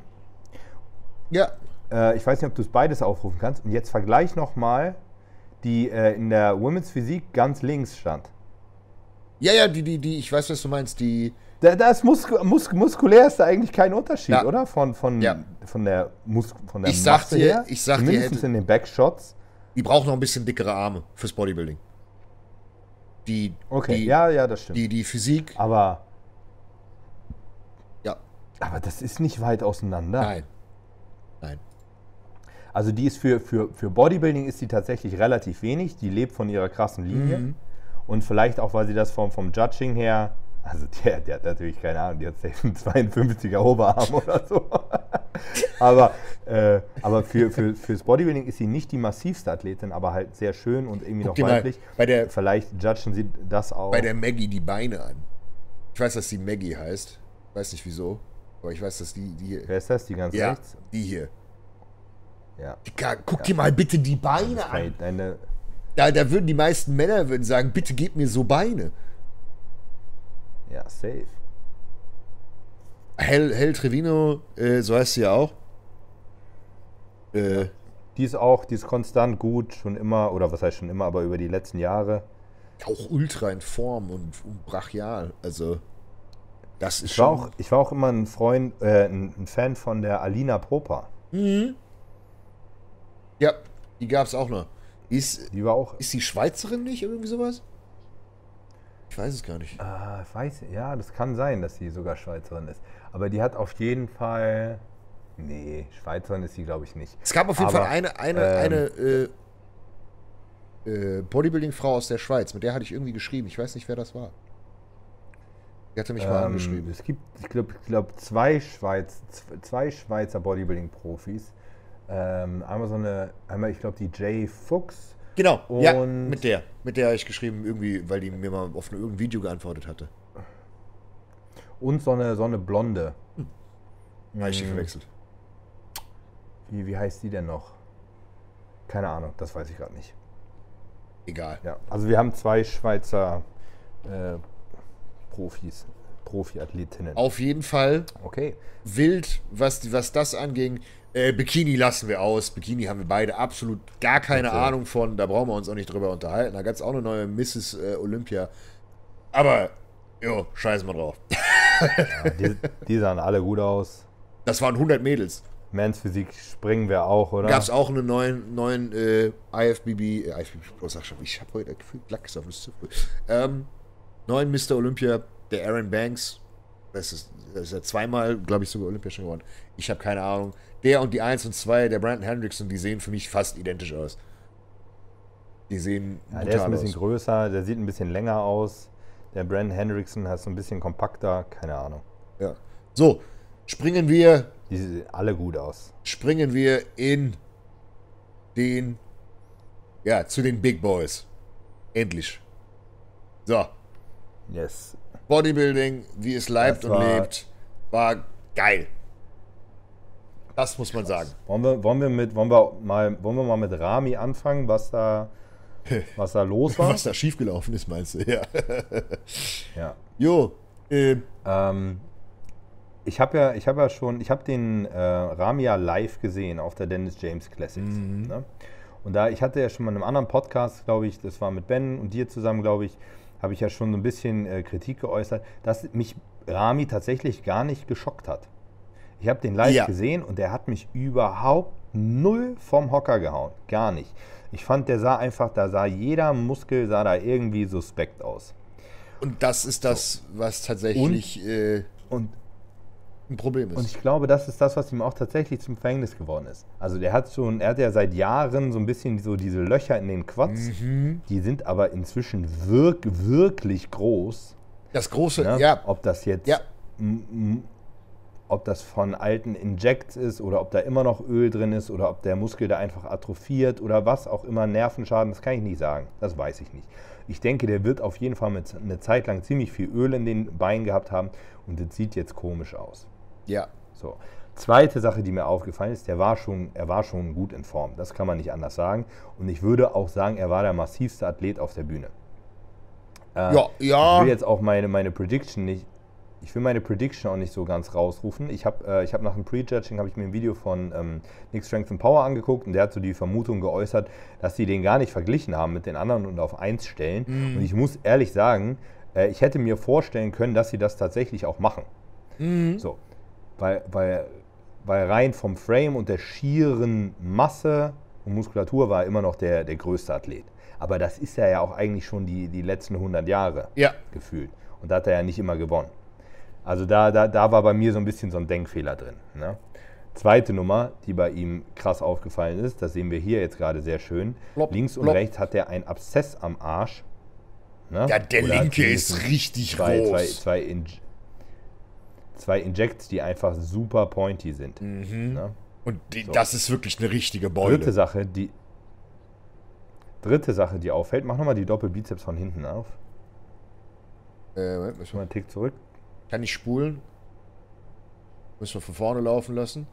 A: Ja,
B: Äh, ich weiß nicht, ob du es beides aufrufen kannst. Und jetzt vergleich nochmal, die äh, in der Women's Physik ganz links stand.
A: ja, ja, die, die, die, ich weiß, was du meinst, die,
B: Da, da ist mus mus muskulär ist da eigentlich kein Unterschied,
A: Ja.
B: oder? Von, von,
A: Ja.
B: von der, Mus von der
A: Ich sag
B: Masse
A: dir-
B: her.
A: ich sag dir, hätte-
B: in den Backshots.
A: die braucht noch ein bisschen dickere Arme fürs Bodybuilding. Die,
B: Okay,
A: die,
B: ja, ja, das stimmt.
A: die, die Physik,
B: aber,
A: ja,
B: aber das ist nicht weit auseinander.
A: nein. Nein.
B: Also die ist für, für, für Bodybuilding ist die tatsächlich relativ wenig. Die lebt von ihrer krassen Linie.
A: Mhm.
B: Und vielleicht auch, weil sie das vom, vom Judging her, also der, der hat natürlich keine Ahnung, die hat einen 52er Oberarm oder so. aber äh, aber für, für, fürs Bodybuilding ist sie nicht die massivste Athletin, aber halt sehr schön und irgendwie
A: Guck
B: noch weiblich.
A: bei der,
B: Vielleicht judgen sie das auch.
A: bei der Maggie die Beine an. Ich weiß, dass die Maggie heißt. Weiß nicht wieso. Aber ich weiß, dass die, die hier.
B: Wer ist das? Die ganz
A: Ja,
B: rechts?
A: die hier.
B: Ja.
A: Digga, guck dir mal bitte die Beine an.
B: deine,
A: Da, da würden die meisten Männer würden sagen, bitte gib mir so Beine.
B: ja, safe.
A: Hell, Hell Trevino, äh, so heißt sie ja auch. Äh,
B: Die ist auch, die ist konstant gut, schon immer, oder was heißt schon immer, aber über die letzten Jahre.
A: auch ultra in Form und, und brachial. Also, das ist
B: Ich war,
A: schon.
B: auch, ich war auch immer ein Freund, äh, ein, Fan von der Alina Popa.
A: Ja, die gab es auch noch. Die Ist,
B: Die war auch,
A: ist die Schweizerin nicht? Irgendwie sowas? Ich weiß es gar nicht.
B: äh, ich weiß, ja, das kann sein, dass sie sogar Schweizerin ist. Aber die hat auf jeden Fall, nee, Schweizerin ist sie, glaube ich, nicht.
A: Es gab auf jeden
B: Aber,
A: Fall eine, eine,
B: ähm,
A: eine äh, äh, Bodybuilding-Frau aus der Schweiz. Mit der hatte ich irgendwie geschrieben. Ich weiß nicht, wer das war. Die hatte mich mal
B: Ähm,
A: angeschrieben.
B: es gibt, ich glaube, ich glaub, zwei, Schweiz, zwei Schweizer Bodybuilding-Profis. Ähm, einmal so eine, einmal, ich glaube, die Jay Fuchs.
A: Genau, ja,
B: und-
A: mit der. Mit der habe ich geschrieben, irgendwie, weil die mir mal auf ein, irgendein Video geantwortet hatte.
B: Und so eine, so eine Blonde.
A: Habe ich die
B: Mhm.
A: verwechselt.
B: Wie, wie heißt die denn noch? Keine Ahnung, das weiß ich gerade nicht.
A: Egal.
B: Ja, also wir haben zwei Schweizer äh, Profis, Profiathletinnen.
A: Auf jeden Fall
B: Okay.
A: wild, was, was das anging. Äh, Bikini lassen wir aus. Bikini haben wir beide absolut gar keine
B: Okay.
A: Ahnung von. Da brauchen wir uns auch nicht drüber unterhalten. Da gab es auch eine neue Mrs. Äh, Olympia. Aber, jo, scheiß mal drauf.
B: Ja, die, die sahen alle gut aus.
A: Das waren 100 Mädels.
B: Men's Physik springen wir auch, oder?
A: Gab es auch einen neuen, neuen äh, IFBB, äh, IFBB Pro, sag schon, ich habe heute gefühlt Lachs auf dem Zipfel. Ähm, neuen Mr. Olympia, der Aaron Banks. Das ist, das ist ja zweimal, glaube ich, sogar Olympia schon geworden. Ich habe keine Ahnung. Der und die 1 und 2, der Brandon Hendrickson, die sehen für mich fast identisch aus. Die sehen
B: ja, der ist ein bisschen
A: aus.
B: größer, der sieht ein bisschen länger aus. Der Brandon Hendrickson hat so ein bisschen kompakter, keine Ahnung.
A: Ja. So, springen wir,
B: Die sehen alle gut aus.
A: springen wir in den, ja, zu den Big Boys. Endlich. So,
B: Yes.
A: Bodybuilding, wie es leibt
B: Das
A: und
B: war-
A: lebt, war geil. Das muss man sagen.
B: Wollen wir, wollen, wir mit, wollen, wir mal, wollen wir mal mit Rami anfangen, was da, was da los war?
A: Was da schiefgelaufen ist, meinst du? Ja.
B: Ja.
A: Jo, ähm,
B: Ähm, ich habe ja, ich habe ja schon, ich habe den äh, Rami ja live gesehen auf der Dennis James Classics. Ne? Und da, ich hatte ja schon mal in einem anderen Podcast, glaube ich, das war mit Ben und dir zusammen, glaube ich, habe ich ja schon so ein bisschen äh, Kritik geäußert, dass mich Rami tatsächlich gar nicht geschockt hat. Ich habe den live
A: Ja.
B: gesehen und der hat mich überhaupt null vom Hocker gehauen. Gar nicht. Ich fand, der sah einfach, da sah jeder Muskel, sah da irgendwie suspekt aus.
A: und das ist das, was tatsächlich äh,
B: Und
A: ein Problem ist.
B: Und ich glaube, das ist das, was ihm auch tatsächlich zum Verhängnis geworden ist. Also der hat schon, er hat ja seit Jahren so ein bisschen so diese Löcher in den Quads.
A: Mhm.
B: Die sind aber inzwischen wirk wirklich groß.
A: das große,
B: Ne?
A: ja,
B: Ob das jetzt,
A: Ja.
B: Ob das von alten Injects ist oder ob da immer noch Öl drin ist oder ob der Muskel da einfach atrophiert oder was auch immer, Nervenschaden, das kann ich nicht sagen. Das weiß ich nicht. Ich denke, der wird auf jeden Fall mit, eine Zeit lang ziemlich viel Öl in den Beinen gehabt haben und das sieht jetzt komisch aus.
A: ja.
B: So. Zweite Sache, die mir aufgefallen ist, der war schon, er war schon gut in Form. Das kann man nicht anders sagen. Und ich würde auch sagen, er war der massivste Athlet auf der Bühne. Äh,
A: Ja, ja.
B: Ich will jetzt auch meine, meine Prediction nicht, ich will meine Prediction auch nicht so ganz rausrufen. Ich habe äh, ich hab nach dem Prejudging habe ich mir ein Video von ähm, Nick Strength and Power angeguckt und der hat so die Vermutung geäußert, dass sie den gar nicht verglichen haben mit den anderen und auf eins stellen.
A: Mhm.
B: Und ich muss ehrlich sagen, äh, ich hätte mir vorstellen können, dass sie das tatsächlich auch machen.
A: Mhm.
B: So, weil, weil, weil rein vom Frame und der schieren Masse und Muskulatur war er immer noch der, der größte Athlet. Aber das ist er ja auch eigentlich schon die, die letzten 100 Jahre
A: Ja.
B: gefühlt. Und da hat er ja nicht immer gewonnen. Also da, da, da war bei mir so ein bisschen so ein Denkfehler drin. Ne? Zweite Nummer, die bei ihm krass aufgefallen ist, das sehen wir hier jetzt gerade sehr schön.
A: Plopp,
B: Links und
A: plopp.
B: rechts hat er ein Abszess am Arsch. Ne?
A: Ja, der
B: Oder
A: linke ist richtig
B: zwei,
A: groß.
B: zwei, zwei, Inj zwei Injects, die einfach super pointy sind. Ne?
A: Und die,
B: So.
A: das ist wirklich eine richtige Beule.
B: Dritte Sache, die dritte Sache, die auffällt, mach nochmal die Doppelbizeps von hinten auf.
A: Äh, Moment,
B: mal einen Tick zurück.
A: Kann ich spulen? Müssen wir von vorne laufen lassen.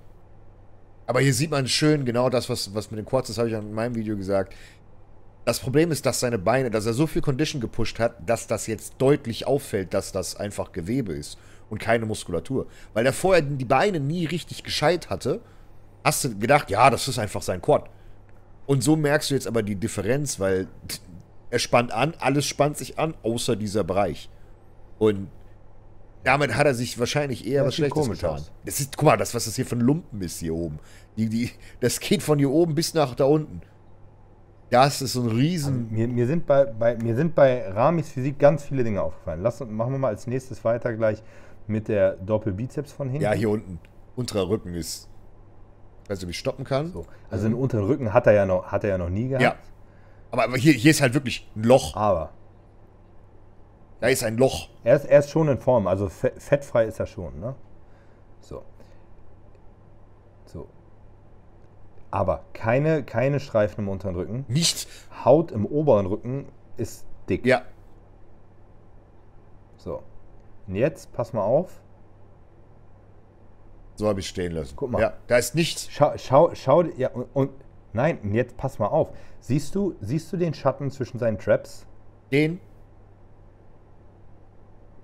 A: Aber hier sieht man schön genau das, was, was mit den Quads, das habe ich in meinem Video gesagt. Das Problem ist, dass seine Beine, dass er so viel Condition gepusht hat, dass das jetzt deutlich auffällt, dass das einfach Gewebe ist und keine Muskulatur. Weil er vorher die Beine nie richtig gescheit hatte, hast du gedacht, ja, das ist einfach sein Quad. Und so merkst du jetzt aber die Differenz, weil er spannt an, alles spannt sich an, außer dieser Bereich. Und damit hat er sich wahrscheinlich eher
B: Ja,
A: was Schlechtes getan.
B: aus.
A: Das ist, guck mal, das, was das hier ein Lumpen ist hier oben. Die, die, das geht von hier oben bis nach da unten. Das ist so ein riesen.
B: Mir, mir, sind bei, bei, mir sind bei Ramis Physik ganz viele Dinge aufgefallen. Lass, uns- machen wir mal als nächstes weiter gleich mit der Doppelbizeps von hinten.
A: ja, hier unten. Unterer Rücken ist. Ich weiß nicht, ob ich stoppen kann.
B: So. Also den unteren Rücken hat er ja noch, hat er ja noch nie gehabt.
A: Ja. Aber, aber hier, hier ist halt wirklich ein Loch.
B: Aber
A: Da ist ein Loch.
B: er ist, er ist schon in Form. Also fe- fettfrei ist er schon. Ne? So. So. Aber keine, keine Streifen im unteren Rücken.
A: Nicht.
B: Haut im oberen Rücken ist dick.
A: Ja.
B: So. Und jetzt, pass mal auf.
A: So habe ich stehen lassen.
B: Guck mal.
A: Ja, da ist nichts.
B: Schau, schau, schau, ja, und, und nein, und jetzt pass mal auf. Siehst du, siehst du den Schatten zwischen seinen Traps?
A: Den.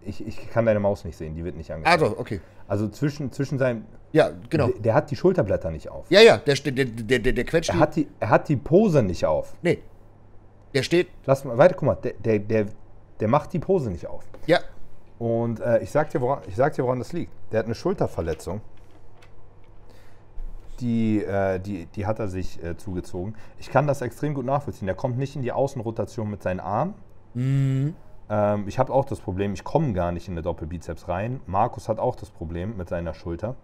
B: Ich, ich kann deine Maus nicht sehen, die wird nicht angezeigt.
A: Ah, doch, okay.
B: Also zwischen, zwischen seinem.
A: Ja, genau.
B: Der, der hat die Schulterblätter nicht auf.
A: Ja, ja, der, steht- der, der, der, der quetscht.
B: Er,
A: die-
B: hat die, er hat die Pose nicht auf.
A: Nee. Der steht.
B: Lass mal weiter, guck mal, der, der, der, der macht die Pose nicht auf.
A: Ja.
B: Und äh, ich, sag dir, woran, ich sag dir, woran das liegt. Der hat eine Schulterverletzung. Die, äh, die, die hat er sich äh, zugezogen. Ich kann das extrem gut nachvollziehen. Der kommt nicht in die Außenrotation mit seinen Armen.
A: Mhm.
B: Ähm, ich habe auch das Problem, ich komme gar nicht in eine Doppelbizeps rein. Markus hat auch das Problem mit seiner Schulter.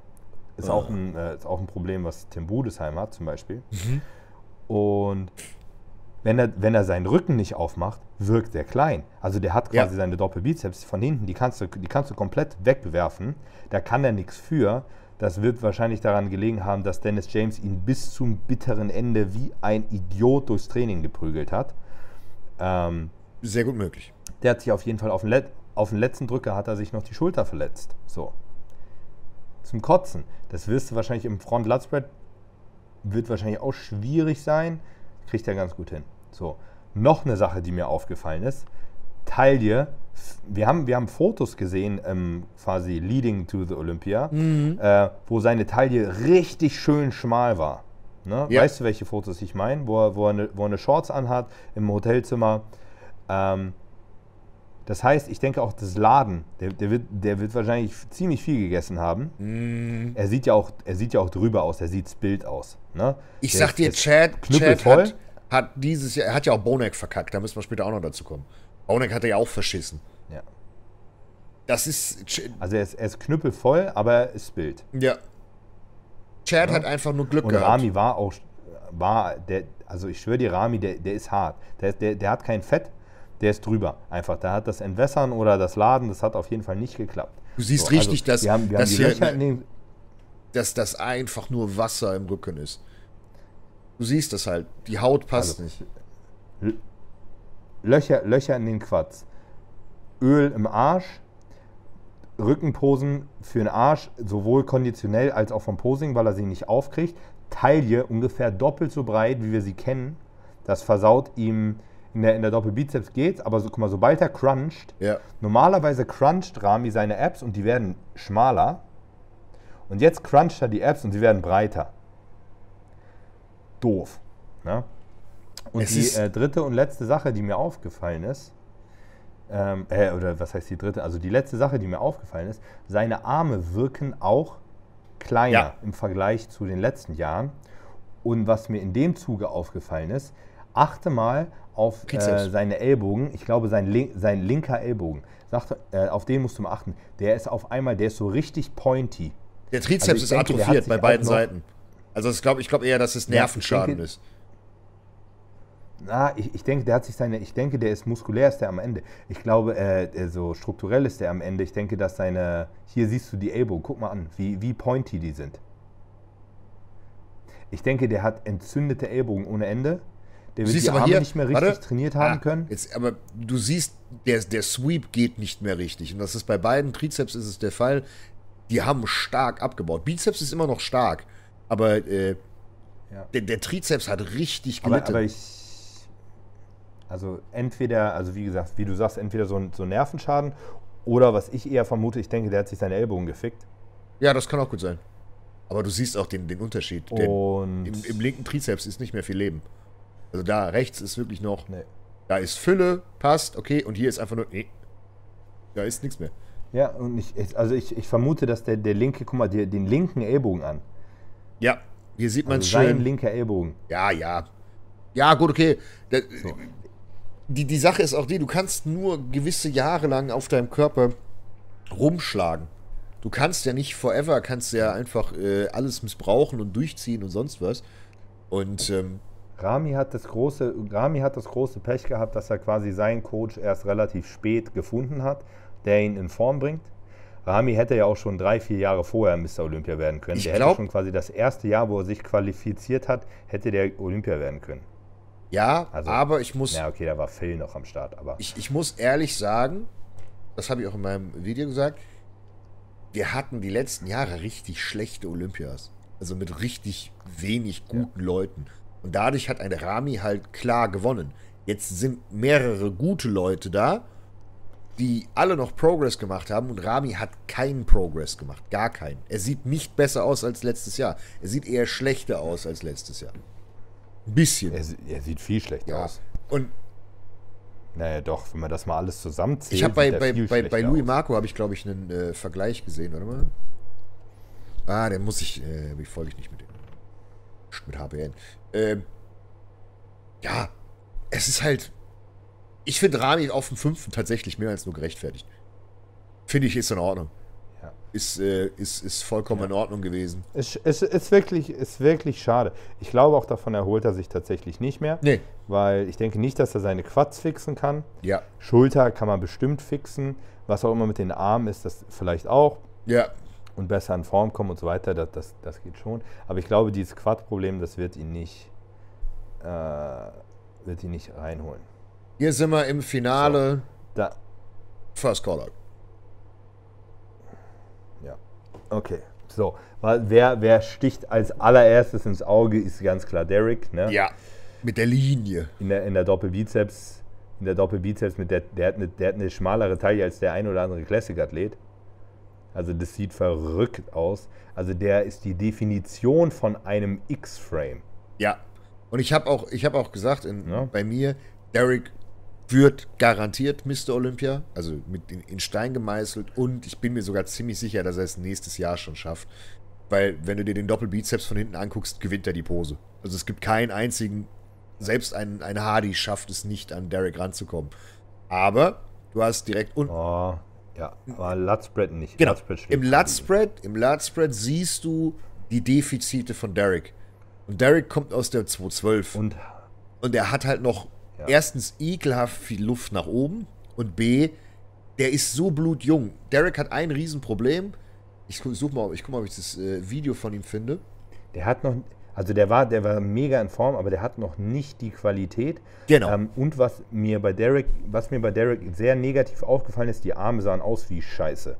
B: Ist, auch, ein, äh, ist auch ein Problem, was Tim Budesheim hat zum Beispiel. Und wenn er, wenn er seinen Rücken nicht aufmacht, wirkt er klein. Also der hat quasi
A: Ja.
B: seine Doppelbizeps von hinten, die kannst, du, die kannst du komplett wegwerfen. Da kann er nichts für. das wird wahrscheinlich daran gelegen haben, dass Dennis James ihn bis zum bitteren Ende wie ein Idiot durchs Training geprügelt hat. Ähm,
A: Sehr gut möglich.
B: Der hat sich auf jeden Fall auf den, Let auf den letzten Drücker hat er sich noch die Schulter verletzt. So. Zum Kotzen. Das wirst du wahrscheinlich im Front Lat Spread wird wahrscheinlich auch schwierig sein. Kriegt er ganz gut hin. So. Noch eine Sache, die mir aufgefallen ist. Taille, wir haben, wir haben Fotos gesehen, ähm, quasi leading to the Olympia, äh, wo seine Taille richtig schön schmal war. Ne?
A: Ja.
B: Weißt du, welche Fotos ich meine? Wo er, wo, er eine, wo er eine Shorts anhat im Hotelzimmer. Ähm, das heißt, ich denke auch, das Laden, der, der, wird, der wird wahrscheinlich ziemlich viel gegessen haben.
A: Mhm.
B: Er sieht ja auch, er sieht ja auch drüber aus, er sieht Bild aus. Ne?
A: Ich
B: Der
A: sag dir, Chad, Chad hat, hat dieses Jahr, er hat ja auch Bonek verkackt, da müssen wir später auch noch dazu kommen. Bonek hat er ja auch verschissen.
B: Ja.
A: Das ist, Ch-
B: Also er ist, er ist knüppelvoll, aber er ist Bild.
A: ja. Chad hat einfach nur Glück
B: Und
A: gehabt.
B: Rami war auch, war der, also ich schwöre dir, Rami, der, der ist hart. Der, der, der hat kein Fett, der ist drüber. Einfach, da hat das Entwässern oder das Laden, das hat auf jeden Fall nicht geklappt.
A: Du siehst
B: So,
A: richtig, dass-
B: wir haben, wir
A: dass hier- dass das einfach nur Wasser im Rücken ist. Du siehst das halt, die Haut passt
B: Also,
A: nicht.
B: Löcher, Löcher in den Quads. Öl im Arsch, Rückenposen für den Arsch, sowohl konditionell als auch vom Posing, weil er sie nicht aufkriegt. Taille ungefähr doppelt so breit, wie wir sie kennen. Das versaut ihm in der, in der Doppelbizeps geht's, aber so, guck mal, sobald er cruncht,
A: Ja.
B: normalerweise cruncht Rami seine Apps und die werden schmaler. Und jetzt cruncht er die Apps und sie werden breiter. Doof. Ne? Und
A: Es
B: die äh, dritte und letzte Sache, die mir aufgefallen ist, ähm, äh, oder was heißt die dritte? Also die letzte Sache, die mir aufgefallen ist, seine Arme wirken auch kleiner
A: Ja.
B: im Vergleich zu den letzten Jahren. Und was mir in dem Zuge aufgefallen ist, achte mal auf äh, seine Ellbogen. Ich glaube, sein, link, sein linker Ellbogen. Sagte, äh, auf den musst du mal achten. Der ist auf einmal, der ist so richtig pointy.
A: Der Trizeps
B: Also
A: ist
B: denke,
A: atrophiert bei beiden Seiten. Also ich glaube ich glaub eher, dass es Nervenschaden
B: denke-
A: ist.
B: Na, ich, ich denke, der hat sich seine, ich denke, der ist muskulär, ist der am Ende. Ich glaube, äh, so strukturell ist der am Ende. Ich denke, dass seine, hier siehst du die Ellbogen, guck mal an, wie, wie pointy die sind. Ich denke, der hat entzündete Ellbogen ohne Ende. Der
A: Du
B: wird
A: siehst
B: die
A: aber
B: Arme
A: hier,
B: nicht mehr richtig
A: warte.
B: trainiert haben
A: Ah,
B: können.
A: Jetzt, aber du siehst, der, der Sweep geht nicht mehr richtig. Und das ist bei beiden Trizeps ist es der Fall. Die haben stark abgebaut. Bizeps ist immer noch stark. Aber äh,
B: Ja.
A: der, der Trizeps hat richtig
B: Aber,
A: gelitten.
B: aber ich, also entweder, also wie gesagt, wie du sagst, entweder so ein, so Nervenschaden oder was ich eher vermute, ich denke, der hat sich seine Ellbogen gefickt.
A: ja, das kann auch gut sein. Aber du siehst auch den, den Unterschied. Den, im, Im linken Trizeps ist nicht mehr viel Leben. Also da rechts ist wirklich noch,
B: Nee.
A: da ist Fülle, passt, okay, und hier ist einfach nur, nee, da ist nichts mehr.
B: Ja, und ich, also ich, ich vermute, dass der, der linke, guck mal, der, den linken Ellbogen an.
A: Ja, hier sieht man
B: Also
A: es
B: sein
A: schön.
B: linker Ellbogen.
A: Ja, ja. Ja, gut, okay. Da, die, die Sache ist auch die, du kannst nur gewisse Jahre lang auf deinem Körper rumschlagen. Du kannst ja nicht forever, kannst ja einfach äh, alles missbrauchen und durchziehen und sonst was. Und ähm,
B: Rami hat, das große, Rami hat das große Pech gehabt, dass er quasi seinen Coach erst relativ spät gefunden hat, der ihn in Form bringt. Rami hätte ja auch schon drei, vier Jahre vorher Mr. Olympia werden können.
A: Ich
B: der
A: glaub-
B: hätte schon quasi das erste Jahr, wo er sich qualifiziert hat, hätte der Olympia werden können.
A: ja,
B: Also-
A: aber ich muss,
B: Ja, okay, da war Phil noch am Start, aber
A: ich, ich muss ehrlich sagen, das habe ich auch in meinem Video gesagt, wir hatten die letzten Jahre richtig schlechte Olympias. Also mit richtig wenig guten Leuten. Und dadurch hat ein Rami halt klar gewonnen. Jetzt sind mehrere gute Leute da, die alle noch Progress gemacht haben und Rami hat keinen Progress gemacht. Gar keinen. Er sieht nicht besser aus als letztes Jahr. Er sieht eher schlechter aus als letztes Jahr. Ein bisschen.
B: er, er sieht viel schlechter
A: ja.
B: aus.
A: Und
B: Naja, doch, wenn man das mal alles zusammenzählt.
A: Ich habe bei, bei, bei, bei Louis
B: aus.
A: Marco habe ich, glaube ich, einen äh, Vergleich gesehen, warte mal. Ah, den muss ich, äh, wie folge ich nicht mit dem. Mit HBN. Ähm, ja, es ist halt. Ich finde Rami auf dem fünften tatsächlich mehr als nur gerechtfertigt. Finde ich, ist in Ordnung.
B: Ja.
A: Ist, äh, ist, ist vollkommen in Ordnung gewesen.
B: Es, es ist, wirklich, ist wirklich schade. Ich glaube auch, davon erholt er sich tatsächlich nicht mehr.
A: Nee.
B: Weil ich denke nicht, dass er seine Quads fixen kann.
A: Ja.
B: Schulter kann man bestimmt fixen. Was auch immer mit den Armen ist, das vielleicht auch.
A: Ja.
B: Und besser in Form kommen und so weiter, das, das, das geht schon. Aber ich glaube, dieses Quad-Problem, das wird ihn nicht, äh, wird ihn nicht reinholen.
A: Hier sind wir im Finale.
B: Da,
A: First Caller.
B: ja. Okay. So, weil wer, wer sticht als allererstes ins Auge, ist ganz klar Derek. Ne?
A: Ja. Mit der Linie.
B: in der, in der Doppelbizeps, in der Doppelbizeps mit der, der hat, eine, der hat eine schmalere Taille als der ein oder andere Classic-Athlet. Also das sieht verrückt aus. Also der ist die Definition von einem X-Frame.
A: Ja. Und ich habe auch, ich hab auch gesagt, in,
B: Ja.
A: bei mir, Derek wird garantiert Mr. Olympia, also mit in, in Stein gemeißelt und ich bin mir sogar ziemlich sicher, dass er es nächstes Jahr schon schafft. Weil, wenn du dir den Doppelbizeps von hinten anguckst, gewinnt er die Pose. Also es gibt keinen einzigen, selbst ein, ein Hardy schafft es nicht, an Derek ranzukommen. Aber du hast direkt unten.
B: Oh, ja, aber Lutspread nicht.
A: Genau.
B: Lutspread
A: Im. Lutspread, im Lutspread siehst du die Defizite von Derek. Und Derek kommt aus der 212. Und,
B: Und
A: er hat halt noch
B: Ja.
A: erstens ekelhaft viel Luft nach oben und B, der ist so blutjung. Derek hat ein Riesenproblem. Ich gu- such mal, ich guck mal, ob ich das äh, Video von ihm finde.
B: der hat noch, also der war, der war mega in Form, aber der hat noch nicht die Qualität.
A: Genau.
B: Ähm, und was mir bei Derek, was mir bei Derek sehr negativ aufgefallen ist, die Arme sahen aus wie Scheiße.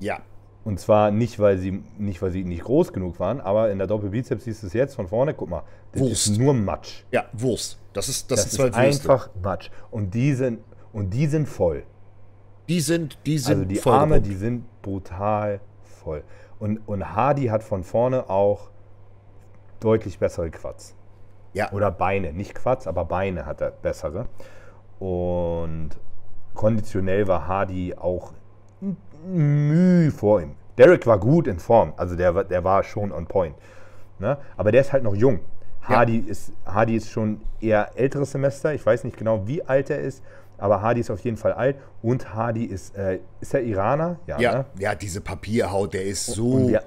A: Ja.
B: Und zwar nicht, weil sie nicht, weil sie nicht groß genug waren, aber in der Doppelbizeps siehst du es jetzt von vorne. Guck mal, das
A: Wurst.
B: ist nur Matsch.
A: Ja, Wurst. Das ist das,
B: Das, ist einfach Matsch. Und die sind, und die sind voll.
A: Die sind, die sind
B: Also die. Arme, die sind brutal voll. Und, und Hardy hat von vorne auch deutlich bessere Quads.
A: Ja.
B: Oder Beine. Nicht Quads, aber Beine hat er bessere. Und konditionell war Hardy auch Mühe vor ihm. Derek war gut in Form, also der, war- der war schon on point. Ne? Aber der ist halt noch jung. Hardy, ist, Hardy ist schon eher älteres Semester. Ich weiß nicht genau, wie alt er ist, aber Hardy ist auf jeden Fall alt. Und Hardy ist, äh, ist er Iraner?
A: ja,
B: ne?
A: ja, diese Papierhaut, der ist so,
B: Und wir,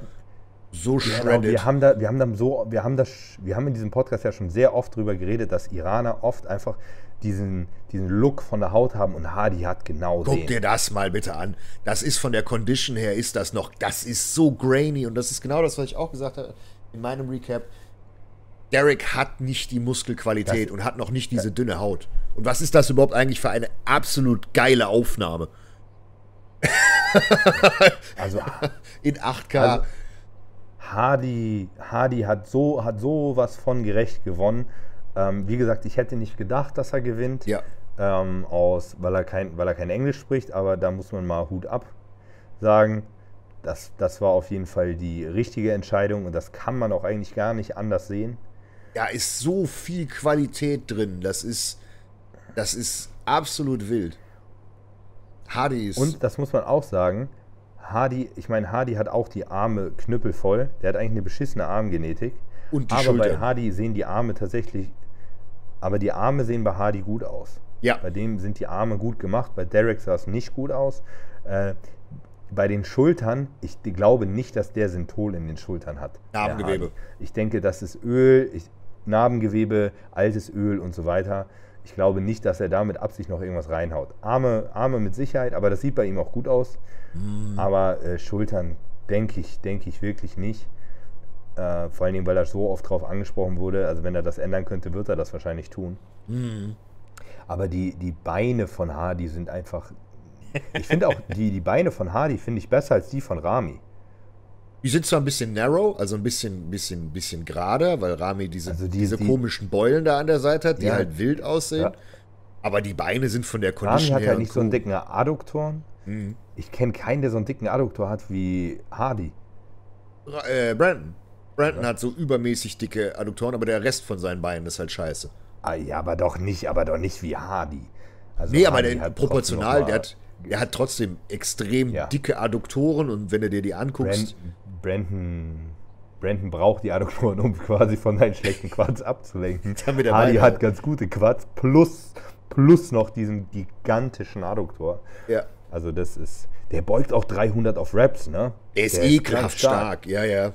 A: so
B: Genau,
A: shredded.
B: wir haben da, wir haben da so, wir haben das, wir haben in diesem Podcast ja schon sehr oft drüber geredet, dass Iraner oft einfach diesen, diesen Look von der Haut haben und Hardy hat genau
A: Guck
B: den.
A: dir das mal bitte an. Das ist von der Condition her, ist das noch, das ist so grainy und das ist genau das, was ich auch gesagt habe in meinem Recap. Derek hat nicht die Muskelqualität
B: Das-
A: und hat noch nicht diese dünne Haut. Und was ist das überhaupt eigentlich für eine absolut geile Aufnahme?
B: Also
A: In 8K.
B: Also- Hardy, Hardy hat so, hat so was von gerecht gewonnen. Ähm, wie gesagt, ich hätte nicht gedacht, dass er gewinnt.
A: ja.
B: ähm, aus, weil er, kein, weil er kein Englisch spricht, aber da muss man mal Hut ab sagen. Das, das war auf jeden Fall die richtige Entscheidung und das kann man auch eigentlich gar nicht anders sehen.
A: Da ist so viel Qualität drin. Das ist, das ist absolut wild. Hardy ist.
B: Und das muss man auch sagen, Hardy, ich meine, Hardy hat auch die Arme knüppelvoll. Der hat eigentlich eine beschissene Armgenetik.
A: Und die
B: aber bei
A: Schultern.
B: Hardy sehen die Arme tatsächlich, aber die Arme sehen bei Hardy gut aus.
A: ja.
B: Bei dem sind die Arme gut gemacht, bei Derek sah es nicht gut aus. Äh, bei den Schultern, ich glaube nicht, dass der Synthol in den Schultern hat.
A: Narbengewebe.
B: Ich denke, das ist Öl, ich, Narbengewebe, altes Öl und so weiter. Ich glaube nicht, dass er da mit Absicht noch irgendwas reinhaut. Arme, Arme mit Sicherheit, aber das sieht bei ihm auch gut aus.
A: Mhm.
B: Aber äh, Schultern denke ich, denke ich wirklich nicht. Äh, vor allen Dingen, weil er so oft drauf angesprochen wurde. Also wenn er das ändern könnte, wird er das wahrscheinlich tun.
A: Mhm.
B: Aber die, die Beine von Hardy sind einfach. Ich finde auch, die, die Beine von Hardy finde ich besser als die von Rami.
A: Die sind zwar ein bisschen narrow, also ein bisschen, bisschen, bisschen gerader, weil Rami diese,
B: Also die-
A: diese
B: die-
A: komischen Beulen da an der Seite hat, die
B: Ja.
A: halt wild aussehen.
B: Ja.
A: Aber die Beine sind von der
B: Rami
A: Condition
B: hat
A: her
B: halt nicht so einen
A: cool.
B: dicken Adduktoren.
A: Mhm.
B: Ich kenne keinen, der so einen dicken Adduktor hat wie Hardy.
A: Äh, Brandon. Brandon hat so übermäßig dicke Adduktoren, aber der Rest von seinen Beinen ist halt scheiße.
B: Ah, ja, aber doch nicht, aber doch nicht wie Hardy. Also
A: Nee, aber
B: Hardy
A: der,
B: hat trotzdem
A: proportional, der hat, der hat trotzdem extrem
B: Ja.
A: dicke Adduktoren und wenn du dir die anguckst,
B: Brand, Brandon, Brandon braucht die Adduktoren, um quasi von seinen schlechten Quads abzulenken. Hardy hat ganz gute Quads plus, plus noch diesen gigantischen Adduktor.
A: ja,
B: Also das ist, der beugt auch 300 auf Raps, ne?
A: der ist ekelhaft
B: ganz
A: stark. Ja, ja.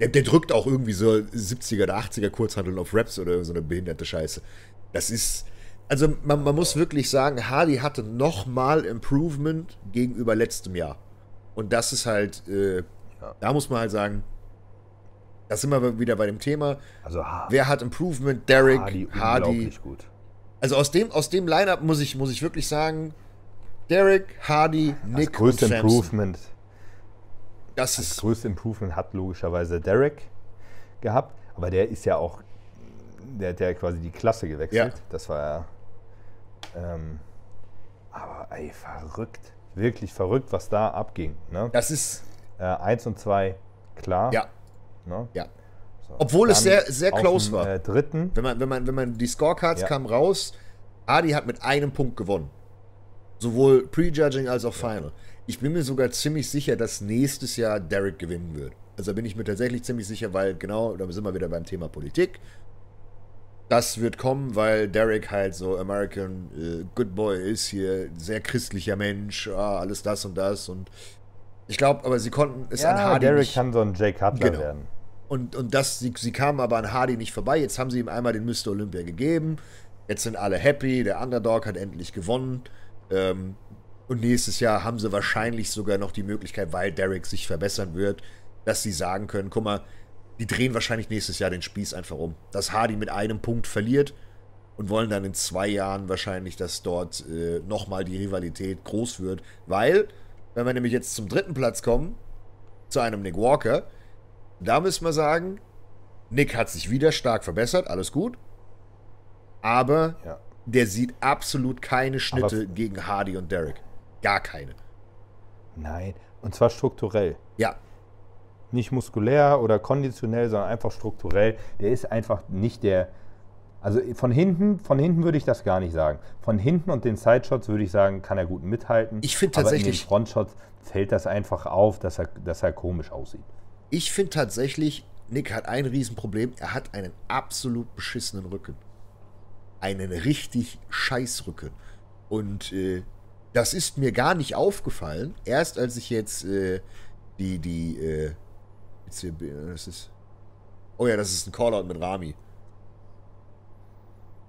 A: Der, der drückt auch irgendwie so 70er oder 80er Kurzhandeln auf Raps oder so eine behinderte Scheiße. Das ist, also man, man muss wirklich sagen, Hardy hatte nochmal Improvement gegenüber letztem Jahr. Und das ist halt, äh,
B: Ja.
A: Da muss man halt sagen, da sind wir wieder bei dem Thema.
B: Also
A: Wer hat Improvement? Derek,
B: Hardy,
A: Hardy.
B: gut.
A: Also aus dem, aus dem Lineup muss ich, muss ich wirklich sagen, Derek, Hardy,
B: Das
A: Nick
B: größte
A: und Samson.
B: Improvement,
A: Das
B: das
A: ist
B: größte Improvement hat logischerweise Derek gehabt, aber der ist ja auch, der hat ja quasi die Klasse gewechselt.
A: Ja.
B: Das war ja. Ähm, aber ey, verrückt. Wirklich verrückt, was da abging. Ne?
A: das ist
B: Äh, eins und zwei, klar.
A: ja,
B: Ne?
A: ja.
B: So.
A: Obwohl es
B: Dann
A: sehr, sehr
B: auf
A: close war.
B: Äh, dritten,
A: Wenn man, wenn man, wenn man die Scorecards
B: Ja.
A: kamen raus, Hardy hat mit einem Punkt gewonnen. Sowohl Prejudging als auch Final. Ich bin mir sogar ziemlich sicher, dass nächstes Jahr Derek gewinnen wird. Also da bin ich mir tatsächlich ziemlich sicher, weil genau, da sind wir wieder beim Thema Politik. Das wird kommen, weil Derek halt so American äh, Good Boy ist hier, sehr christlicher Mensch, ah, alles das und das und ich glaube, aber sie konnten es an
B: ja,
A: Hardy
B: Derek
A: nicht,
B: kann so ein Jay Cutler
A: Genau.
B: werden.
A: und, und das, sie, sie kamen aber an Hardy nicht vorbei. Jetzt haben sie ihm einmal den Mr. Olympia gegeben. Jetzt sind alle happy. Der Underdog hat endlich gewonnen. Ähm, und nächstes Jahr haben sie wahrscheinlich sogar noch die Möglichkeit, weil Derek sich verbessern wird, dass sie sagen können: guck mal, die drehen wahrscheinlich nächstes Jahr den Spieß einfach um. Dass Hardy mit einem Punkt verliert und wollen dann in zwei Jahren wahrscheinlich, dass dort äh, nochmal die Rivalität groß wird. Weil, wenn wir nämlich jetzt zum dritten Platz kommen, zu einem Nick Walker, da müssen wir sagen, Nick hat sich wieder stark verbessert, alles gut. Aber
B: Ja.
A: der sieht absolut keine Schnitte
B: Aber-
A: gegen Hardy und Derek. Gar keine.
B: Nein, und zwar strukturell.
A: Ja,
B: Nicht muskulär oder konditionell, sondern einfach strukturell. Der ist einfach nicht der. Also von hinten, von hinten würde ich das gar nicht sagen. Von hinten und den Sideshots würde ich sagen, kann er gut mithalten.
A: Ich finde
B: Aber in
A: tatsächlich-
B: den Frontshots fällt das einfach auf, dass er, dass er komisch aussieht.
A: ich finde tatsächlich, Nick hat ein Riesenproblem. Er hat einen absolut beschissenen Rücken. Einen richtig scheiß Rücken. Und äh, das ist mir gar nicht aufgefallen. Erst als ich jetzt äh, die, die, äh, äh, das ist. Oh ja, das ist ein Callout mit Rami.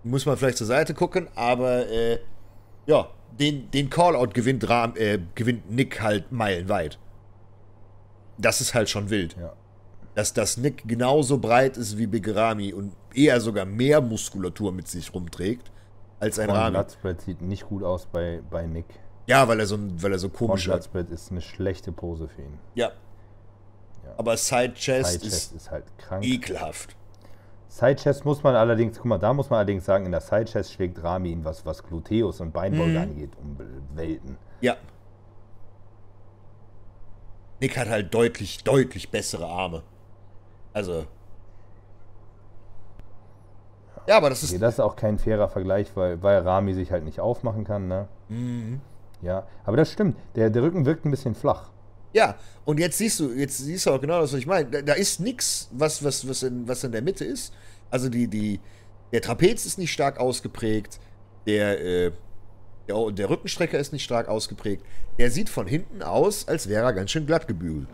A: Muss man vielleicht zur Seite gucken, aber äh, ja, den, den Callout gewinnt, Ram, äh, gewinnt Nick halt meilenweit. Das ist halt schon wild.
B: Ja.
A: Dass das Nick genauso breit ist wie Big Rami und eher sogar mehr Muskulatur mit sich rumträgt als ein
B: Front
A: Rami.
B: Bloodsplit sieht nicht gut aus bei, bei Nick.
A: Ja, weil er so, weil er so komisch hat.
B: Bloodsplit ist eine schlechte Pose für ihn.
A: Ja.
B: Ja.
A: Aber Side Chest
B: Side Chest
A: ist
B: ist halt krank.
A: ekelhaft.
B: Side Chest muss man allerdings, guck mal, da muss man allerdings sagen, in der Side Chest schlägt Rami ihn, was, was Gluteus und Beinbeuge
A: Mhm.
B: angeht, um Welten.
A: Ja. Nick hat halt deutlich, deutlich bessere Arme. Also. Ja, aber das
B: Okay,
A: ist.
B: das ist auch kein fairer Vergleich, weil, weil Rami sich halt nicht aufmachen kann, ne?
A: Mhm.
B: Ja, aber das stimmt. Der, der Rücken wirkt ein bisschen flach.
A: Ja, und jetzt siehst du, jetzt siehst du auch genau das, was ich meine. Da, da ist nichts, was, was, was, in, was in der Mitte ist. Also die, die, der Trapez ist nicht stark ausgeprägt, der, äh, der, der Rückenstrecker ist nicht stark ausgeprägt. Der sieht von hinten aus, als wäre er ganz schön glatt gebügelt.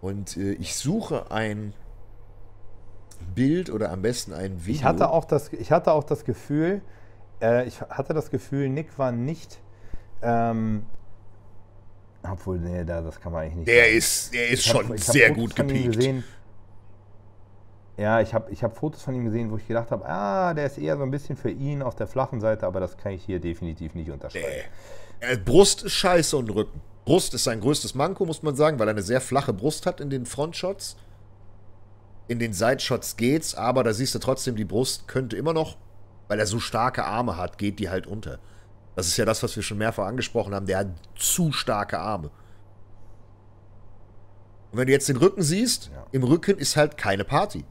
A: Und äh, ich suche ein Bild oder am besten ein Video.
B: Ich hatte auch das, ich hatte auch das Gefühl, äh, ich hatte das Gefühl, Nick war nicht, ähm, obwohl, nee, da, das kann man eigentlich nicht
A: der
B: sagen.
A: ist, der ist
B: hab-
A: schon sehr
B: Fotos
A: gut gepiekt.
B: Ja, ich habe ich hab Fotos von ihm gesehen, wo ich gedacht habe, ah, der ist eher so ein bisschen für ihn auf der flachen Seite, aber das kann ich hier definitiv nicht unterschreiben.
A: Äh, Brust ist scheiße und Rücken. Brust ist sein größtes Manko, muss man sagen, weil er eine sehr flache Brust hat in den Frontshots. In den Sideshots geht's, aber da siehst du trotzdem, die Brust könnte immer noch, weil er so starke Arme hat, geht die halt unter. Das ist ja das, was wir schon mehrfach angesprochen haben. Der hat zu starke Arme. Und wenn du jetzt den Rücken siehst,
B: Ja.
A: im Rücken ist halt keine Party.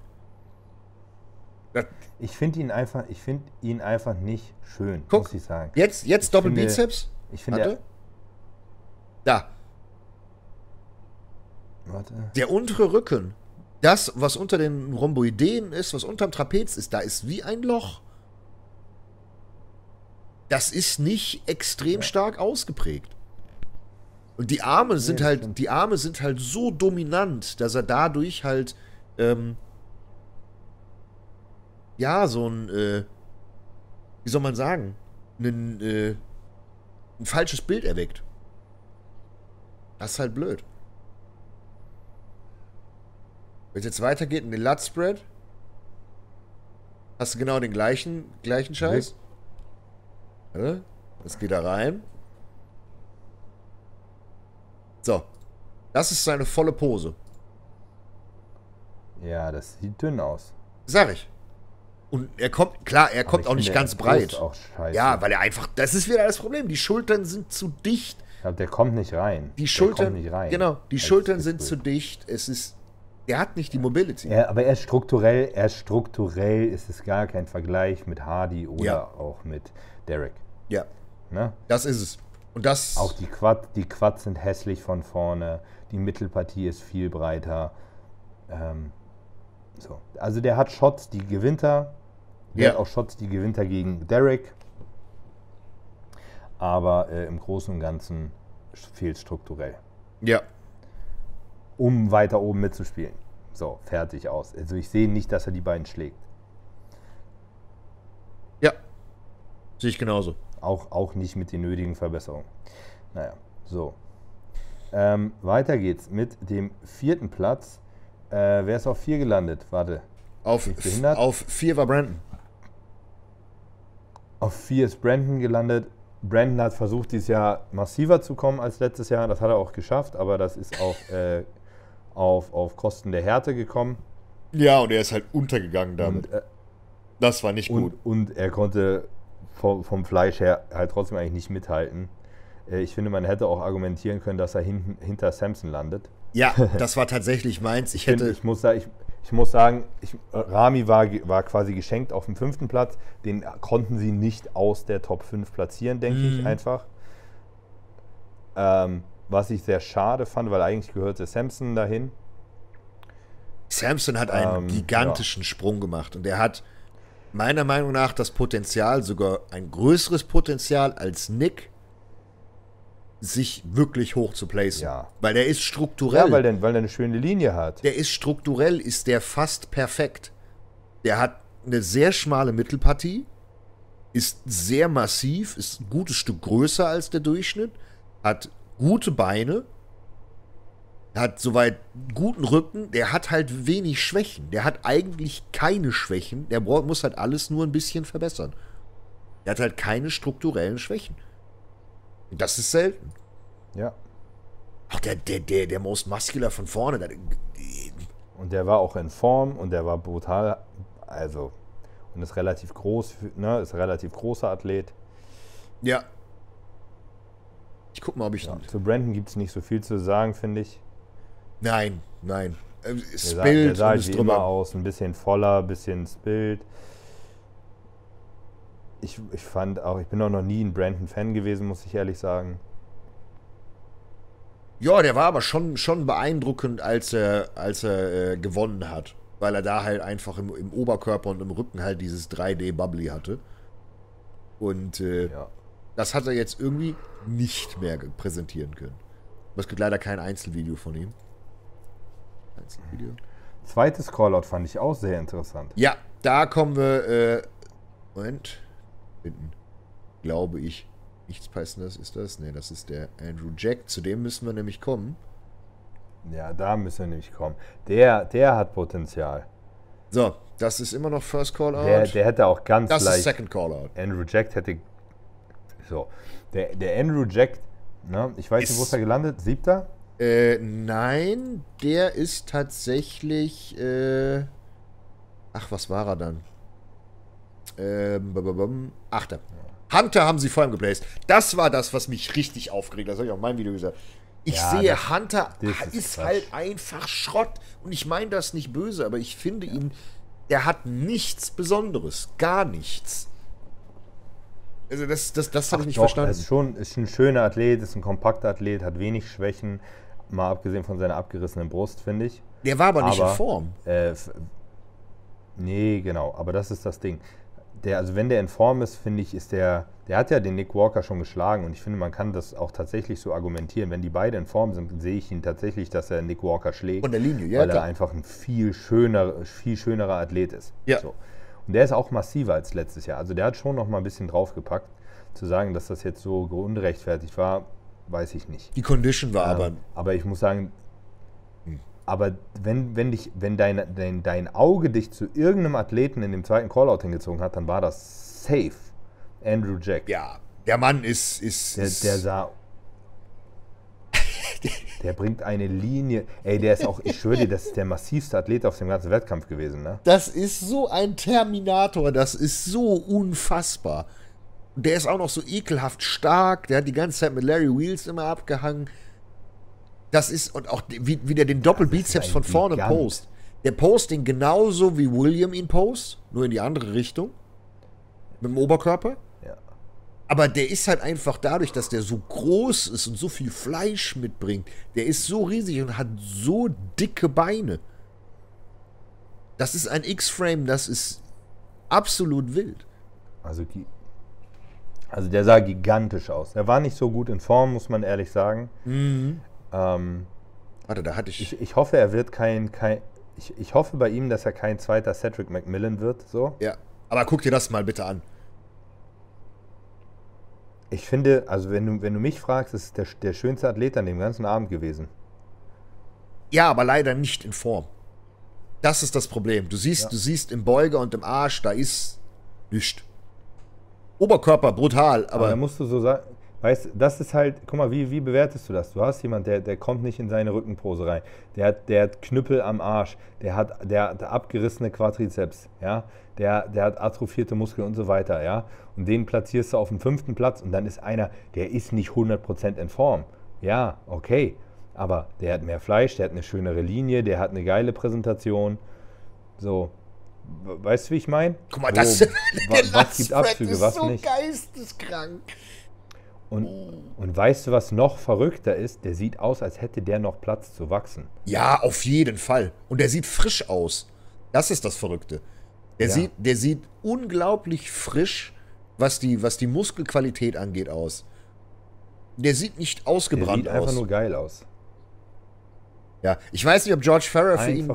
A: Das-
B: Ich finde ihn einfach, ich finde ihn einfach nicht schön,
A: Guck.
B: muss ich sagen.
A: Jetzt, jetzt
B: finde-
A: Doppelbizeps.
B: Ich finde,
A: Warte. Da,
B: warte,
A: Der untere Rücken, das, was unter den Rhomboideen ist, was unterm Trapez ist, da ist wie ein Loch. Das ist nicht extrem stark ausgeprägt. Und die Arme sind
B: das
A: halt, die Arme sind halt so dominant, dass er dadurch halt, ähm, ja, so ein, äh, wie soll man sagen, ein, äh, ein falsches Bild erweckt. Das ist halt blöd. Wenn es jetzt weitergeht in den Lut Spread, hast du genau den gleichen, gleichen Scheiß. Das geht da rein. So. Das ist seine volle Pose.
B: Ja, das sieht dünn aus.
A: Sag ich. Und er kommt, klar, er kommt auch nicht ganz breit.
B: Auch scheiße.
A: Ja, weil er einfach, das ist wieder das Problem. Die Schultern sind zu dicht.
B: Ich glaube, der kommt nicht rein.
A: Die Schultern,
B: rein.
A: genau, die
B: Als
A: Schultern sind zu dicht. Es ist, er hat nicht die Mobility.
B: Ja, aber er ist strukturell, er ist strukturell ist es gar kein Vergleich mit Hardy oder
A: Ja.
B: auch mit Derek.
A: Ja,
B: Ne?
A: das ist es. Und das,
B: Auch die Quad, die Quads sind hässlich von vorne, die Mittelpartie ist viel breiter. Ähm, so. Also der hat Shots, die gewinnt er. Der
A: Ja.
B: hat auch Shots, die gewinnt er gegen Derek. Aber äh, im Großen und Ganzen fehlt strukturell.
A: ja,
B: um weiter oben mitzuspielen. So, fertig aus. Also ich sehe nicht, dass er die beiden schlägt.
A: ja. Sehe ich genauso.
B: Auch, auch nicht mit den nötigen Verbesserungen. Naja, so. Ähm, weiter geht's mit dem vierten Platz. Äh, wer ist auf vier gelandet? Warte.
A: Auf, auf vier war Brandon.
B: Auf vier ist Brandon gelandet. Brandon hat versucht, dieses Jahr massiver zu kommen als letztes Jahr. Das hat er auch geschafft, aber das ist auf, äh, auf, auf Kosten der Härte gekommen.
A: Ja, und er ist halt untergegangen damit.
B: Und, äh,
A: das war nicht gut.
B: Und, und er konnte vom, vom Fleisch her halt trotzdem eigentlich nicht mithalten. Äh, Ich finde, man hätte auch argumentieren können, dass er hinten, hinter Samson landet.
A: Ja, das war tatsächlich meins. Ich
B: Ich,
A: hätte.
B: ich, muss, ich, ich muss sagen, ich, Rami war, war quasi geschenkt auf dem fünften Platz. Den konnten sie nicht aus der Top 5 platzieren, denke ich
A: Mhm.
B: einfach. Ähm, was ich sehr schade fand, weil eigentlich gehörte Samson dahin.
A: Samson hat einen
B: Ähm,
A: gigantischen Sprung gemacht und er hat meiner Meinung nach das Potenzial, sogar ein größeres Potenzial als Nick, sich wirklich hoch zu placen.
B: Ja.
A: Weil der ist strukturell.
B: Ja, weil der, weil eine schöne Linie hat.
A: der ist strukturell, ist der fast perfekt. Der hat eine sehr schmale Mittelpartie, ist sehr massiv, ist ein gutes Stück größer als der Durchschnitt, hat gute Beine, hat soweit guten Rücken, der hat halt wenig Schwächen. Der hat eigentlich keine Schwächen, der muss halt alles nur ein bisschen verbessern. Der hat halt keine strukturellen Schwächen. Und das ist selten.
B: Ja.
A: Ach, der, der, der, der Most Muscular von vorne, der,
B: Und der war auch in Form und der war brutal, also und ist relativ groß, ne, ist relativ großer Athlet.
A: Ja. Ich guck mal, ob ich.
B: Ja. Zu Brandon gibt es nicht so viel zu sagen, finde ich.
A: Nein, nein. Äh,
B: Der
A: Es
B: sah, der sah halt
A: ist
B: immer
A: drüber.
B: aus, ein bisschen voller, ein bisschen Bild. Ich, ich fand auch, ich bin auch noch nie ein Brandon-Fan gewesen, muss ich ehrlich sagen.
A: Ja, der war aber schon, schon beeindruckend, als er, als er äh, gewonnen hat. Weil er da halt einfach im, im Oberkörper und im Rücken halt dieses 3D-Bubbly hatte. Und äh,
B: Ja.
A: das hat er jetzt irgendwie nicht mehr präsentieren können. Aber es gibt leider kein Einzelvideo von ihm. Einzelvideo.
B: Zweites Callout fand ich auch sehr interessant.
A: Ja, da kommen wir. Äh, Moment. Hinten. Glaube ich. Nichts Passendes ist das. Ne, das ist der Andrew Jack. Zu dem müssen wir nämlich kommen.
B: Ja, da müssen wir nämlich kommen. Der, der hat Potenzial.
A: So, das ist immer noch First Call Out.
B: Der, der hätte auch ganz
A: das ist
B: leicht.
A: Second Call Out.
B: Andrew Jack hätte. So. Der, der Andrew Jack, ne, ich weiß nicht, wo
A: Ist-
B: ist er gelandet? Siebter?
A: Äh, nein, der ist tatsächlich. Äh, ach, was war er dann? Ähm, Achter. Hunter haben sie vor allem geplaced. Das war das, was mich richtig aufgeregt hat. Das habe ich auch in meinem Video gesagt. Ich
B: Ja,
A: sehe,
B: das-
A: Hunter
B: das
A: ist,
B: ist Quatsch.
A: halt einfach Schrott. Und ich meine das nicht böse, aber ich finde ihn, der hat nichts Besonderes. Gar nichts. Also, das, das, das habe ich nicht
B: Doch,
A: verstanden.
B: Er ist schon ist ein schöner Athlet, ist ein kompakter Athlet, hat wenig Schwächen, mal abgesehen von seiner abgerissenen Brust, finde ich.
A: Der war aber nicht
B: aber-
A: in Form.
B: Äh, nee, genau, aber das ist das Ding. Der, also wenn der in Form ist, finde ich, ist der, der hat ja den Nick Walker schon geschlagen und ich finde, man kann das auch tatsächlich so argumentieren. Wenn die beide in Form sind, sehe ich ihn tatsächlich, dass er Nick Walker schlägt.
A: Von der Linie, ja,
B: weil er
A: klar.
B: einfach ein viel schöner, viel schönerer Athlet ist.
A: Ja.
B: So. Und der ist auch massiver als letztes Jahr. Also der hat schon noch mal ein bisschen draufgepackt. Zu sagen, dass das jetzt so ungerechtfertigt war, weiß ich nicht.
A: Die Condition war
B: Ähm,
A: aber
B: aber ich muss sagen, Aber wenn, wenn, dich, wenn dein, dein, dein Auge dich zu irgendeinem Athleten in dem zweiten Callout hingezogen hat, dann war das safe. Andrew Jack.
A: Ja, der Mann ist. ist,
B: Der,
A: ist
B: der sah. Der bringt eine Linie. Ey, der ist auch, ich schwöre dir, das ist der massivste Athlet auf dem ganzen Wettkampf gewesen, ne?
A: das ist so ein Terminator, das ist so unfassbar. Der ist auch noch so ekelhaft stark, der hat die ganze Zeit mit Larry Wheels immer abgehangen. Das ist, und auch wie, wie der den Doppelbizeps von vorne
B: Gigant.
A: post. Der post den genauso wie William ihn post, nur in die andere Richtung. Mit dem Oberkörper.
B: Ja.
A: Aber der ist halt einfach dadurch, dass der so groß ist und so viel Fleisch mitbringt, der ist so riesig und hat so dicke Beine. Das ist ein X-Frame, das ist absolut wild.
B: Also, gi- also der sah gigantisch aus. Er war nicht so gut in Form, muss man ehrlich sagen. Ähm,
A: Warte, da hatte ich.
B: ich, ich hoffe, er wird kein, kein ich, ich hoffe bei ihm, dass er kein zweiter Cedric McMillan wird. So.
A: ja. Aber guck dir das mal bitte an.
B: Ich finde, also wenn du, wenn du mich fragst, ist es der, der schönste Athlet an dem ganzen Abend gewesen.
A: Ja, aber leider nicht in Form. Das ist das Problem. Du siehst,
B: Ja.
A: du siehst im Beuger und im Arsch, da ist nichts. Oberkörper brutal,
B: Aber da
A: aber
B: musst du so sagen, weißt das ist halt, guck mal, wie, wie bewertest du das? Du hast jemand, der, der kommt nicht in seine Rückenpose rein. Der hat, der hat Knüppel am Arsch, der hat, der hat abgerissene Quadrizeps, ja, der, der hat atrophierte Muskeln und so weiter, ja. Und den platzierst du auf dem fünften Platz und dann ist einer, der ist nicht 100% in Form. Ja, okay. Aber der hat mehr Fleisch, der hat eine schönere Linie, der hat eine geile Präsentation. So. We- Weißt du, wie ich meine?
A: guck mal,
B: Wo-
A: das
B: wa-
A: der
B: was gibt Abzüge,
A: ist
B: was
A: so
B: nicht?
A: geisteskrank.
B: Und, und weißt du, was noch verrückter ist? Der sieht aus, als hätte der noch Platz zu wachsen.
A: Ja, auf jeden Fall. Und der sieht frisch aus. Das ist das Verrückte. Der,
B: Ja.
A: sieht, der sieht unglaublich frisch, was die, was die Muskelqualität angeht, aus. Der sieht nicht
B: Der
A: ausgebrannt
B: sieht einfach
A: aus.
B: nur geil aus.
A: ja, ich weiß nicht, ob George Farrer für ihn,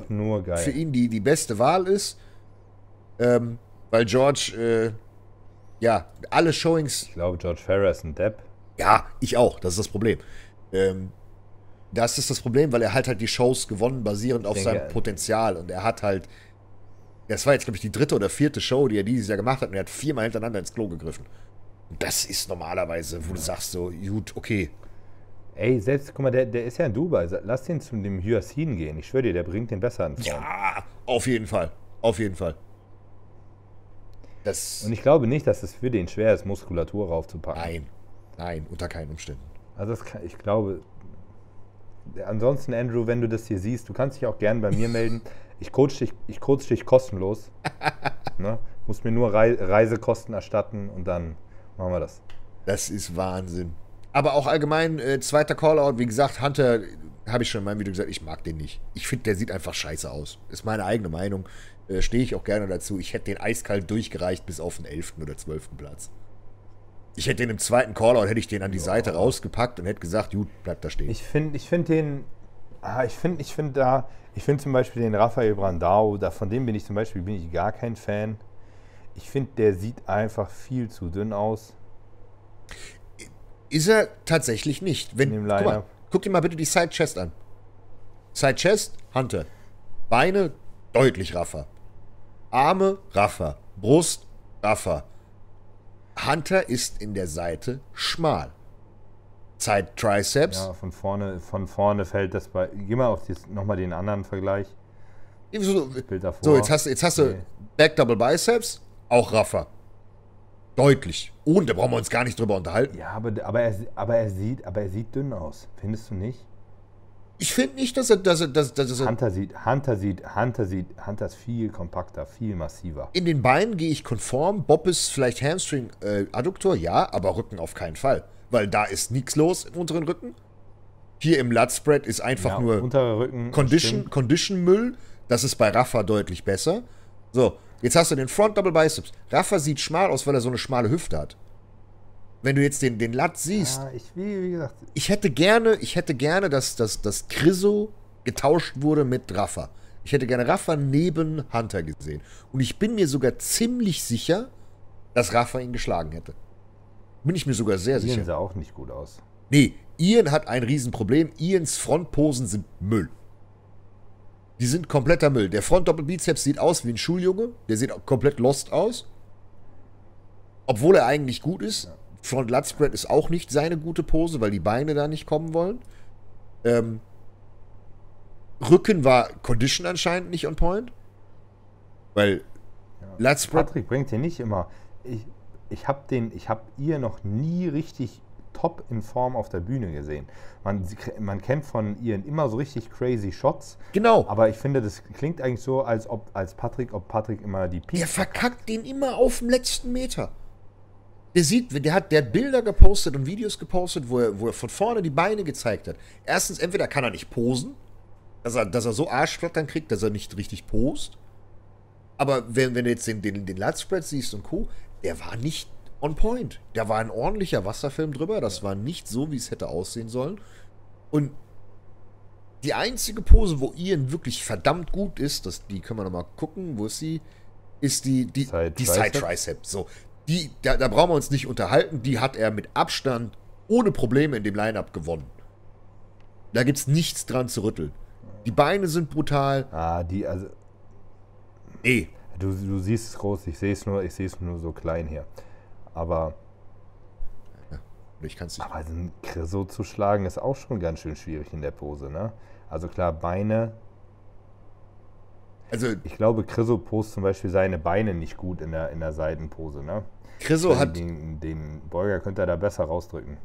A: für ihn die, die beste Wahl ist. Ähm, weil George, äh, ja, alle Showings
B: Ich glaube, George Farrer ist ein Depp.
A: Ja, ich auch. Das ist das Problem. Ähm, das ist das Problem, weil er halt halt die Shows gewonnen, basierend auf seinem Potenzial. Und er hat halt. Das war jetzt, glaube ich, die dritte oder vierte Show, die er dieses Jahr gemacht hat. Und er hat viermal hintereinander ins Klo gegriffen. Und das ist normalerweise, wo du sagst so, gut, okay.
B: Ey, selbst, guck mal, der, der ist ja in Dubai. Lass den zu dem Hyacinth gehen. Ich schwöre dir, der bringt den besser in Form.
A: Ja, auf jeden Fall. Auf jeden Fall. Das.
B: Und ich glaube nicht, dass es für den schwer ist, Muskulatur raufzupacken.
A: Nein. Nein, unter keinen Umständen.
B: Also das kann, ich glaube. Ansonsten, Andrew, wenn du das hier siehst, du kannst dich auch gern bei mir melden. Ich coach dich, ich coach dich kostenlos. ne? Musst mir nur Rei Reisekosten erstatten und dann machen wir das.
A: Das ist Wahnsinn. Aber auch allgemein, äh, zweiter Callout, wie gesagt, Hunter, habe ich schon in meinem Video gesagt, ich mag den nicht. Ich finde, der sieht einfach scheiße aus. Ist meine eigene Meinung. Äh, Stehe ich auch gerne dazu. Ich hätte den eiskalt durchgereicht bis auf den 11. oder 12. Platz. Ich hätte den im zweiten Callout, hätte ich den an die Seite rausgepackt und hätte gesagt, gut, bleibt da stehen.
B: Ich finde ich find den, ah, ich finde ich find da, ich finde zum Beispiel den Rafael Brandao, da, von dem bin ich zum Beispiel bin ich gar kein Fan. Ich finde, der sieht einfach viel zu dünn aus.
A: Ist er tatsächlich nicht. Wenn, guck, mal, guck dir mal bitte die Side Chest an. Side Chest, Hunter. Beine, deutlich raffer. Arme, raffer. Brust, raffer. Hunter ist in der Seite schmal. Side Triceps.
B: Ja, von vorne, von vorne fällt das bei. Geh mal auf nochmal den anderen Vergleich.
A: So,
B: Bild davor.
A: so, jetzt hast, du- jetzt hast du
B: Nee.
A: Back Double Biceps, auch raffer. Deutlich. Und da brauchen wir uns gar nicht drüber unterhalten.
B: Ja, aber, aber, er, aber, er sieht, aber er sieht dünn aus. Findest du nicht?
A: Ich finde nicht, dass er, dass er, dass, dass er
B: Hunter sieht, Hunter sieht, Hunter sieht, Hunter ist viel kompakter, viel massiver.
A: In den Beinen gehe ich konform. Bob ist vielleicht Hamstring, äh, Adduktor, ja, aber Rücken auf keinen Fall. Weil da ist nichts los im unteren Rücken. Hier im Lutspread ist einfach
B: Ja,
A: nur
B: unterer Rücken.
A: Condition,
B: stimmt.
A: Condition Müll. Das ist bei Rafa deutlich besser. So, jetzt hast du den Front Double Biceps. Rafa sieht schmal aus, weil er so eine schmale Hüfte hat. Wenn du jetzt den, den Lat siehst,
B: Ja, ich, wie, wie gesagt,
A: ich hätte gerne, ich hätte gerne, dass, dass, dass Chriso getauscht wurde mit Rafa. Ich hätte gerne Rafa neben Hunter gesehen. Und ich bin mir sogar ziemlich sicher, dass Rafa ihn geschlagen hätte. Bin ich mir sogar sehr
B: Ian
A: sicher.
B: sah auch nicht gut aus.
A: Nee, Ian hat ein Riesenproblem. Ians Frontposen sind Müll. Die sind kompletter Müll. Der Front-Doppelbizeps sieht aus wie ein Schuljunge. Der sieht komplett lost aus. Obwohl er eigentlich gut ist. Front Lat Spread ist auch nicht seine gute Pose, weil die Beine da nicht kommen wollen. Ähm, Rücken war Condition anscheinend nicht on point. Weil Lat Spread.
B: Patrick bringt hier nicht immer. Ich, ich habe den, ich habe ihr noch nie richtig top in Form auf der Bühne gesehen. Man, man kennt von ihr immer so richtig crazy Shots.
A: Genau.
B: Aber ich finde, das klingt eigentlich so, als ob als Patrick, ob Patrick immer die
A: Der verkackt den immer auf dem letzten Meter. Der sieht, der hat, der hat Bilder gepostet und Videos gepostet, wo er, wo er von vorne die Beine gezeigt hat. Erstens, entweder kann er nicht posen, dass er, dass er so Arschflattern kriegt, dass er nicht richtig post. Aber wenn, wenn du jetzt den, den, den Latspread siehst und Co., der war nicht on point. Da war ein ordentlicher Wasserfilm drüber. Das war nicht so, wie es hätte aussehen sollen. Und die einzige Pose, wo Ian wirklich verdammt gut ist, das, die können wir nochmal gucken, wo ist sie? Ist die, die,
B: Side
A: die
B: Tricep.
A: Side Tricep. So, die, da, da brauchen wir uns nicht unterhalten. Die hat er mit Abstand ohne Probleme in dem Line-Up gewonnen. Da gibt es nichts dran zu rütteln. Die Beine sind brutal.
B: Ah, die, also,
A: Nee,
B: du, du siehst es groß, ich sehe es nur, ich sehe es nur so klein hier. Aber,
A: ich kann es nicht.
B: aber Chriso zu schlagen ist auch schon ganz schön schwierig in der Pose, ne? Also klar, Beine.
A: Also,
B: Ich glaube, Chriso post zum Beispiel seine Beine nicht gut in der, in der Seitenpose, ne?
A: Chriso hat,
B: den, den Beuger könnte er da besser rausdrücken.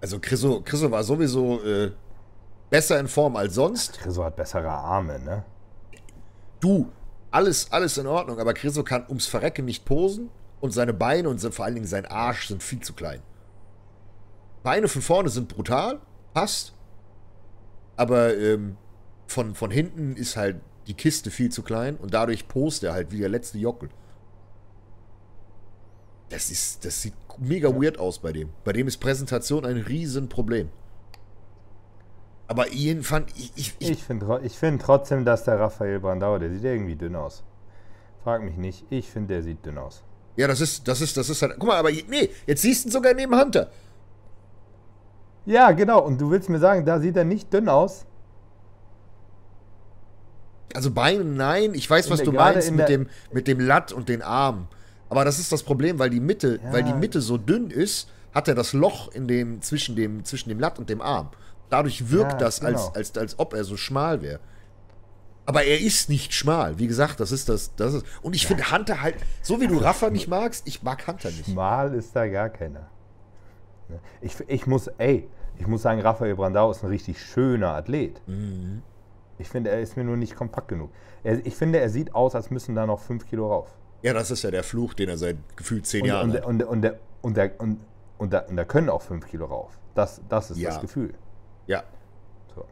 A: also Chriso, Chriso war sowieso äh, besser in Form als sonst.
B: Chriso hat bessere Arme, ne?
A: Du, alles, alles in Ordnung, aber Chriso kann ums Verrecken nicht posen und seine Beine und vor allen Dingen sein Arsch sind viel zu klein. Beine von vorne sind brutal, passt, aber ähm, von, von hinten ist halt die Kiste viel zu klein und dadurch post er halt wie der letzte Jockel. Das ist, das sieht mega weird aus bei dem. Bei dem ist Präsentation ein Riesenproblem. Aber Ian fand, ich, ich, ich
B: Ich finde find trotzdem, dass der Raphael Brandauer, der sieht irgendwie dünn aus. Frag mich nicht, ich finde, der sieht dünn aus.
A: Ja, das ist, das ist, das ist halt. Guck mal, aber nee, jetzt siehst du ihn sogar neben Hunter.
B: Ja, genau, und du willst mir sagen, da sieht er nicht dünn aus?
A: Also Beine, nein, ich weiß, was
B: der-
A: du meinst
B: in
A: mit
B: der-
A: dem, mit dem Latt und den Armen. Aber das ist das Problem, weil die Mitte,
B: Ja.
A: weil die Mitte so dünn ist, hat er das Loch in dem, zwischen dem, zwischen dem Latt und dem Arm. Dadurch wirkt
B: Ja,
A: das, als,
B: genau.
A: als, als ob er so schmal wäre. Aber er ist nicht schmal. Wie gesagt, das ist das. das ist, und ich finde Hunter halt, so wie du Rafa nicht magst, ich mag Hunter nicht.
B: Schmal ist da gar keiner. Ne? Ich, ich muss, ey, ich muss sagen, Raphael Brandau ist ein richtig schöner Athlet.
A: Mhm.
B: Ich finde, er ist mir nur nicht kompakt genug. Er, ich finde, er sieht aus, als müssen da noch fünf Kilo rauf.
A: Ja, das ist ja der Fluch, den er seit gefühlt zehn
B: Und,
A: Jahren
B: und,
A: hat.
B: und, und, und, und, da- und, und, da, und da können auch fünf Kilo rauf. Das, das ist
A: Ja.
B: das Gefühl.
A: Ja.
B: So.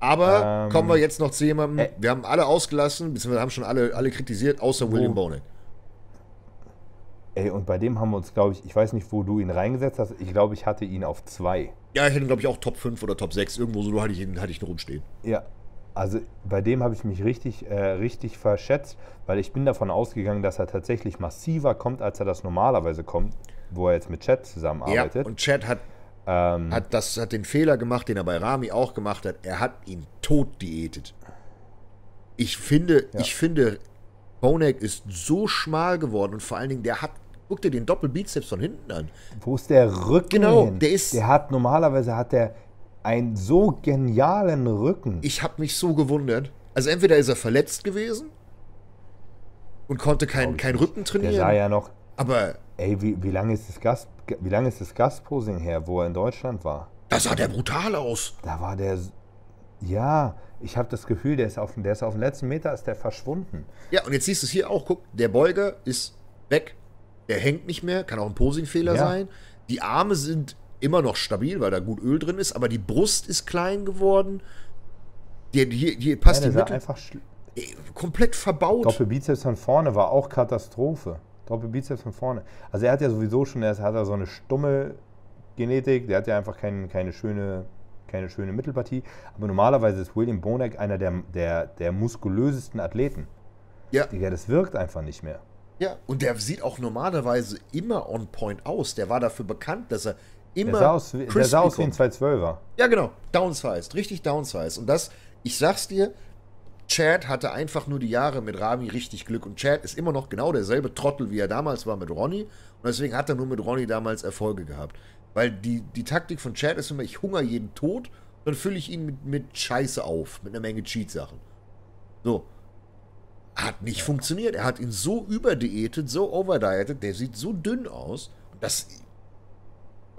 A: Aber
B: Ähm,
A: kommen wir jetzt noch zu jemandem,
B: äh,
A: wir haben alle ausgelassen, beziehungsweise haben schon alle, alle kritisiert, außer William Bonek.
B: Ey, und bei dem haben wir uns, glaube ich, ich weiß nicht, wo du ihn reingesetzt hast. Ich glaube, ich hatte ihn auf zwei.
A: Ja, ich hätte ihn, glaube ich, auch Top 5 oder Top 6. Irgendwo so hatte ich ihn, hatte ich ihn rumstehen.
B: Ja, also bei dem habe ich mich richtig, äh, richtig verschätzt, weil ich bin davon ausgegangen, dass er tatsächlich massiver kommt, als er das normalerweise kommt, wo er jetzt mit Chad zusammenarbeitet.
A: Ja, und Chad hat,
B: ähm,
A: hat, das, hat den Fehler gemacht, den er bei Rami auch gemacht hat. Er hat ihn tot diätet. Ich finde,
B: Ja.
A: ich finde, Bonek ist so schmal geworden und vor allen Dingen, der hat, guck dir den Doppelbizeps von hinten an.
B: wo ist der Rücken
A: Genau,
B: hin?
A: der ist-
B: Der hat normalerweise hat der einen so genialen Rücken.
A: Ich habe mich so gewundert. Also entweder ist er verletzt gewesen und konnte keinen kein Rücken
B: der sah
A: trainieren,
B: ja noch.
A: aber
B: Ey, wie, wie lange ist das Gast, wie lange ist das Gastposing her, wo er in Deutschland war?
A: da sah der brutal aus.
B: Da war der. Ja, ich habe das Gefühl, der ist auf, der ist auf dem letzten Meter ist der verschwunden.
A: Ja, und jetzt siehst du es hier auch, guck, der Beuger ist weg, der hängt nicht mehr, kann auch ein Posingfehler
B: Ja.
A: sein. Die Arme sind immer noch stabil, weil da gut Öl drin ist, aber die Brust ist klein geworden. Hier, hier
B: Ja,
A: passt
B: der
A: die Mitte
B: einfach
A: ey, komplett verbaut.
B: Doppelbizeps von vorne war auch Katastrophe. Doppelbizeps von vorne. Also er hat ja sowieso schon, er hat ja so eine stumme Genetik, der hat ja einfach kein, keine, schöne, keine schöne Mittelpartie. Aber normalerweise ist William Bonek einer der, der, der muskulösesten Athleten.
A: Ja,
B: Digga, das wirkt einfach nicht mehr.
A: ja, und der sieht auch normalerweise immer on point aus. Der war dafür bekannt, dass er immer
B: Der sah aus, wie- der
A: crispy
B: sah aus wie ein
A: kommt.
B: 212er.
A: Ja, genau. Downsized. Richtig downsized. Und das Ich sag's dir, Chad hatte einfach nur die Jahre mit Rami richtig Glück und Chad ist immer noch genau derselbe Trottel, wie er damals war mit Ronny. Und deswegen hat er nur mit Ronny damals Erfolge gehabt. Weil die, die Taktik von Chad ist immer, ich hungere jeden tot, dann fülle ich ihn mit, mit Scheiße auf, mit einer Menge Cheat-Sachen. So. Hat nicht funktioniert. Er hat ihn so überdiätet, so overdietet, der sieht so dünn aus. Das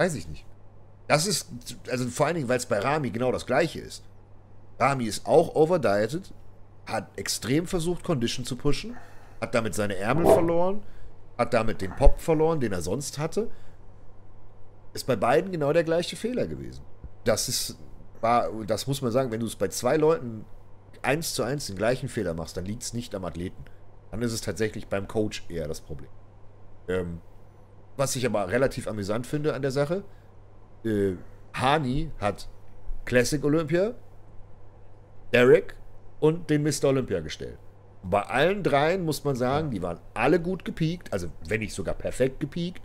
A: weiß ich nicht. Das ist, also vor allen Dingen, weil es bei Rami genau das gleiche ist. Rami ist auch overdietet, hat extrem versucht, Condition zu pushen, hat damit seine Ärmel verloren, hat damit den Pop verloren, den er sonst hatte. Ist bei beiden genau der gleiche Fehler gewesen. Das ist, war, das muss man sagen, wenn du es bei zwei Leuten eins zu eins den gleichen Fehler machst, dann liegt es nicht am Athleten. Dann ist es tatsächlich beim Coach eher das Problem. Ähm, was ich aber relativ amüsant finde an der Sache, äh, Hani hat Classic Olympia, Derek und den Mr. Olympia gestellt. Bei allen dreien muss man sagen, die waren alle gut gepiekt, also wenn nicht sogar perfekt gepiekt.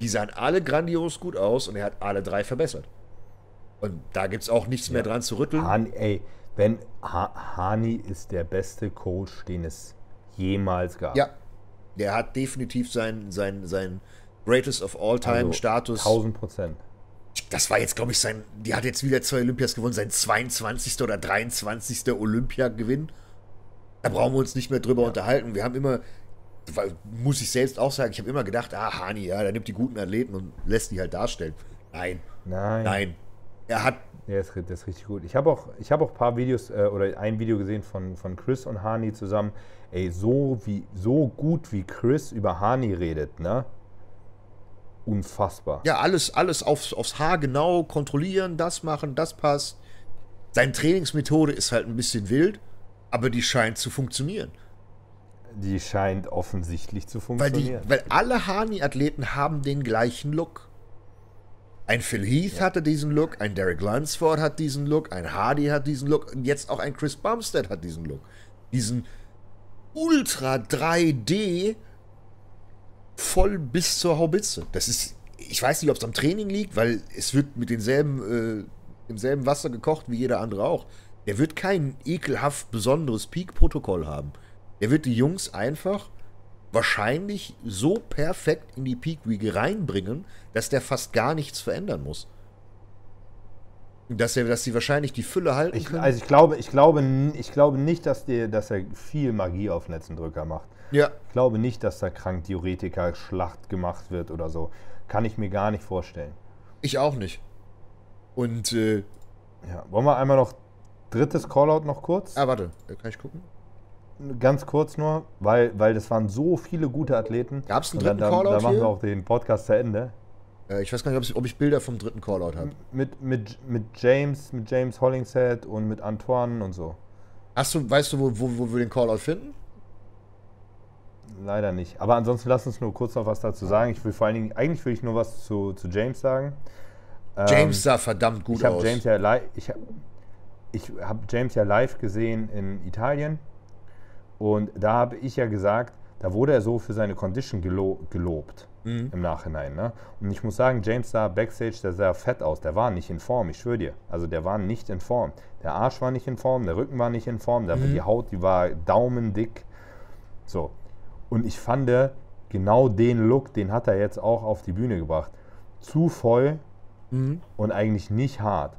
A: Die sahen alle grandios gut aus und er hat alle drei verbessert. Und da gibt es auch nichts mehr dran zu rütteln.
B: Hani, ey, wenn ha Hani ist der beste Coach, den es jemals gab.
A: Ja, der hat definitiv seinen sein, sein Greatest of All Time
B: Also,
A: Status.
B: 1000 Prozent.
A: Das war jetzt, glaube ich, sein. Die hat jetzt wieder zwei Olympias gewonnen, sein 22. oder 23. Olympiagewinn. Da brauchen wir uns nicht mehr drüber unterhalten. Wir haben immer, muss ich selbst auch sagen, ich habe immer gedacht, ah, Hani, ja, der nimmt die guten Athleten und lässt die halt darstellen. Nein,
B: Nein.
A: nein. Er hat,
B: ist, der ist richtig gut. Ich habe auch, ich hab auch ein paar Videos äh, oder ein Video gesehen von, von Chris und Hani zusammen. Ey, so, wie, so gut wie Chris über Hani redet, ne? Unfassbar.
A: ja, alles, alles aufs, aufs Haar genau kontrollieren, das machen, das passt. Seine Trainingsmethode ist halt ein bisschen wild, aber die scheint zu funktionieren.
B: Die scheint offensichtlich zu
A: Weil, die,
B: funktionieren.
A: weil alle Hani-Athleten haben den gleichen Look. Ein Phil Heath hatte diesen Look, ein Derek Lunsford hat diesen Look, ein Hardy hat diesen Look und jetzt auch ein Chris Bumstead hat diesen Look. Diesen Ultra 3D voll bis zur Haubitze. Das ist, ich weiß nicht, ob es am Training liegt, weil es wird mit denselben, äh, demselben Wasser gekocht wie jeder andere auch. Der wird kein ekelhaft besonderes Peak-Protokoll haben. Der wird die Jungs einfach wahrscheinlich so perfekt in die Peak-Wiege reinbringen, dass der fast gar nichts verändern muss. Dass, er, dass sie wahrscheinlich die Fülle halten
B: Ich,
A: können.
B: also ich glaube, ich glaube, ich glaube nicht, dass, der, dass er viel Magie auf Netzendrücker macht.
A: ja,
B: Ich glaube nicht, dass da krank Diuretika Schlacht gemacht wird oder so. Kann ich mir gar nicht vorstellen.
A: ich auch nicht. Und, äh,
B: Ja. Wollen wir einmal noch drittes Callout noch kurz?
A: ah, warte, kann ich gucken?
B: Ganz kurz nur, weil, weil das waren so viele gute Athleten.
A: Gab's einen
B: Und dann,
A: dritten Callout
B: dann machen
A: hier?
B: wir auch den Podcast zu Ende.
A: Äh, ich weiß gar nicht, ob ich, ob ich Bilder vom dritten Callout habe.
B: Mit, mit, mit James, mit James Hollingshead und mit Antoine und so.
A: Hast du, weißt du, wo, wo, wo wir den Callout finden?
B: Leider nicht. Aber ansonsten lass uns nur kurz noch was dazu sagen. Ich will vor allen Dingen, eigentlich will ich nur was zu, zu James sagen. Ähm,
A: James sah verdammt gut
B: ich
A: aus.
B: James ja live, ich habe ich hab James ja live gesehen in Italien und da habe ich ja gesagt, da wurde er so für seine Condition gelo gelobt
A: Mhm.
B: im Nachhinein. Ne? Und ich muss sagen, James sah backstage, der sah fett aus, der war nicht in Form, ich schwöre dir. Also der war nicht in Form. Der Arsch war nicht in Form, der Rücken war nicht in Form, der,
A: Mhm.
B: die Haut, die war daumendick. So. Und ich fand, genau den Look, den hat er jetzt auch auf die Bühne gebracht. Zu voll
A: Mhm.
B: und eigentlich nicht hart.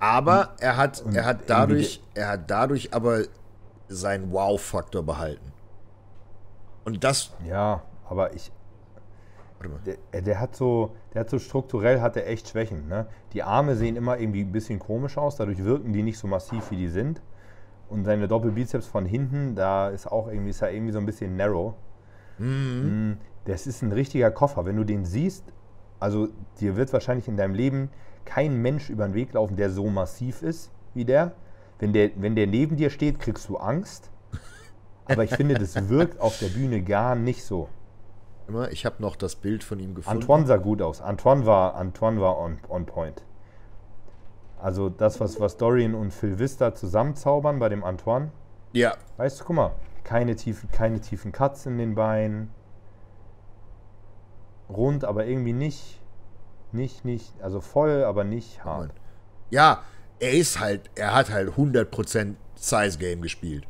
A: Aber er hat,
B: Und
A: er hat dadurch, er hat dadurch aber seinen Wow-Faktor behalten. Und das,
B: Ja, aber ich. Der, der hat so, der hat so strukturell hat er echt Schwächen. Ne? Die Arme sehen immer irgendwie ein bisschen komisch aus, dadurch wirken die nicht so massiv, wie die sind. Und seine Doppelbizeps von hinten, da ist auch irgendwie, ist er irgendwie so ein bisschen narrow. Mm, Das ist ein richtiger Koffer. Wenn du den siehst, also dir wird wahrscheinlich in deinem Leben kein Mensch über den Weg laufen, der so massiv ist wie der. Wenn der, wenn der neben dir steht, kriegst du Angst. Aber ich finde, das wirkt auf der Bühne gar nicht so.
A: Immer, ich habe noch das Bild von ihm gefunden.
B: Antoine sah gut aus. Antoine war, Antoine war on, on point. Also das, was, was Dorian und Phil Vista zusammenzaubern bei dem Antoine,
A: Ja,
B: weißt du, guck mal, keine tiefen, keine tiefen Cuts in den Beinen. Rund, aber irgendwie nicht, nicht, nicht, also voll, aber nicht hart.
A: ja, er ist halt, er hat halt 100% Size Game gespielt.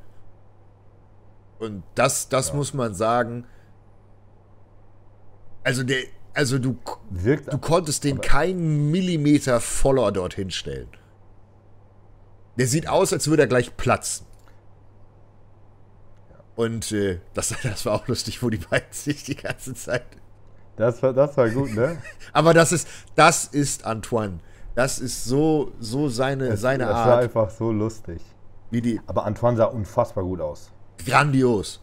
A: Und das, das ja. muss man sagen. Also der, also du, Wirkt, du konntest den keinen Millimeter voller dorthin stellen. Der sieht aus, als würde er gleich platzen. Und äh, das, das war auch lustig, wo die beiden sich die ganze Zeit.
B: Das war, das war gut, ne?
A: Aber das ist, das ist Antoine. Das ist so, so seine, das, seine
B: das
A: Art.
B: Das war einfach so lustig.
A: Wie die.
B: Aber Antoine sah unfassbar gut aus.
A: Grandios.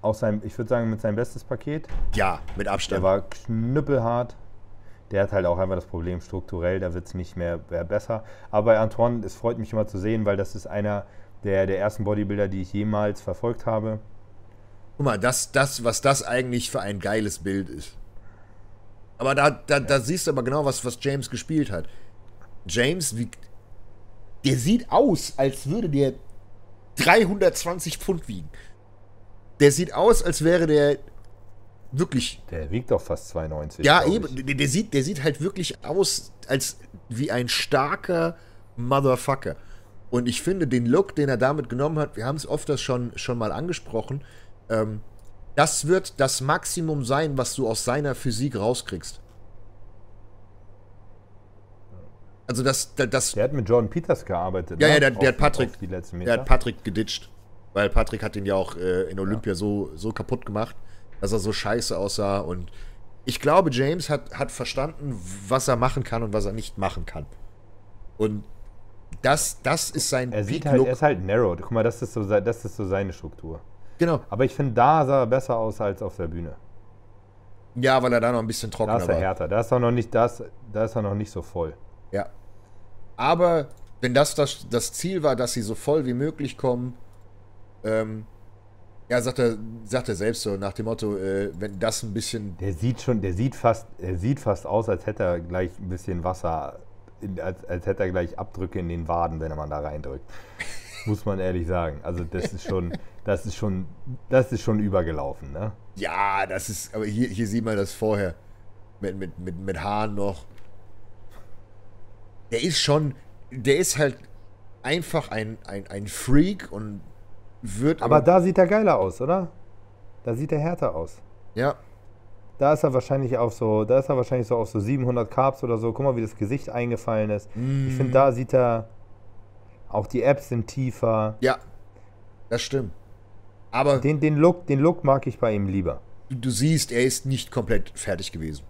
B: Aus seinem, ich würde sagen, mit seinem bestes Paket.
A: Ja, mit Abstand.
B: Der war knüppelhart. Der hat halt auch einfach das Problem strukturell, da wird es nicht mehr besser. Aber bei Antoine, es freut mich immer zu sehen, weil das ist einer der, der ersten Bodybuilder, die ich jemals verfolgt habe.
A: Guck mal, das, das, was das eigentlich für ein geiles Bild ist. Aber da, da, da siehst du aber genau, was, was James gespielt hat. James, wie, der sieht aus, als würde der 320 Pfund wiegen. Der sieht aus, als wäre der wirklich.
B: Der wiegt doch fast 92.
A: Ja, eben. Der, der, sieht, der sieht halt wirklich aus, als wie ein starker Motherfucker. Und ich finde den Look, den er damit genommen hat, wir haben es oft das schon, schon mal angesprochen, ähm, das wird das Maximum sein, was du aus seiner Physik rauskriegst. Also das, das,
B: Der hat mit Jordan Peters gearbeitet.
A: Ja, ne? ja, der, der hat Patrick, der hat Patrick geditcht. Weil Patrick hat ihn ja auch äh, in Olympia ja. so, so kaputt gemacht, dass er so scheiße aussah. Und ich glaube, James hat, hat verstanden, was er machen kann und was er nicht machen kann. Und das, das ist sein
B: er sieht halt, Er ist halt narrowed. Guck mal, das ist so, das ist so seine Struktur.
A: Genau.
B: Aber ich finde, da sah er besser aus als auf der Bühne.
A: Ja, weil er da noch ein bisschen trockener war.
B: Da ist er härter. Da ist er noch nicht, das, da ist er noch nicht so voll.
A: Ja. Aber wenn das, das das Ziel war, dass sie so voll wie möglich kommen, ähm, ja, sagt er, sagt er selbst so nach dem Motto, äh, wenn das ein bisschen.
B: Der sieht schon, der sieht fast, er sieht fast aus, als hätte er gleich ein bisschen Wasser, als, als hätte er gleich Abdrücke in den Waden, wenn er man da reindrückt. Muss man ehrlich sagen. Also das ist schon, das ist schon, das ist schon übergelaufen, ne?
A: Ja, das ist, aber hier, hier sieht man das vorher. Mit, mit, mit, mit Haaren noch. Der ist schon, der ist halt einfach ein, ein, ein Freak und wird.
B: Aber, aber da sieht er geiler aus, oder? Da sieht er härter aus.
A: Ja.
B: Da ist er wahrscheinlich auf so, da ist er wahrscheinlich so auf so 700 Carbs oder so. Guck mal, wie das Gesicht eingefallen ist. Mm. Ich finde, da sieht er, auch die Apps sind tiefer.
A: Ja, das stimmt. Aber
B: den, den, Look, den Look mag ich bei ihm lieber.
A: Du, du siehst, er ist nicht komplett fertig gewesen.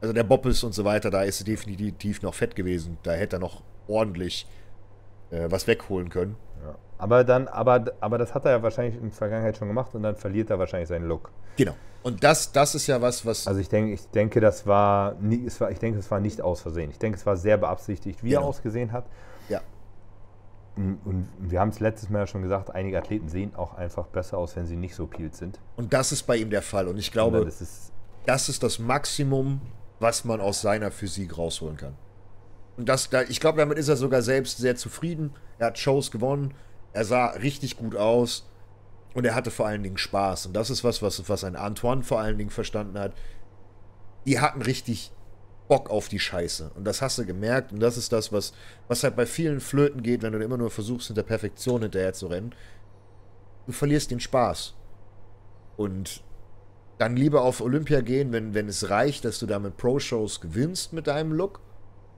A: Also der Boppes und so weiter, da ist er definitiv noch fett gewesen. Da hätte er noch ordentlich äh, was wegholen können.
B: Aber dann, aber, aber das hat er ja wahrscheinlich in der Vergangenheit schon gemacht und dann verliert er wahrscheinlich seinen Look.
A: Genau. Und das, das ist ja was, was.
B: Also ich denke, ich denke, das war, nie, es war, ich denke, es war nicht aus Versehen. Ich denke, es war sehr beabsichtigt, wie genau. er ausgesehen hat.
A: Ja.
B: Und, und wir haben es letztes Mal schon gesagt, einige Athleten sehen auch einfach besser aus, wenn sie nicht so peeled sind.
A: Und das ist bei ihm der Fall. Und ich glaube, das ist, das ist das Maximum, was man aus seiner Physik rausholen kann. Und das, ich glaube, damit ist er sogar selbst sehr zufrieden. Er hat Shows gewonnen. Er sah richtig gut aus und er hatte vor allen Dingen Spaß. Und das ist was, was, was ein Antoine vor allen Dingen verstanden hat. Die hatten richtig Bock auf die Scheiße. Und das hast du gemerkt. Und das ist das, was, was halt bei vielen Flöten geht, wenn du immer nur versuchst, hinter Perfektion hinterher zu rennen. Du verlierst den Spaß. Und dann lieber auf Olympia gehen, wenn, wenn es reicht, dass du damit Pro-Shows gewinnst mit deinem Look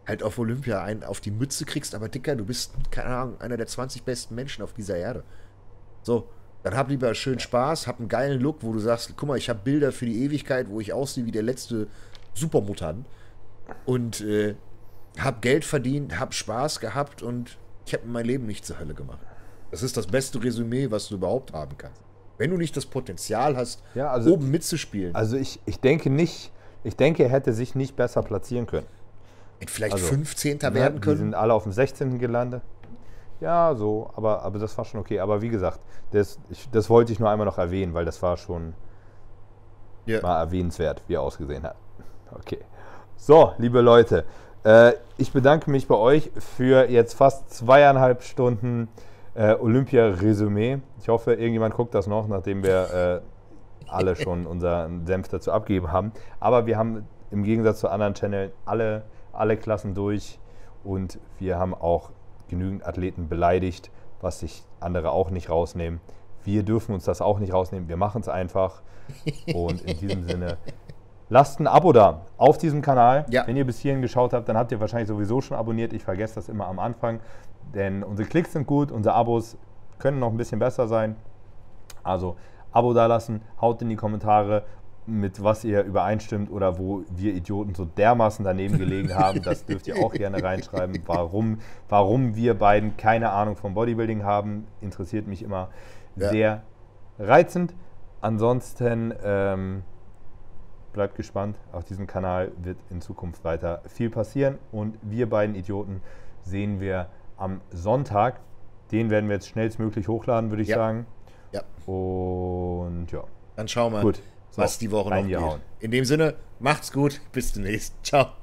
A: halt auf Olympia einen auf die Mütze kriegst, aber Dicker, du bist, keine Ahnung, einer der 20 besten Menschen auf dieser Erde. So, dann hab lieber schön Spaß, hab einen geilen Look, wo du sagst, guck mal, ich habe Bilder für die Ewigkeit, wo ich aussehe wie der letzte Supermutant. Und äh, hab Geld verdient, hab Spaß gehabt und ich habe mein Leben nicht zur Hölle gemacht. Das ist das beste Resümee, was du überhaupt haben kannst. Wenn du nicht das Potenzial hast,
B: ja, also,
A: oben mitzuspielen.
B: Also ich, ich denke nicht, ich denke, er hätte sich nicht besser platzieren können.
A: Vielleicht also, 15. Ne, werden können.
B: Die sind alle auf dem 16. gelandet. Ja, so, aber, aber das war schon okay. Aber wie gesagt, das, ich, das wollte ich nur einmal noch erwähnen, weil das war schon ja. mal erwähnenswert, wie er ausgesehen hat. Okay. So, liebe Leute, äh, ich bedanke mich bei euch für jetzt fast zweieinhalb Stunden äh, Olympia-Resümee. Ich hoffe, irgendjemand guckt das noch, nachdem wir äh, alle schon unseren Senf dazu abgegeben haben. Aber wir haben im Gegensatz zu anderen Channels alle alle Klassen durch und wir haben auch genügend Athleten beleidigt, was sich andere auch nicht rausnehmen. Wir dürfen uns das auch nicht rausnehmen. Wir machen es einfach. Und in diesem Sinne, lasst ein Abo da auf diesem Kanal.
A: Ja.
B: Wenn ihr bis hierhin geschaut habt, dann habt ihr wahrscheinlich sowieso schon abonniert. Ich vergesse das immer am Anfang, denn unsere Klicks sind gut, unsere Abos können noch ein bisschen besser sein. Also Abo da lassen, haut in die Kommentare, mit was ihr übereinstimmt oder wo wir Idioten so dermaßen daneben gelegen haben. Das dürft ihr auch gerne reinschreiben. Warum, warum wir beiden keine Ahnung vom Bodybuilding haben, interessiert mich immer
A: Ja.
B: sehr reizend. Ansonsten ähm, bleibt gespannt. Auf diesem Kanal wird in Zukunft weiter viel passieren. Und wir beiden Idioten sehen wir am Sonntag. Den werden wir jetzt schnellstmöglich hochladen, würde ich
A: Ja.
B: sagen.
A: Ja,
B: Und ja,
A: dann schauen wir,
B: Gut.
A: Was die Woche noch geht. In dem Sinne, macht's gut, bis demnächst. Ciao.